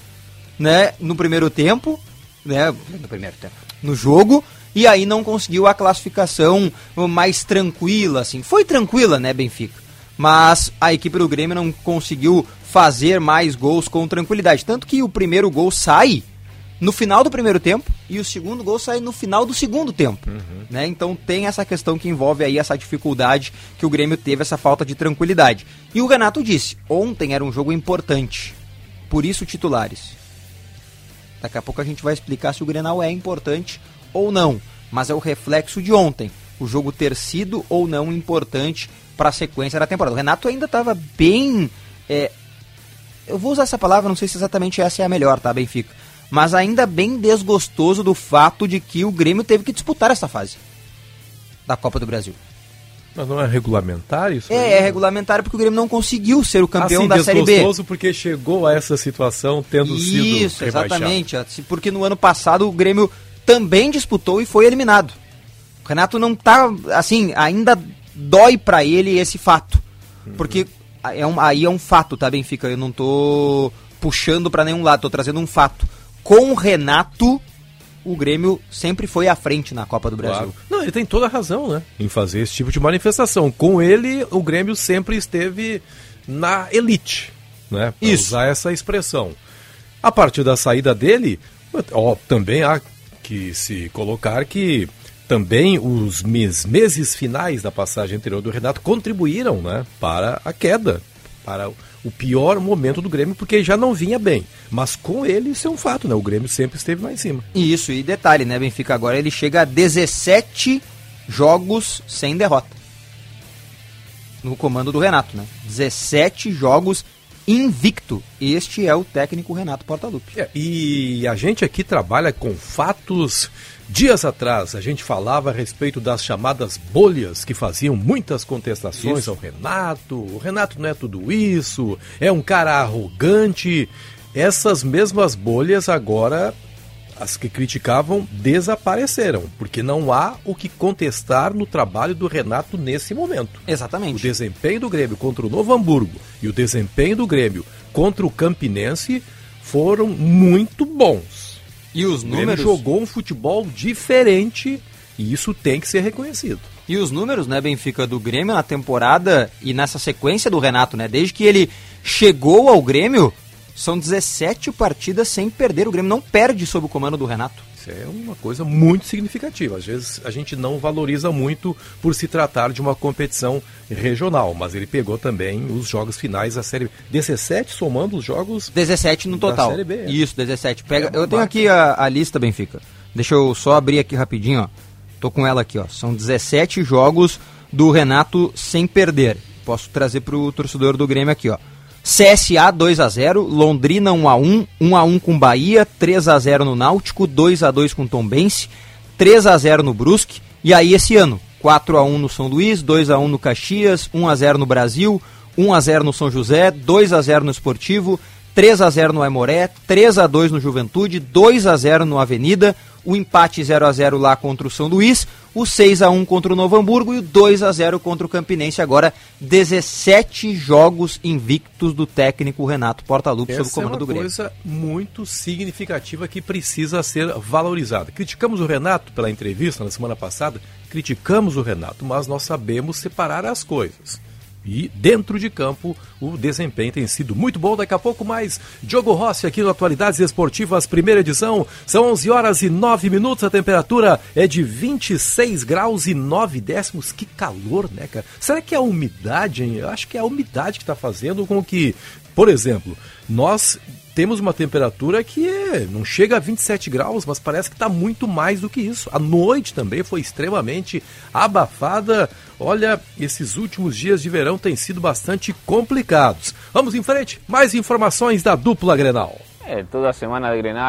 né, no primeiro tempo, né, no primeiro tempo, no jogo, e aí não conseguiu a classificação mais tranquila, assim. Foi tranquila, né, Benfica? Mas a equipe do Grêmio não conseguiu fazer mais gols com tranquilidade. Tanto que o primeiro gol sai no final do primeiro tempo e o segundo gol sai no final do segundo tempo. Né? Então tem essa questão que envolve aí essa dificuldade que o Grêmio teve, essa falta de tranquilidade. E o Renato disse, ontem era um jogo importante, por isso titulares. Daqui a pouco a gente vai explicar se o Grenal é importante ou não, mas é o reflexo de ontem, o jogo ter sido ou não importante para a sequência da temporada. O Renato ainda estava bem... é, eu vou usar essa palavra, não sei se exatamente essa é a melhor, tá, Benfica? Mas ainda bem desgostoso do fato de que o Grêmio teve que disputar essa fase da Copa do Brasil. Mas não é regulamentar isso? É, é regulamentar porque o Grêmio não conseguiu ser o campeão assim, da Série B. desgostoso porque chegou a essa situação tendo sido Isso, exatamente. Porque no ano passado o Grêmio também disputou e foi eliminado. O Renato não tá, assim, ainda dói pra ele esse fato. Porque é um, aí é um fato, tá, Benfica? Eu não tô puxando pra nenhum lado, tô trazendo um fato. Com o Renato, o Grêmio sempre foi à frente na Copa do Brasil. Claro. Não, ele tem toda a razão, né? Em fazer esse tipo de manifestação. Com ele, o Grêmio sempre esteve na elite, né? Pra Isso. usar essa expressão. A partir da saída dele, ó, também há que se colocar que também os mes- meses finais da passagem anterior do Renato contribuíram, né, para a queda, para o pior momento do Grêmio, porque já não vinha bem. Mas com ele isso é um fato, né? O Grêmio sempre esteve lá em cima. E Isso, e detalhe, né, Benfica? Agora ele chega a 17 jogos sem derrota. No comando do Renato, né? 17 jogos invicto. Este é o técnico Renato Portaluppi. É, e a gente aqui trabalha com fatos. Dias atrás a gente falava a respeito das chamadas bolhas que faziam muitas contestações Isso. ao Renato. O Renato não é tudo isso, é um cara arrogante. Essas mesmas bolhas agora, as que criticavam, desapareceram, porque não há o que contestar no trabalho do Renato nesse momento. Exatamente. O desempenho do Grêmio contra o Novo Hamburgo e o desempenho do Grêmio contra o Campinense foram muito bons. E os números. jogou um futebol diferente e isso tem que ser reconhecido. E os números, né, Benfica, do Grêmio na temporada e nessa sequência do Renato, né? Desde que ele chegou ao Grêmio, são 17 partidas sem perder. O Grêmio não perde sob o comando do Renato. Isso é uma coisa muito significativa. Às vezes a gente não valoriza muito por se tratar de uma competição regional, mas ele pegou também os jogos finais da série 17, somando os jogos 17 no total. da série B. Isso, 17. Pega, É eu tenho aqui a, a lista, Benfica. Deixa eu só abrir aqui rapidinho, ó. Tô com ela aqui, ó. São 17 jogos do Renato sem perder. Posso trazer pro torcedor do Grêmio aqui, ó. CSA 2 a 0, Londrina 1 a 1, 1 a 1 com Bahia, 3 a 0 no Náutico, 2 a 2 com Tombense, 3 a 0 no Brusque. E aí esse ano, 4 a 1 no São Luís, 2 a 1 no Caxias, 1 a 0 no Brasil, 1 a 0 no São José, 2 a 0 no Esportivo, 3 a 0 no Aimoré, 3 a 2 no Juventude, 2 a 0 no Avenida, o empate 0 a 0 lá contra o São Luís, o 6 a 1 contra o Novo Hamburgo e o 2 a 0 contra o Campinense. Agora 17 jogos invictos do técnico Renato Portaluppi sob o Essa é comando uma do Grêmio. coisa muito significativa que precisa ser valorizada. Criticamos o Renato pela entrevista na semana passada, criticamos o Renato, mas nós sabemos separar as coisas. E dentro de campo, o desempenho tem sido muito bom. Daqui a pouco mais Diogo Rossi aqui no Atualidades Esportivas, primeira edição. São 11 horas e 9 minutos. A temperatura é de 26 graus e 9 décimos. Que calor, né, cara? Será que é a umidade, hein? Eu acho que é a umidade que está fazendo com que, por exemplo, nós temos uma temperatura que é- não chega a 27 graus, mas parece que está muito mais do que isso. A noite também foi extremamente abafada. Olha, esses últimos dias de verão têm sido bastante complicados. Vamos em frente, mais informações da dupla Grenal. É, toda semana de Grenal